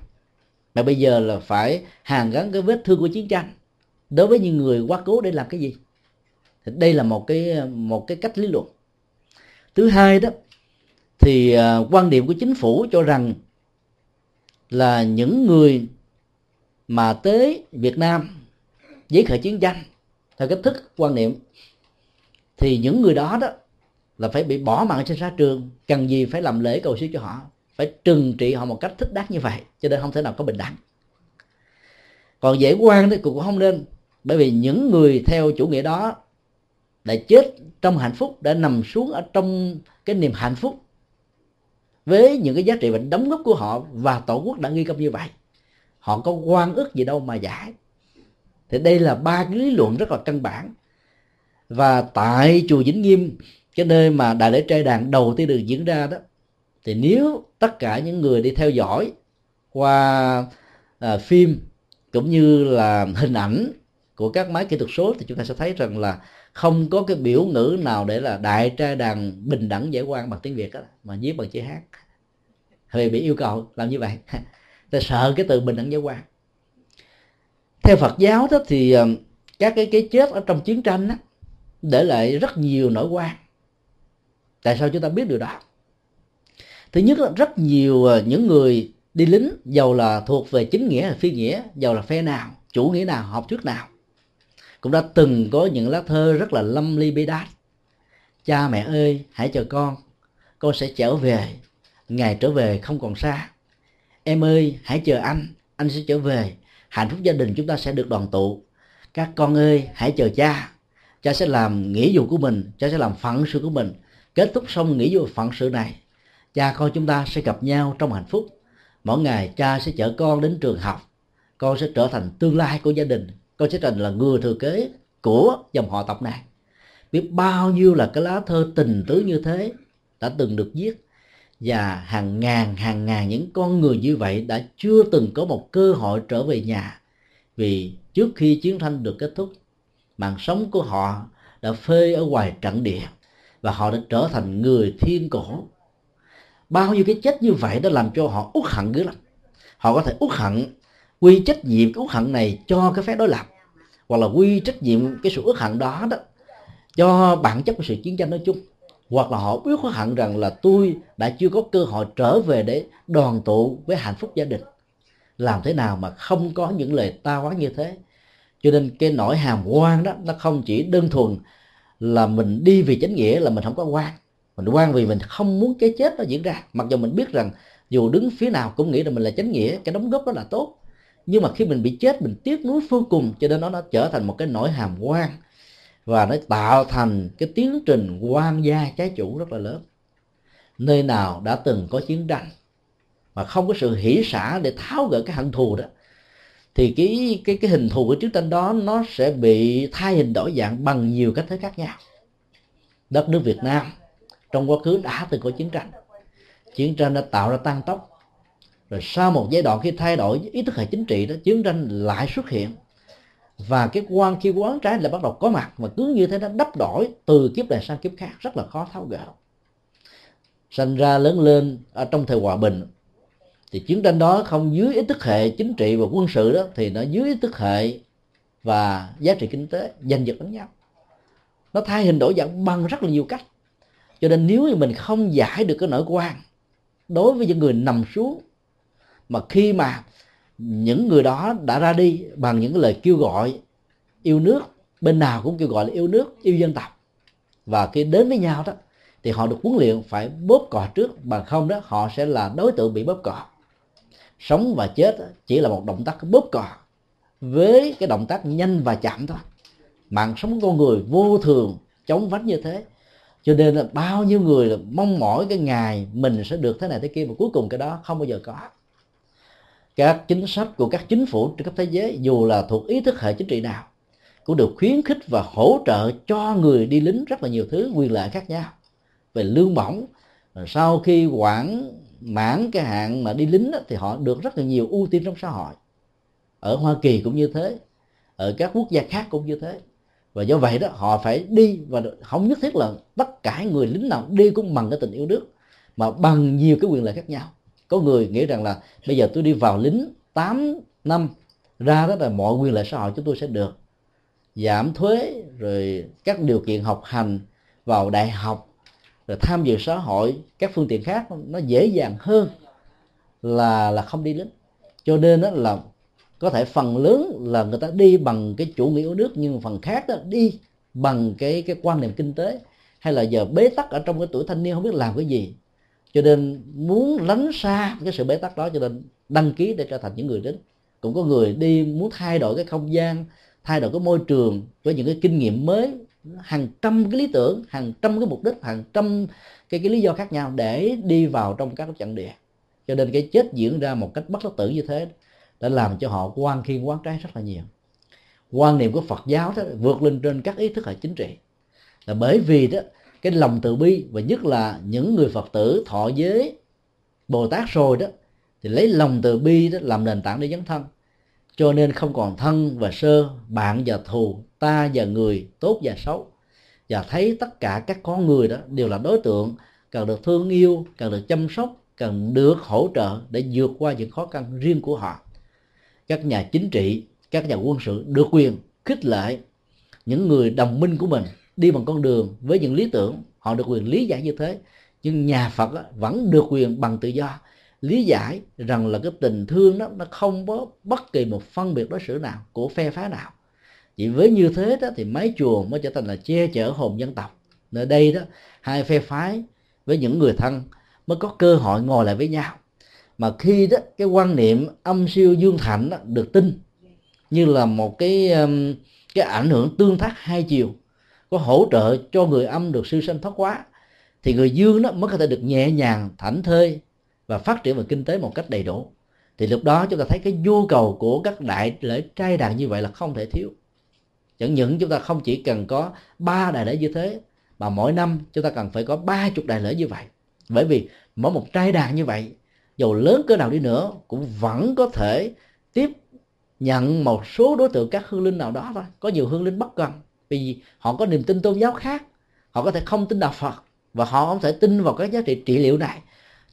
Mà bây giờ là phải hàn gắn cái vết thương của chiến tranh đối với những người quá cố để làm cái gì. Thì đây là một cái một cái cách lý luận thứ hai đó, thì à, quan điểm của chính phủ cho rằng là những người mà tới Việt Nam giấy khởi chiến tranh theo cách thức, quan niệm, thì những người đó đó là phải bị bỏ mạng trên xã trường, cần gì phải làm lễ cầu siêu cho họ, phải trừng trị họ một cách thích đáng như vậy, cho nên không thể nào có bình đẳng. Còn dễ quan thì cũng không nên, bởi vì những người theo chủ nghĩa đó đã chết trong hạnh phúc đã nằm xuống ở trong cái niềm hạnh phúc. Với những cái giá trị và đóng góp của họ và tổ quốc đã ghi công như vậy họ có quan ức gì đâu mà giải. Thì đây là ba cái lý luận rất là căn bản. Và tại chùa Vĩnh Nghiêm cái nơi mà đại lễ trai đàn đầu tiên được diễn ra đó thì nếu tất cả những người đi theo dõi qua à, phim cũng như là hình ảnh của các máy kỹ thuật số thì chúng ta sẽ thấy rằng là không có cái biểu ngữ nào để là đại trai đàn bình đẳng giải quan bằng tiếng việt đó, mà viết bằng chữ hát. Thì bị yêu cầu làm như vậy. Ta sợ cái từ bình đẳng giải quan. Theo phật giáo đó thì ờ, các cái cái chết ở trong chiến tranh đó, để lại rất nhiều nỗi quan. Tại sao chúng ta biết điều đó? Thứ nhất là rất nhiều ờ, những người đi lính giàu là thuộc về chính nghĩa hay phi nghĩa giàu là phe nào chủ nghĩa nào học thuyết nào cũng đã từng có những lá thơ rất là lâm ly bi đát. Cha mẹ ơi, hãy chờ con. Con sẽ trở về. Ngày trở về không còn xa. Em ơi, hãy chờ anh. Anh sẽ trở về. Hạnh phúc gia đình chúng ta sẽ được đoàn tụ. Các con ơi, hãy chờ cha. Cha sẽ làm nghĩa vụ của mình. Cha sẽ làm phận sự của mình. Kết thúc xong nghĩa vụ phận sự này, cha con chúng ta sẽ gặp nhau trong hạnh phúc. Mỗi ngày cha sẽ chở con đến trường học. Con sẽ trở thành tương lai của gia đình cô sẽ trình là người thừa kế của dòng họ tộc này. Biết bao nhiêu là cái lá thơ tình tứ như thế đã từng được viết, và hàng ngàn hàng ngàn những con người như vậy đã chưa từng có một cơ hội trở về nhà. Vì trước khi chiến tranh được kết thúc, mạng sống của họ đã phê ở ngoài trận địa, và họ đã trở thành người thiên cổ. Bao nhiêu cái chết như vậy đã làm cho họ uất hận dữ lắm. Họ có thể uất hận quy trách nhiệm cái uất hận này cho cái phép đối lập, hoặc là quy trách nhiệm cái sự uất hận đó đó cho bản chất của sự chiến tranh nói chung. Hoặc là họ biết uất hận rằng là tôi đã chưa có cơ hội trở về để đoàn tụ với hạnh phúc gia đình. Làm thế nào mà không có những lời ta quá như thế? Cho nên cái nỗi hàm quan đó, nó không chỉ đơn thuần là mình đi vì chánh nghĩa là mình không có quan mình quan vì mình không muốn cái chết nó diễn ra. Mặc dù mình biết rằng dù đứng phía nào cũng nghĩ là mình là chánh nghĩa, cái đóng góp đó là tốt nhưng mà khi mình bị chết, mình tiếc nuối vô cùng, cho nên nó nó trở thành một cái nỗi hàm quan và nó tạo thành cái tiến trình quan gia trái chủ rất là lớn. Nơi nào đã từng có chiến tranh mà không có sự hỷ xả để tháo gỡ cái hận thù đó, thì cái cái cái hình thù của chiến tranh đó nó sẽ bị thay hình đổi dạng bằng nhiều cách thế khác nhau. Đất nước Việt Nam trong quá khứ đã từng có chiến tranh. Chiến tranh đã tạo ra tăng tốc rồi sau một giai đoạn khi thay đổi ý thức hệ chính trị đó, chiến tranh lại xuất hiện. Và cái quan, khi quán trái lại bắt đầu có mặt, mà cứ như thế nó đắp đổi từ kiếp này sang kiếp khác, rất là khó tháo gỡ. Sinh ra lớn lên ở trong thời hòa bình, thì chiến tranh đó không dưới ý thức hệ chính trị và quân sự đó, thì nó dưới ý thức hệ và giá trị kinh tế, giành giật lẫn nhau. Nó thay hình đổi dạng bằng rất là nhiều cách. Cho nên nếu như mình không giải được cái nỗi quan đối với những người nằm xuống mà khi mà những người đó đã ra đi bằng những lời kêu gọi yêu nước, bên nào cũng kêu gọi là yêu nước, yêu dân tộc. Và khi đến với nhau đó, thì họ được huấn luyện phải bóp cò trước, bằng không đó, họ sẽ là đối tượng bị bóp cò. Sống và chết chỉ là một động tác bóp cò với cái động tác nhanh và chậm thôi. Mạng sống con người vô thường chống vánh như thế. Cho nên là bao nhiêu người là mong mỏi cái ngày mình sẽ được thế này thế kia, mà cuối cùng cái đó không bao giờ có các chính sách của các chính phủ trên khắp thế giới dù là thuộc ý thức hệ chính trị nào cũng được khuyến khích và hỗ trợ cho người đi lính rất là nhiều thứ quyền lợi khác nhau. Về lương bổng sau khi quản mãn cái hạn mà đi lính đó, thì họ được rất là nhiều ưu tiên trong xã hội. Ở Hoa Kỳ cũng như thế ở các quốc gia khác cũng như thế. Và do vậy đó họ phải đi và không nhất thiết là tất cả người lính nào đi cũng bằng cái tình yêu nước mà bằng nhiều cái quyền lợi khác nhau có người nghĩ rằng là bây giờ tôi đi vào lính 8 năm, ra đó là mọi quyền lợi xã hội chúng tôi sẽ được giảm thuế, rồi các điều kiện học hành vào đại học, rồi tham dự xã hội, các phương tiện khác, nó dễ dàng hơn là là không đi lính. Cho nên đó là có thể phần lớn là người ta đi bằng cái chủ nghĩa nước, nhưng phần khác đó đi bằng cái cái quan niệm kinh tế. Hay là giờ bế tắc ở trong cái tuổi thanh niên không biết làm cái gì cho nên muốn lánh xa cái sự bế tắc đó, cho nên đăng ký để trở thành những người lính cũng có người đi muốn thay đổi cái không gian, thay đổi cái môi trường với những cái kinh nghiệm mới, hàng trăm cái lý tưởng, hàng trăm cái mục đích, hàng trăm cái cái lý do khác nhau để đi vào trong các trận địa cho nên cái chết diễn ra một cách bất đắc tử như thế đã làm cho họ quan khiên quán trái rất là nhiều. Quan niệm của Phật giáo đó vượt lên trên các ý thức hệ chính trị. Là bởi vì đó cái lòng từ bi và nhất là những người Phật tử thọ giới Bồ Tát rồi đó, thì lấy lòng từ bi đó làm nền tảng để dấn thân. Cho nên không còn thân và sơ, bạn và thù, ta và người, tốt và xấu. Và thấy tất cả các con người đó đều là đối tượng, cần được thương yêu, cần được chăm sóc, cần được hỗ trợ để vượt qua những khó khăn riêng của họ. Các nhà chính trị, các nhà quân sự được quyền khích lệ những người đồng minh của mình đi bằng con đường với những lý tưởng họ được quyền lý giải như thế. Nhưng nhà phật vẫn được quyền bằng tự do. Lý giải rằng là cái tình thương đó nó không có bất kỳ một phân biệt đối xử nào của phe phái nào. Chỉ với như thế đó thì mái chùa mới trở thành là che chở hồn dân tộc. Nơi đây đó hai phe phái với những người thân mới có cơ hội ngồi lại với nhau. Mà khi đó cái quan niệm âm siêu dương thạnh đó, được tin như là một cái cái ảnh hưởng tương tác hai chiều có hỗ trợ cho người âm được siêu sanh thoát hóa, thì người dương đó mới có thể được nhẹ nhàng, thảnh thơi và phát triển về kinh tế một cách đầy đủ. Thì lúc đó chúng ta thấy cái nhu cầu của các đại lễ trai đàn như vậy là không thể thiếu. Chẳng những chúng ta không chỉ cần có ba đại lễ như thế, mà mỗi năm chúng ta cần phải có ba chục đại lễ như vậy. Bởi vì mỗi một trai đàn như vậy dầu lớn cỡ nào đi nữa, cũng vẫn có thể tiếp nhận một số đối tượng các hương linh nào đó thôi. Có nhiều hương linh bất cần vì họ có niềm tin tôn giáo khác họ có thể không tin đạo phật và họ không thể tin vào các giá trị trị liệu này.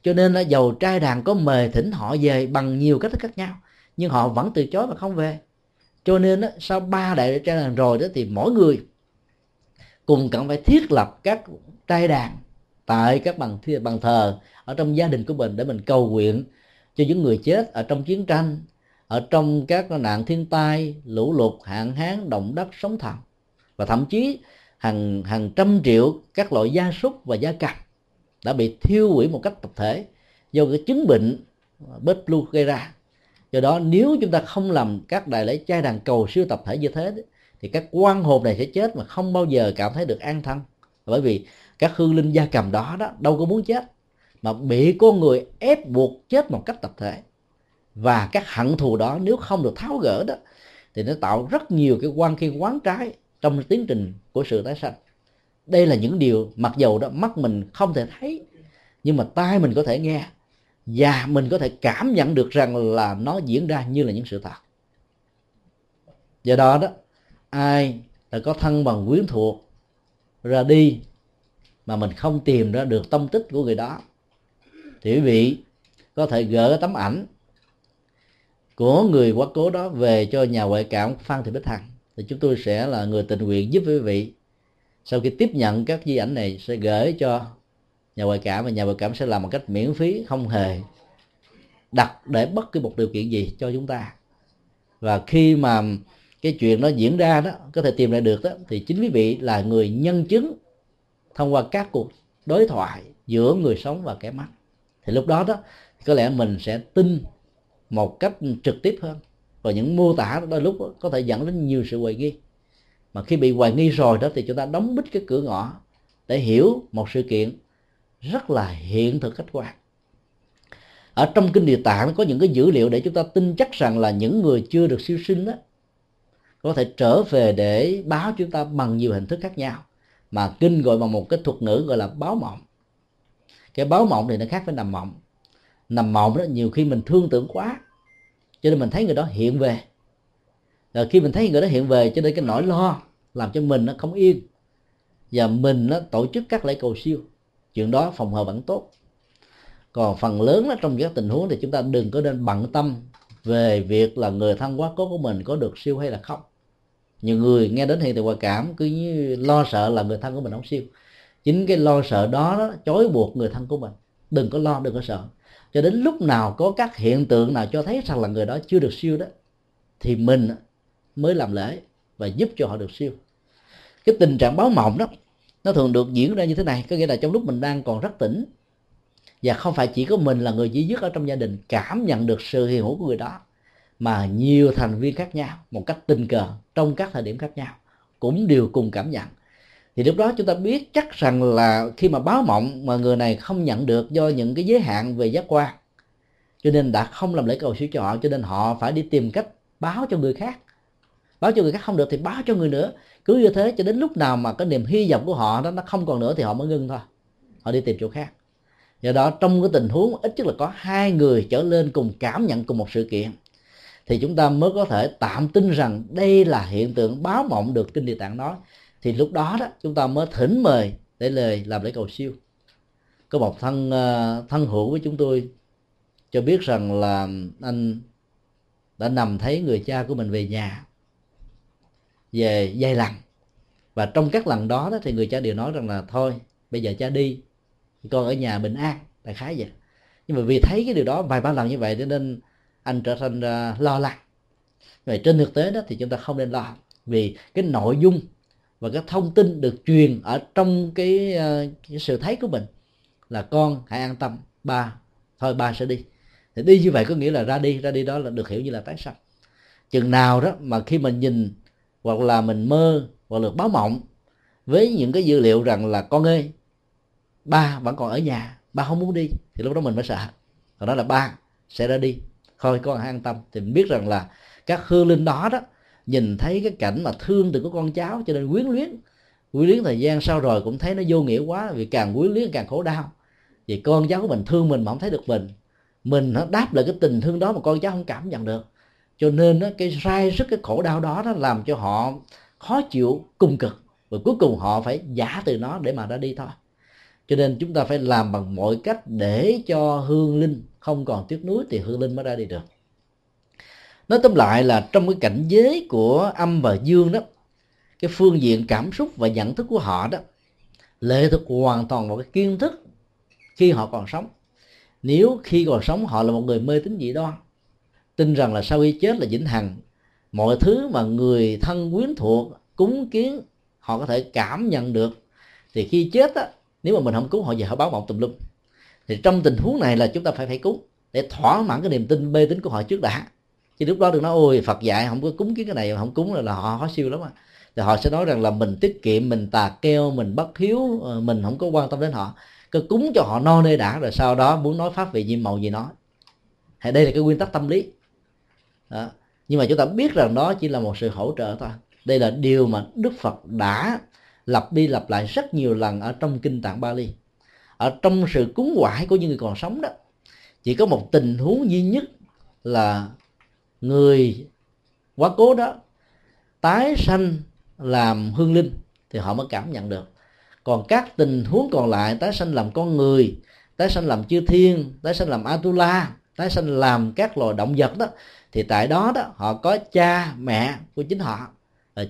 Cho nên là dầu trai đàn có mời thỉnh họ về bằng nhiều cách thức khác nhau nhưng họ vẫn từ chối và không về. Cho nên đó, sau ba đại trai đàn rồi đó thì mỗi người cùng cần phải thiết lập các trai đàn tại các bằng bằng thờ ở trong gia đình của mình để mình cầu nguyện cho những người chết ở trong chiến tranh ở trong các nạn thiên tai lũ lụt hạn hán động đất sóng thần và thậm chí hàng hàng trăm triệu các loại gia súc và gia cầm đã bị thiêu hủy một cách tập thể do cái chứng bệnh bết flu gây ra. Do đó, nếu chúng ta không làm các đại lễ trai đàn cầu siêu tập thể như thế, thì các quan hồn này sẽ chết mà không bao giờ cảm thấy được an thân. Bởi vì các hương linh gia cầm đó đó đâu có muốn chết, mà bị con người ép buộc chết một cách tập thể. Và các hận thù đó nếu không được tháo gỡ đó, thì nó tạo rất nhiều cái quan khi quán trái trong tiến trình của sự tái sanh. Đây là những điều mặc dầu đó mắt mình không thể thấy, nhưng mà tai mình có thể nghe và mình có thể cảm nhận được rằng là nó diễn ra như là những sự thật. Do đó đó, ai đã có thân bằng quyến thuộc ra đi mà mình không tìm ra được tông tích của người đó, thì quý vị có thể gỡ tấm ảnh của người quá cố đó về cho nhà ngoại cảm phan thị bích hằng thì chúng tôi sẽ là người tình nguyện giúp quý vị. Sau khi tiếp nhận các di ảnh này, sẽ gửi cho nhà ngoại cảm và nhà ngoại cảm sẽ làm một cách miễn phí, không hề đặt để bất cứ một điều kiện gì cho chúng ta. Và khi mà cái chuyện nó diễn ra đó, có thể tìm lại được đó, thì chính quý vị là người nhân chứng thông qua các cuộc đối thoại giữa người sống và kẻ mắt thì lúc đó đó, có lẽ mình sẽ tin một cách trực tiếp hơn và những mô tả đôi lúc có thể dẫn đến nhiều sự hoài nghi. Mà khi bị hoài nghi rồi đó thì chúng ta đóng bít cái cửa ngõ để hiểu một sự kiện rất là hiện thực khách quan. Ở trong kinh địa tạng có những cái dữ liệu để chúng ta tin chắc rằng là những người chưa được siêu sinh đó có thể trở về để báo chúng ta bằng nhiều hình thức khác nhau. Mà kinh gọi bằng một cái thuật ngữ gọi là báo mộng. Cái báo mộng thì nó khác với nằm mộng. Nằm mộng đó, nhiều khi mình thương tưởng quá cho nên mình thấy người đó hiện về. Rồi khi mình thấy người đó hiện về cho nên cái nỗi lo làm cho mình nó không yên. Và mình nó tổ chức các lễ cầu siêu. Chuyện đó phòng hờ vẫn tốt. Còn phần lớn đó trong các tình huống thì chúng ta đừng có nên bận tâm về việc là người thân quá cố của mình có được siêu hay là không. Nhiều người nghe đến hiện tượng quả cảm cứ như lo sợ là người thân của mình không siêu. Chính cái lo sợ đó, đó chối buộc người thân của mình đừng có lo, đừng có sợ. Cho đến lúc nào có các hiện tượng nào cho thấy rằng là người đó chưa được siêu đó, thì mình mới làm lễ và giúp cho họ được siêu. Cái tình trạng báo mộng đó, nó thường được diễn ra như thế này. Có nghĩa là trong lúc mình đang còn rất tỉnh, và không phải chỉ có mình là người duy nhất ở trong gia đình cảm nhận được sự hiện hữu của người đó, mà nhiều thành viên khác nhau, một cách tình cờ trong các thời điểm khác nhau, cũng đều cùng cảm nhận thì lúc đó chúng ta biết chắc rằng là khi mà báo mộng mà người này không nhận được do những cái giới hạn về giác quan. Cho nên đã không làm lễ cầu siêu cho họ, cho nên họ phải đi tìm cách báo cho người khác. Báo cho người khác không được thì báo cho người nữa. Cứ như thế cho đến lúc nào mà cái niềm hy vọng của họ đó nó không còn nữa thì họ mới ngưng thôi. Họ đi tìm chỗ khác. Do đó trong cái tình huống ít nhất là có hai người trở lên cùng cảm nhận cùng một sự kiện, thì chúng ta mới có thể tạm tin rằng đây là hiện tượng báo mộng được kinh địa tạng nói thì lúc đó đó chúng ta mới thỉnh mời để lời làm lễ cầu siêu. Có một thân ờ, thân hữu với chúng tôi cho biết rằng là anh đã nằm thấy người cha của mình về nhà về vài lần và trong các lần đó, đó thì người cha đều nói rằng là thôi bây giờ cha đi con ở nhà bình an đại khái vậy. Nhưng mà vì thấy cái điều đó vài ba lần như vậy nên anh trở thành ờ, lo lắng. Vậy trên thực tế đó thì chúng ta không nên lo vì cái nội dung và cái thông tin được truyền ở trong cái, ờ, cái sự thấy của mình là con hãy an tâm ba thôi ba sẽ đi. Thì đi như vậy có nghĩa là ra đi ra đi đó là được hiểu như là tái sanh. Chừng nào đó mà khi mình nhìn hoặc là mình mơ hoặc là báo mộng với những cái dữ liệu rằng là con ơi ba vẫn còn ở nhà ba không muốn đi thì lúc đó mình mới sợ. Còn đó là ba sẽ ra đi. Thôi con an tâm thì mình biết rằng là các hương linh đó đó nhìn thấy cái cảnh mà thương từ của con cháu cho nên quyến luyến. Quyến luyến thời gian sau rồi cũng thấy nó vô nghĩa quá vì càng quyến luyến càng khổ đau. Vì con cháu của mình thương mình mà không thấy được mình. Mình nó đáp lại cái tình thương đó mà con cháu không cảm nhận được. Cho nên đó, cái sai sức cái khổ đau đó nó làm cho họ khó chịu cung cực. Và cuối cùng họ phải giả từ nó để mà ra đi thôi. Cho nên chúng ta phải làm bằng mọi cách để cho hương linh không còn tiếc nuối thì hương linh mới ra đi được nói tóm lại là trong cái cảnh giới của âm và dương đó, cái phương diện cảm xúc và nhận thức của họ đó, lệ thuộc hoàn toàn vào cái kiến thức khi họ còn sống. Nếu khi còn sống họ là một người mê tín dị đoan, tin rằng là sau khi chết là vĩnh hằng, mọi thứ mà người thân quyến thuộc, cúng kiến, họ có thể cảm nhận được, thì khi chết á, nếu mà mình không cứu họ về, họ báo mộng tùm lum. Thì trong tình huống này là chúng ta phải phải cứu để thỏa mãn cái niềm tin mê tín của họ trước đã chứ lúc đó đừng nói ôi phật dạy không có cúng kiến cái này không cúng là, là họ khó siêu lắm à. Thì họ sẽ nói rằng là mình tiết kiệm mình tà keo mình bất hiếu ờ, mình không có quan tâm đến họ. Cứ cúng cho họ no nê đã rồi sau đó muốn nói pháp vị diêm màu gì nói. Hay đây là cái nguyên tắc tâm lý. Đó. nhưng mà chúng ta biết rằng đó chỉ là một sự hỗ trợ thôi. Đây là điều mà đức phật đã lặp đi lặp lại rất nhiều lần ở trong kinh tạng Bali. Ở trong sự cúng quải của những người còn sống đó chỉ có một tình huống duy nhất là người quá cố đó, tái sanh làm hương linh thì họ mới cảm nhận được. Còn các tình huống còn lại, tái sanh làm con người, tái sanh làm chư thiên, tái sanh làm atula, tái sanh làm các loài động vật đó, thì tại đó đó họ có cha mẹ của chính họ.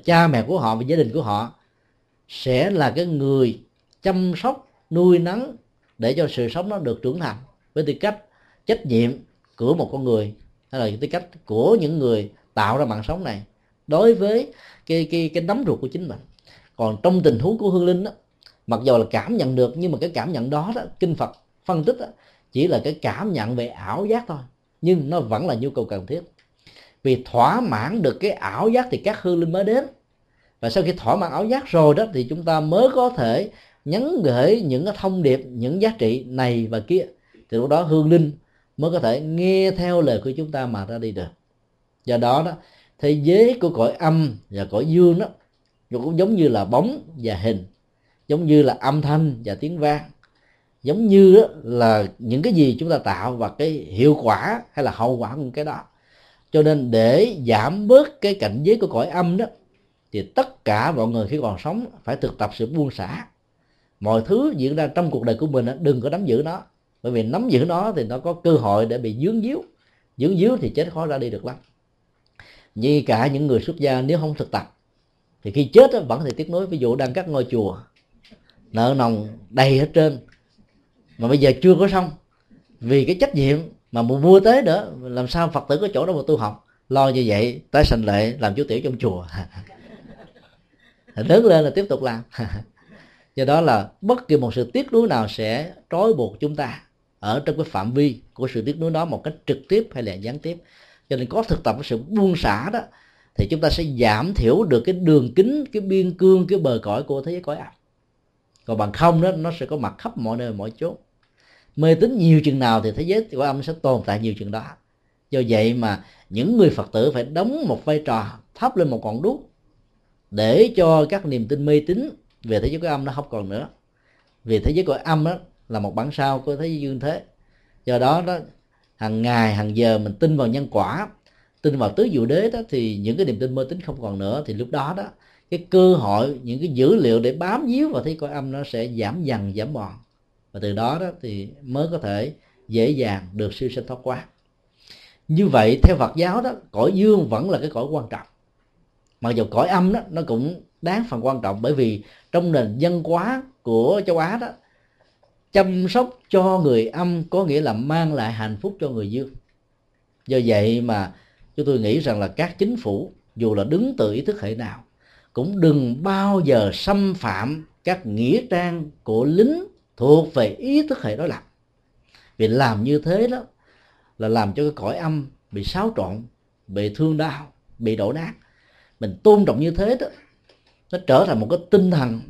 Cha mẹ của họ và gia đình của họ sẽ là cái người chăm sóc, nuôi nấng để cho sự sống nó được trưởng thành với tư cách trách nhiệm của một con người hay là tư cách của những người tạo ra mạng sống này đối với cái cái cái nắm ruột của chính mình. Còn trong tình huống của hương linh đó, mặc dù là cảm nhận được nhưng mà cái cảm nhận đó, đó kinh phật phân tích đó, chỉ là cái cảm nhận về ảo giác thôi nhưng nó vẫn là nhu cầu cần thiết. Vì thỏa mãn được cái ảo giác thì các hương linh mới đến. Và sau khi thỏa mãn ảo giác rồi đó thì chúng ta mới có thể nhắn gửi những cái thông điệp những giá trị này và kia. Thì lúc đó hương linh mới có thể nghe theo lời của chúng ta mà ra đi được. Do đó đó, thế giới của cõi âm và cõi dương đó, nó cũng giống như là bóng và hình, giống như là âm thanh và tiếng vang. Giống như đó là những cái gì chúng ta tạo và cái hiệu quả hay là hậu quả của cái đó. Cho nên để giảm bớt cái cảnh giới của cõi âm đó, thì tất cả mọi người khi còn sống phải thực tập sự buông xả. Mọi thứ diễn ra trong cuộc đời của mình đừng có nắm giữ nó bởi vì nắm giữ nó thì nó có cơ hội để bị dướng díu. Dướng díu thì chết khó ra đi được lắm. Như cả những người xuất gia nếu không thực tập, thì khi chết vẫn thì tiếc nối. ví dụ đang cắt ngôi chùa, nợ nồng đầy hết trên mà bây giờ chưa có xong. Vì cái trách nhiệm mà mua mua tới nữa làm sao phật tử có chỗ đâu mà tu học? Lo như vậy, tái sanh lệ, làm chú tiểu trong chùa. Lớn lên là tiếp tục làm. Do đó là bất kỳ một sự tiếc nuối nào sẽ trói buộc chúng ta ở trong cái phạm vi của sự tiếc nuối đó một cách trực tiếp hay là gián tiếp. Cho nên có thực tập cái sự buông xả đó, thì chúng ta sẽ giảm thiểu được cái đường kính, cái biên cương, cái bờ cõi của thế giới cõi âm còn bằng không đó, nó sẽ có mặt khắp mọi nơi, mọi chỗ mê tín nhiều chừng nào thì thế giới của âm sẽ tồn tại nhiều chừng đó. Do vậy mà những người phật tử phải đóng một vai trò thắp lên một ngọn đuốc để cho các niềm tin mê tín về thế giới của âm nó không còn nữa. Vì thế giới cõi âm đó là một bản sao của thế giới dương thế. Do đó đó, hàng ngày, hàng giờ mình tin vào nhân quả, tin vào tứ diệu đế đó, thì những cái niềm tin mơ tín không còn nữa. Thì lúc đó đó, cái cơ hội, những cái dữ liệu để bám víu vào thế cõi âm nó sẽ giảm dần, giảm mòn. Và từ đó đó thì mới có thể dễ dàng được siêu sinh thoát quá như vậy, theo Phật giáo đó, cõi dương vẫn là cái cõi quan trọng. Mặc dù cõi âm đó, nó cũng đáng phần quan trọng bởi vì trong nền dân hóa của châu Á đó chăm sóc cho người âm có nghĩa là mang lại hạnh phúc cho người dương. Do vậy mà chúng tôi nghĩ rằng là các chính phủ, dù là đứng từ ý thức hệ nào, cũng đừng bao giờ xâm phạm các nghĩa trang của lính thuộc về ý thức hệ đối lập. Vì làm như thế đó là làm cho cái cõi âm bị xáo trộn, bị thương đau, bị đổ nát. Mình tôn trọng như thế đó, nó trở thành một cái tinh thần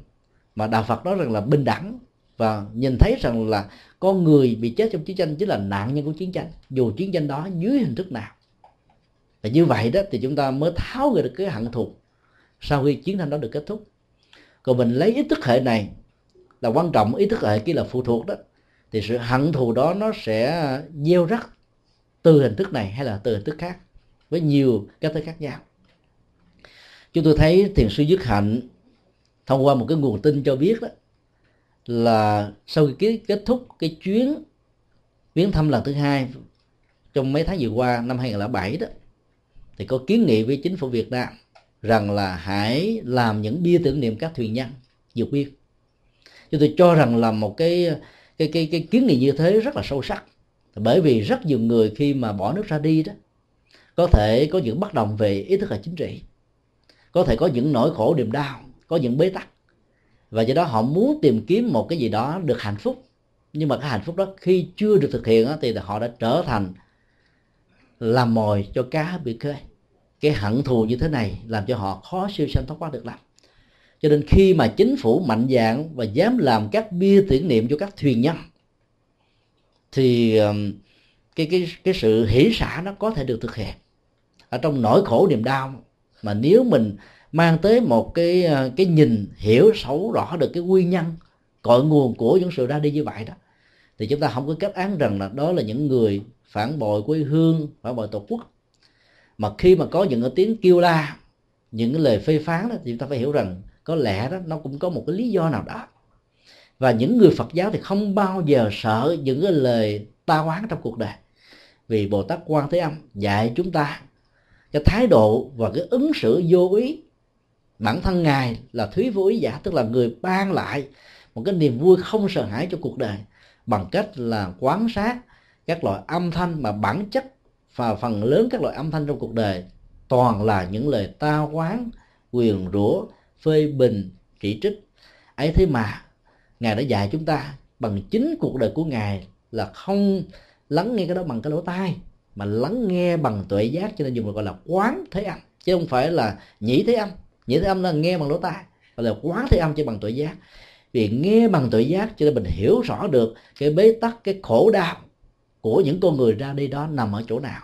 mà đạo phật nói rằng là bình đẳng và nhìn thấy rằng là con người bị chết trong chiến tranh chính là nạn nhân của chiến tranh. Dù chiến tranh đó dưới hình thức nào. Và như vậy đó thì chúng ta mới tháo gỡ được cái hận thù sau khi chiến tranh đó được kết thúc. Còn mình lấy ý thức hệ này là quan trọng, ý thức hệ kia là phụ thuộc đó, thì sự hận thù đó nó sẽ gieo rắc từ hình thức này hay là từ hình thức khác, với nhiều cách thức khác nhau. Chúng tôi thấy thiền sư dứt hạnh thông qua một cái nguồn tin cho biết đó là sau khi kết thúc cái chuyến viếng thăm lần thứ hai trong mấy tháng vừa qua, năm 2007 đó, thì có kiến nghị với chính phủ Việt Nam rằng là hãy làm những bia tưởng niệm các thuyền nhân vượt biên. Chúng tôi cho rằng là một cái cái cái cái kiến nghị như thế rất là sâu sắc. Bởi vì rất nhiều người khi mà bỏ nước ra đi đó, có thể có những bất đồng về ý thức là chính trị, có thể có những nỗi khổ niềm đau, có những bế tắc và do đó họ muốn tìm kiếm một cái gì đó được hạnh phúc. Nhưng mà cái hạnh phúc đó khi chưa được thực hiện thì họ đã trở thành làm mồi cho cá bị khơi. Cái hận thù như thế này làm cho họ khó siêu sanh thoát quá được lắm cho nên khi mà chính phủ mạnh dạng và dám làm các bia tưởng niệm cho các thuyền nhân, thì cái cái cái sự hỷ xả nó có thể được thực hiện. Ở trong nỗi khổ niềm đau mà nếu mình mang tới một cái ờ, cái nhìn hiểu sâu rõ được cái nguyên nhân, cội nguồn của những sự ra đi như vậy đó. Thì chúng ta không có kết án rằng là đó là những người phản bội quê hương, phản bội tổ quốc. Mà khi mà có những cái tiếng kêu la, những cái lời phê phán đó, thì chúng ta phải hiểu rằng có lẽ đó, nó cũng có một cái lý do nào đó. Và những người Phật giáo thì không bao giờ sợ những cái lời ta oán trong cuộc đời. Vì Bồ Tát Quan Thế Âm dạy chúng ta cái thái độ và cái ứng xử vô ý bản thân ngài là thúy vô ý giả, tức là người ban lại một cái niềm vui không sợ hãi cho cuộc đời, bằng cách là quán sát các loại âm thanh mà bản chất và phần lớn các loại âm thanh trong cuộc đời toàn là những lời ta quán, quyền rủa, phê bình, chỉ trích. Ấy thế mà ngài đã dạy chúng ta bằng chính cuộc đời của ngài là không lắng nghe cái đó bằng cái lỗ tai, mà lắng nghe bằng tuệ giác, cho nên dùng gọi là quán thế âm, chứ không phải là nhĩ thế âm nhĩ thế âm là nghe bằng lỗ tai. Gọi là quán thế âm chỉ bằng tuổi giác. Vì nghe bằng tuổi giác cho nên mình hiểu rõ được cái bế tắc, cái khổ đau của những con người ra đi đó nằm ở chỗ nào.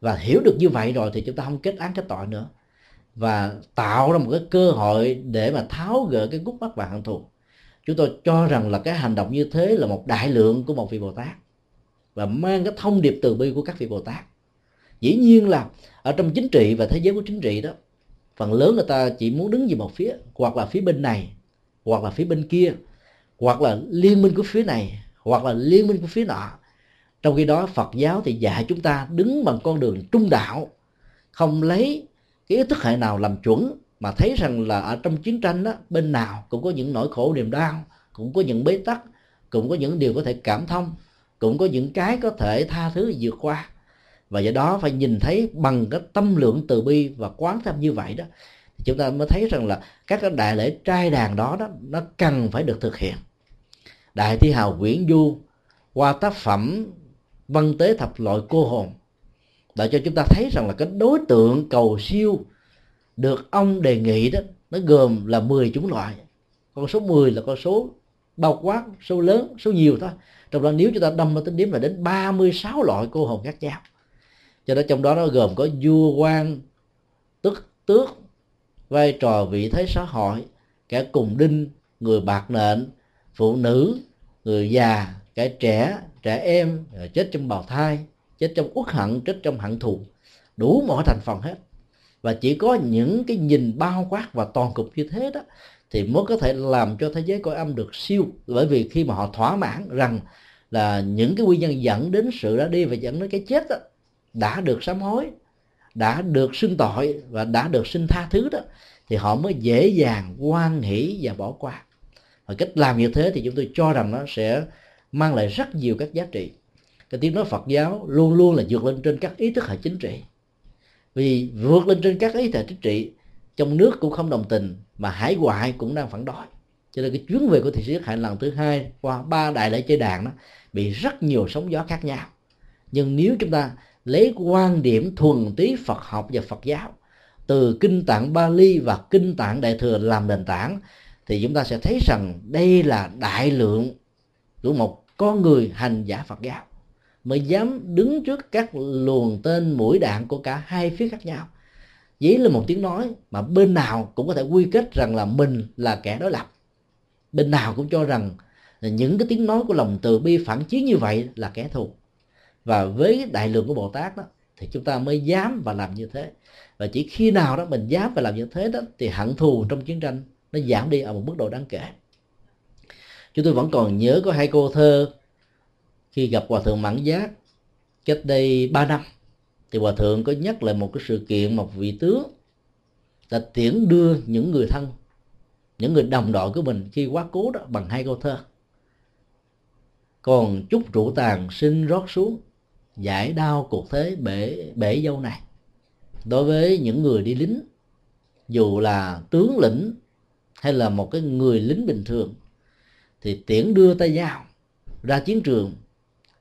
Và hiểu được như vậy rồi thì chúng ta không kết án cái tội nữa. Và tạo ra một cái cơ hội để mà tháo gỡ cái gút mắt và hận thù. Chúng tôi cho rằng là cái hành động như thế là một đại lượng của một vị bồ tát. Và mang cái thông điệp từ bi của các vị bồ tát. Dĩ nhiên là ở trong chính trị và thế giới của chính trị đó phần lớn người ta chỉ muốn đứng về một phía, hoặc là phía bên này, hoặc là phía bên kia, hoặc là liên minh của phía này, hoặc là liên minh của phía nọ. Trong khi đó, phật giáo thì dạy chúng ta đứng bằng con đường trung đạo, không lấy cái ý thức hệ nào làm chuẩn, mà thấy rằng là ở trong chiến tranh đó, bên nào cũng có những nỗi khổ, niềm đau, cũng có những bế tắc, cũng có những điều có thể cảm thông, cũng có những cái có thể tha thứ vượt qua và do đó phải nhìn thấy bằng cái tâm lượng từ bi và quán tâm như vậy đó, thì chúng ta mới thấy rằng là các cái đại lễ trai đàn đó đó, nó cần phải được thực hiện. Đại thi hào quyển du, qua tác phẩm văn tế thập loại cô hồn, đã cho chúng ta thấy rằng là cái đối tượng cầu siêu được ông đề nghị đó, nó gồm là 10 chủng loại. Con số 10 là con số bao quát, số lớn, số nhiều thôi. Trong đó nếu chúng ta đâm vào tính điểm là đến 36 loại cô hồn khác nhau cho nên trong đó nó gồm có vua quan tức tước vai trò vị thế xã hội kẻ cùng đinh người bạc nện phụ nữ người già kẻ trẻ trẻ em chết trong bào thai chết trong uất hận chết trong hận thù. Đủ mọi thành phần hết. Và chỉ có những cái nhìn bao quát và toàn cục như thế đó thì mới có thể làm cho thế giới cõi âm được siêu. Bởi vì khi mà họ thỏa mãn rằng là những cái nguyên nhân dẫn đến sự ra đi và dẫn đến cái chết đó, đã được sám hối, đã được xưng tội và đã được xin tha thứ đó, thì họ mới dễ dàng quan hỷ và bỏ qua. Và cách làm như thế thì chúng tôi cho rằng nó sẽ mang lại rất nhiều các giá trị. Cái tiếng nói Phật giáo luôn luôn là vượt lên trên các ý thức hệ chính trị. Vì vượt lên trên các ý thức hệ chính trị, trong nước cũng không đồng tình, mà hải ngoại cũng đang phản đối. Cho nên cái chuyến về của thị sĩ hạnh lần thứ hai qua ba đại lễ chơi đàn đó, bị rất nhiều sóng gió khác nhau. Nhưng nếu chúng ta lấy quan điểm thuần túy Phật học và Phật giáo. Từ kinh tạng Bali và kinh tạng Đại thừa làm nền tảng, thì chúng ta sẽ thấy rằng đây là đại lượng của một con người hành giả Phật giáo. Mới dám đứng trước các luồng tên mũi đạn của cả hai phía khác nhau. Dĩ là một tiếng nói mà bên nào cũng có thể quy kết rằng là mình là kẻ đối lập. Bên nào cũng cho rằng là những cái tiếng nói của lòng từ bi phản chiến như vậy là kẻ thù và với đại lượng của bồ tát đó, thì chúng ta mới dám và làm như thế. Và chỉ khi nào đó mình dám và làm như thế đó, thì hận thù trong chiến tranh nó giảm đi ở một mức độ đáng kể. Chúng tôi vẫn còn nhớ có hai cô thơ, khi gặp hòa thượng mãn giác, cách đây 3 năm, thì hòa thượng có nhắc lại một cái sự kiện một vị tướng đã tiễn đưa những người thân, những người đồng đội của mình khi quá cố đó bằng hai câu thơ. Còn chút rượu tàn sinh rót xuống giải đau cuộc thế bể bể dâu này. Đối với những người đi lính, dù là tướng lĩnh hay là một cái người lính bình thường, thì tiễn đưa tay dao ra chiến trường,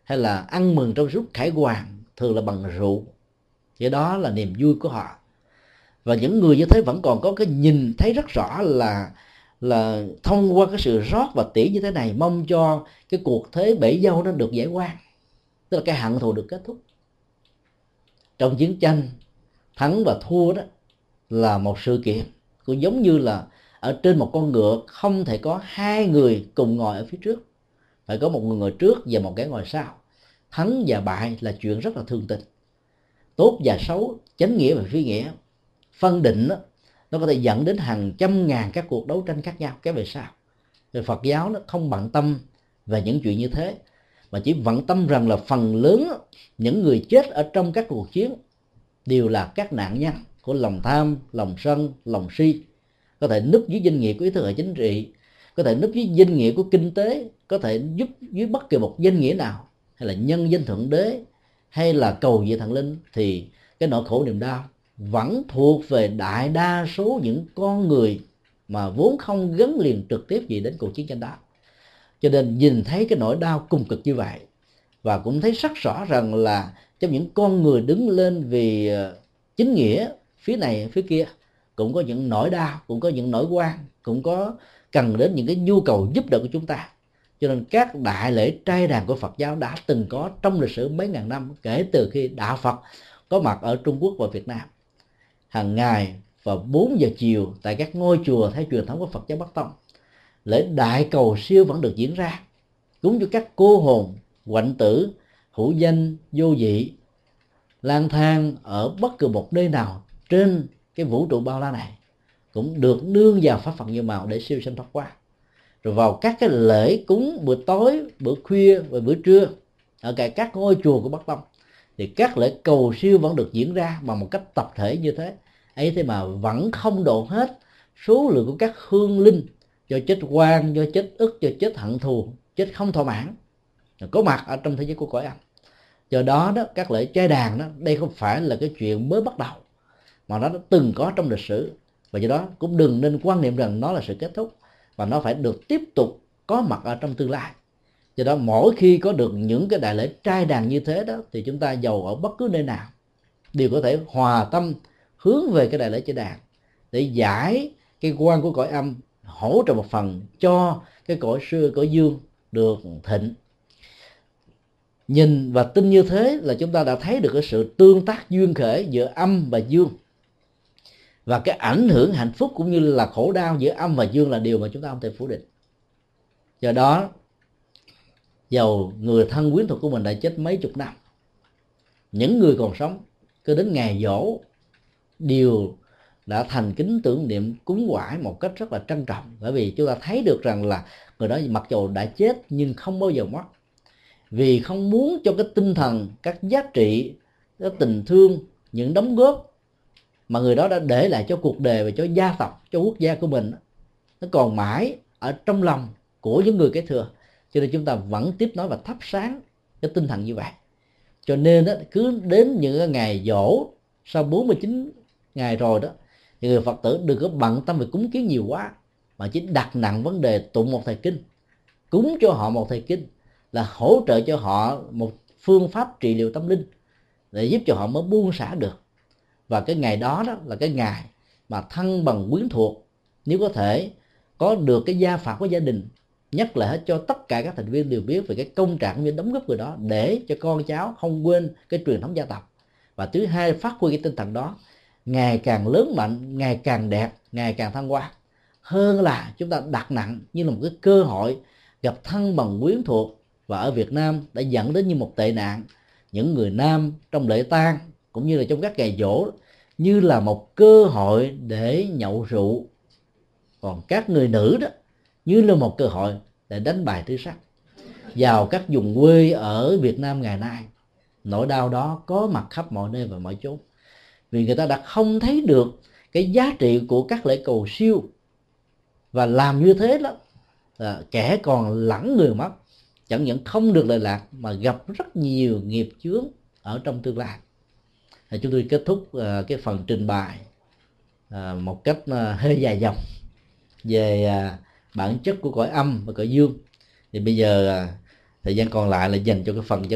hay là ăn mừng trong suốt khải hoàn thường là bằng rượu. Cái đó là niềm vui của họ. Và những người như thế vẫn còn có cái nhìn thấy rất rõ là là thông qua cái sự rót và tỉ như thế này, mong cho cái cuộc thế bể dâu nó được giải quan tức là cái hận thù được kết thúc. Trong chiến tranh thắng và thua đó là một sự kiện cũng giống như là ở trên một con ngựa không thể có hai người cùng ngồi ở phía trước. Phải có một người ngồi trước và một cái ngồi sau. Thắng và bại là chuyện rất là thương tình. Tốt và xấu chánh nghĩa và phi nghĩa. Phân định đó, nó có thể dẫn đến hàng trăm ngàn các cuộc đấu tranh khác nhau. Cái về sau. Thì Phật giáo nó không bận tâm về những chuyện như thế mà chỉ vận tâm rằng là phần lớn những người chết ở trong các cuộc chiến đều là các nạn nhân của lòng tham, lòng sân, lòng si. Có thể núp dưới danh nghĩa của ý thức hệ chính trị, có thể núp dưới danh nghĩa của kinh tế, có thể giúp dưới bất kỳ một danh nghĩa nào, hay là nhân danh thượng đế, hay là cầu về thần linh, thì cái nỗi khổ niềm đau vẫn thuộc về đại đa số những con người mà vốn không gắn liền trực tiếp gì đến cuộc chiến tranh đó cho nên nhìn thấy cái nỗi đau cùng cực như vậy, và cũng thấy rất rõ rằng là trong những con người đứng lên vì ờ, chính nghĩa phía này, phía kia, cũng có những nỗi đau, cũng có những nỗi quan, cũng có cần đến những cái nhu cầu giúp đỡ của chúng ta. Cho nên các đại lễ trai đàn của Phật giáo đã từng có trong lịch sử mấy ngàn năm, kể từ khi đạo Phật có mặt ở Trung Quốc và Việt Nam. Hàng ngày vào 4 giờ chiều tại các ngôi chùa theo truyền thống của Phật giáo Bắc Tông lễ đại cầu siêu vẫn được diễn ra, cúng cho các cô hồn, quạnh tử, hữu danh, vô dị, lang thang ở bất cứ một nơi nào trên cái vũ trụ bao la này cũng được nương vào pháp phật như màu để siêu sanh thoát qua rồi vào các cái lễ cúng bữa tối bữa khuya và bữa trưa, ở cả các ngôi chùa của bắc tông thì các lễ cầu siêu vẫn được diễn ra bằng một cách tập thể như thế. Ấy thế mà vẫn không độ hết số lượng của các hương linh do chết quan do chết ức, do chết hận thù, chết không thỏa mãn. Có mặt ở trong thế giới của cõi âm. Do đó đó, các lễ trai đàn đó, đây không phải là cái chuyện mới bắt đầu, mà nó đã từng có trong lịch sử. Và do đó cũng đừng nên quan niệm rằng nó là sự kết thúc và nó phải được tiếp tục có mặt ở trong tương lai. Do đó mỗi khi có được những cái đại lễ trai đàn như thế đó, thì chúng ta giàu ở bất cứ nơi nào, đều có thể hòa tâm hướng về cái đại lễ trai đàn để giải cái quan của cõi âm hỗ trợ một phần cho cái cõi xưa, cõi dương được thịnh. Nhìn và tin như thế là chúng ta đã thấy được cái sự tương tác duyên khể giữa âm và dương. Và cái ảnh hưởng hạnh phúc cũng như là khổ đau giữa âm và dương là điều mà chúng ta không thể phủ định. Do đó, dầu người thân quyến thuộc của mình đã chết mấy chục năm, những người còn sống, cứ đến ngày dỗ đều đã thành kính tưởng niệm cúng quải một cách rất là trân trọng. Bởi vì chúng ta thấy được rằng là người đó mặc dù đã chết nhưng không bao giờ mất. Vì không muốn cho cái tinh thần các giá trị cái tình thương những đóng góp mà người đó đã để lại cho cuộc đời và cho gia tộc cho quốc gia của mình nó còn mãi ở trong lòng của những người kế thừa. Cho nên chúng ta vẫn tiếp nối và thắp sáng cái tinh thần như vậy. Cho nên đó, cứ đến những ngày dỗ sau 49 ngày rồi đó thì người phật tử đừng có bận tâm về cúng kiến nhiều quá, mà chỉ đặt nặng vấn đề tụng một thời kinh. Cúng cho họ một thời kinh là hỗ trợ cho họ một phương pháp trị liệu tâm linh để giúp cho họ mới buông xả được. Và cái ngày đó đó là cái ngày mà thân bằng quyến thuộc, nếu có thể có được cái gia phạt của gia đình, nhắc lại hết cho tất cả các thành viên đều biết về cái công trạng như đóng góp người đó để cho con cháu không quên cái truyền thống gia tộc. Và thứ hai, phát huy cái tinh thần đó ngày càng lớn mạnh, ngày càng đẹp, ngày càng thăng hoa. Hơn là chúng ta đặt nặng như là một cái cơ hội gặp thân bằng quyến thuộc. Và ở Việt Nam đã dẫn đến như một tệ nạn. Những người nam trong lễ tang cũng như là trong các ngày dỗ như là một cơ hội để nhậu rượu. Còn các người nữ đó như là một cơ hội để đánh bài tứ sắc vào các vùng quê ở Việt Nam ngày nay, nỗi đau đó có mặt khắp mọi nơi và mọi chỗ vì người ta đã không thấy được cái giá trị của các lễ cầu siêu. Và làm như thế đó, là kẻ còn lẳng người mất, chẳng những không được lợi lạc mà gặp rất nhiều nghiệp chướng ở trong tương lai. Thì chúng tôi kết thúc à, cái phần trình bày à, một cách à, hơi dài dòng về bản chất của cõi âm và cõi dương. Thì bây giờ thời gian còn lại là dành cho cái phần